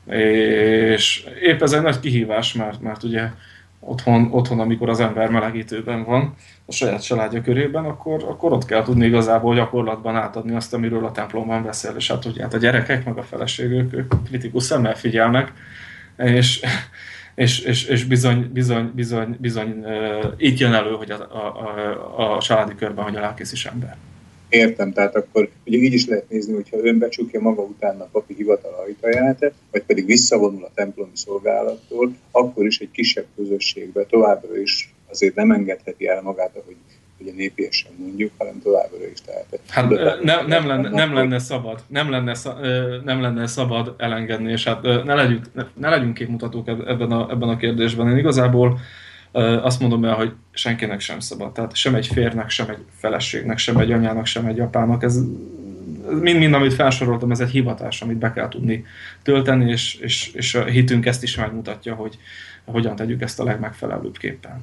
és épp ez egy nagy kihívás, mert, mert ugye otthon, otthon, amikor az ember melegítőben van, a saját családja körében, akkor, akkor ott kell tudni igazából gyakorlatban átadni azt, amiről a templomban beszél, és hát ugye hát a gyerekek, meg a feleségük, ők kritikus szemmel figyelnek, és és, és, és bizony, bizony, bizony, bizony uh, így jön elő, hogy a, a, a, a családi körben, hogy a lelkész is ember. Értem, tehát akkor ugye így is lehet nézni, hogyha ön becsukja maga után a papi hivatal ajtaját, vagy pedig visszavonul a templomi szolgálattól, akkor is egy kisebb közösségbe továbbra is azért nem engedheti el magát, ahogy ugye népiesen mondjuk, hanem továbbra is. Tehát, hát nem, nem, lenne, nem lenne szabad, nem lenne, nem lenne szabad elengedni, és hát ne legyünk, ne legyünk képmutatók ebben a, ebben a kérdésben. Én igazából azt mondom el, hogy senkinek sem szabad. Tehát sem egy férnek, sem egy feleségnek, sem egy anyának, sem egy apának. Ez mind-mind, amit felsoroltam, ez egy hivatás, amit be kell tudni tölteni, és, és, és a hitünk ezt is megmutatja, hogy hogyan tegyük ezt a legmegfelelőbb képpen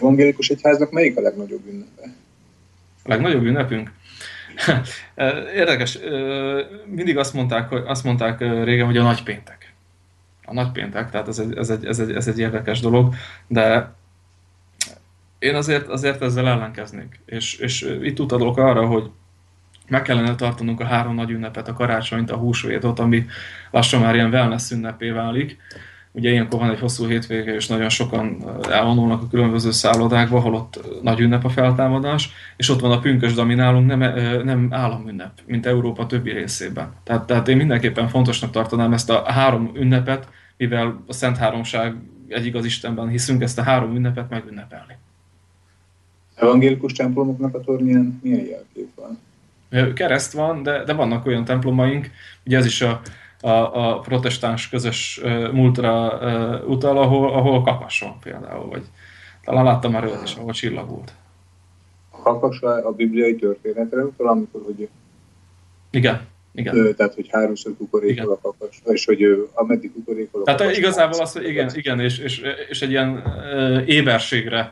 evangélikus egyháznak melyik a legnagyobb ünnepe? A legnagyobb ünnepünk? Érdekes, mindig azt mondták, azt mondták régen, hogy a nagypéntek. A nagypéntek, tehát ez egy, ez egy, ez egy, ez egy érdekes dolog, de én azért, azért ezzel ellenkeznék. És, és itt utalok arra, hogy meg kellene tartanunk a három nagy ünnepet, a karácsonyt, a húsvétot, ami lassan már ilyen wellness ünnepé válik, Ugye ilyenkor van egy hosszú hétvége, és nagyon sokan elvonulnak a különböző szállodákba, holott nagy ünnep a feltámadás, és ott van a pünkös, ami nálunk nem, nem állammünnep, mint Európa többi részében. Tehát, tehát én mindenképpen fontosnak tartanám ezt a három ünnepet, mivel a Szent Háromság egyik az Istenben hiszünk, ezt a három ünnepet megünnepelni. Evangélikus templomoknak a tornyán milyen jelkép van? Kereszt van, de, de vannak olyan templomaink, ugye ez is a a, a protestáns közös múltra utal, ahol, ahol kakas van például, vagy talán láttam már olyat is, ahol csillag volt. A kakas a bibliai történetre utal, amikor, hogy igen, igen. Ö, tehát, hogy háromszor kukorékol a kakas, és hogy ő, ameddig kukorékol a Tehát kakas, igazából az, hogy igen, igen és, és, és egy ilyen éberségre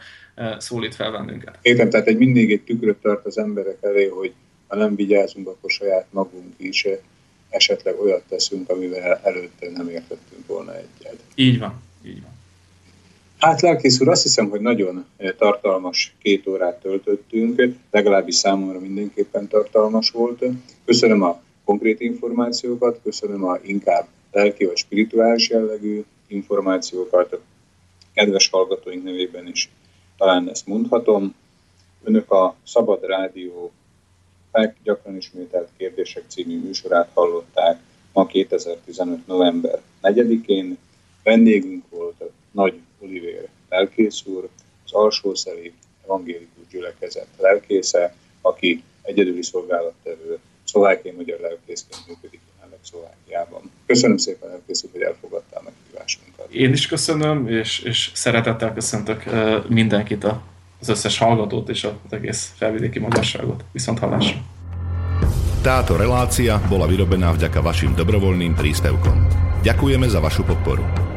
szólít fel bennünket. Értem, tehát egy mindig egy tükröt tart az emberek elé, hogy ha nem vigyázunk, akkor saját magunk is esetleg olyat teszünk, amivel előtte nem értettünk volna egyet. Így van, így van. Hát lelkész úr, azt hiszem, hogy nagyon tartalmas két órát töltöttünk, legalábbis számomra mindenképpen tartalmas volt. Köszönöm a konkrét információkat, köszönöm a inkább lelki vagy spirituális jellegű információkat. kedves hallgatóink nevében is talán ezt mondhatom. Önök a Szabad Rádió FEK gyakran ismételt kérdések című műsorát hallották ma 2015. november 4-én. Vendégünk volt a Nagy Olivér lelkész úr, az alsószeli evangélikus gyülekezet lelkésze, aki egyedüli szolgálattevő szlovákiai magyar lelkészként működik jelenleg Szlovákiában. Köszönöm szépen, lelkész hogy elfogadtál meghívásunkat. Én is köszönöm, és, és szeretettel köszöntök mindenkit, az összes hallgatót és az egész felvidéki magyarságot. Viszont hallásra. Táto relácia bola vyrobená vďaka vašim dobrovoľným príspevkom. Ďakujeme za vašu podporu.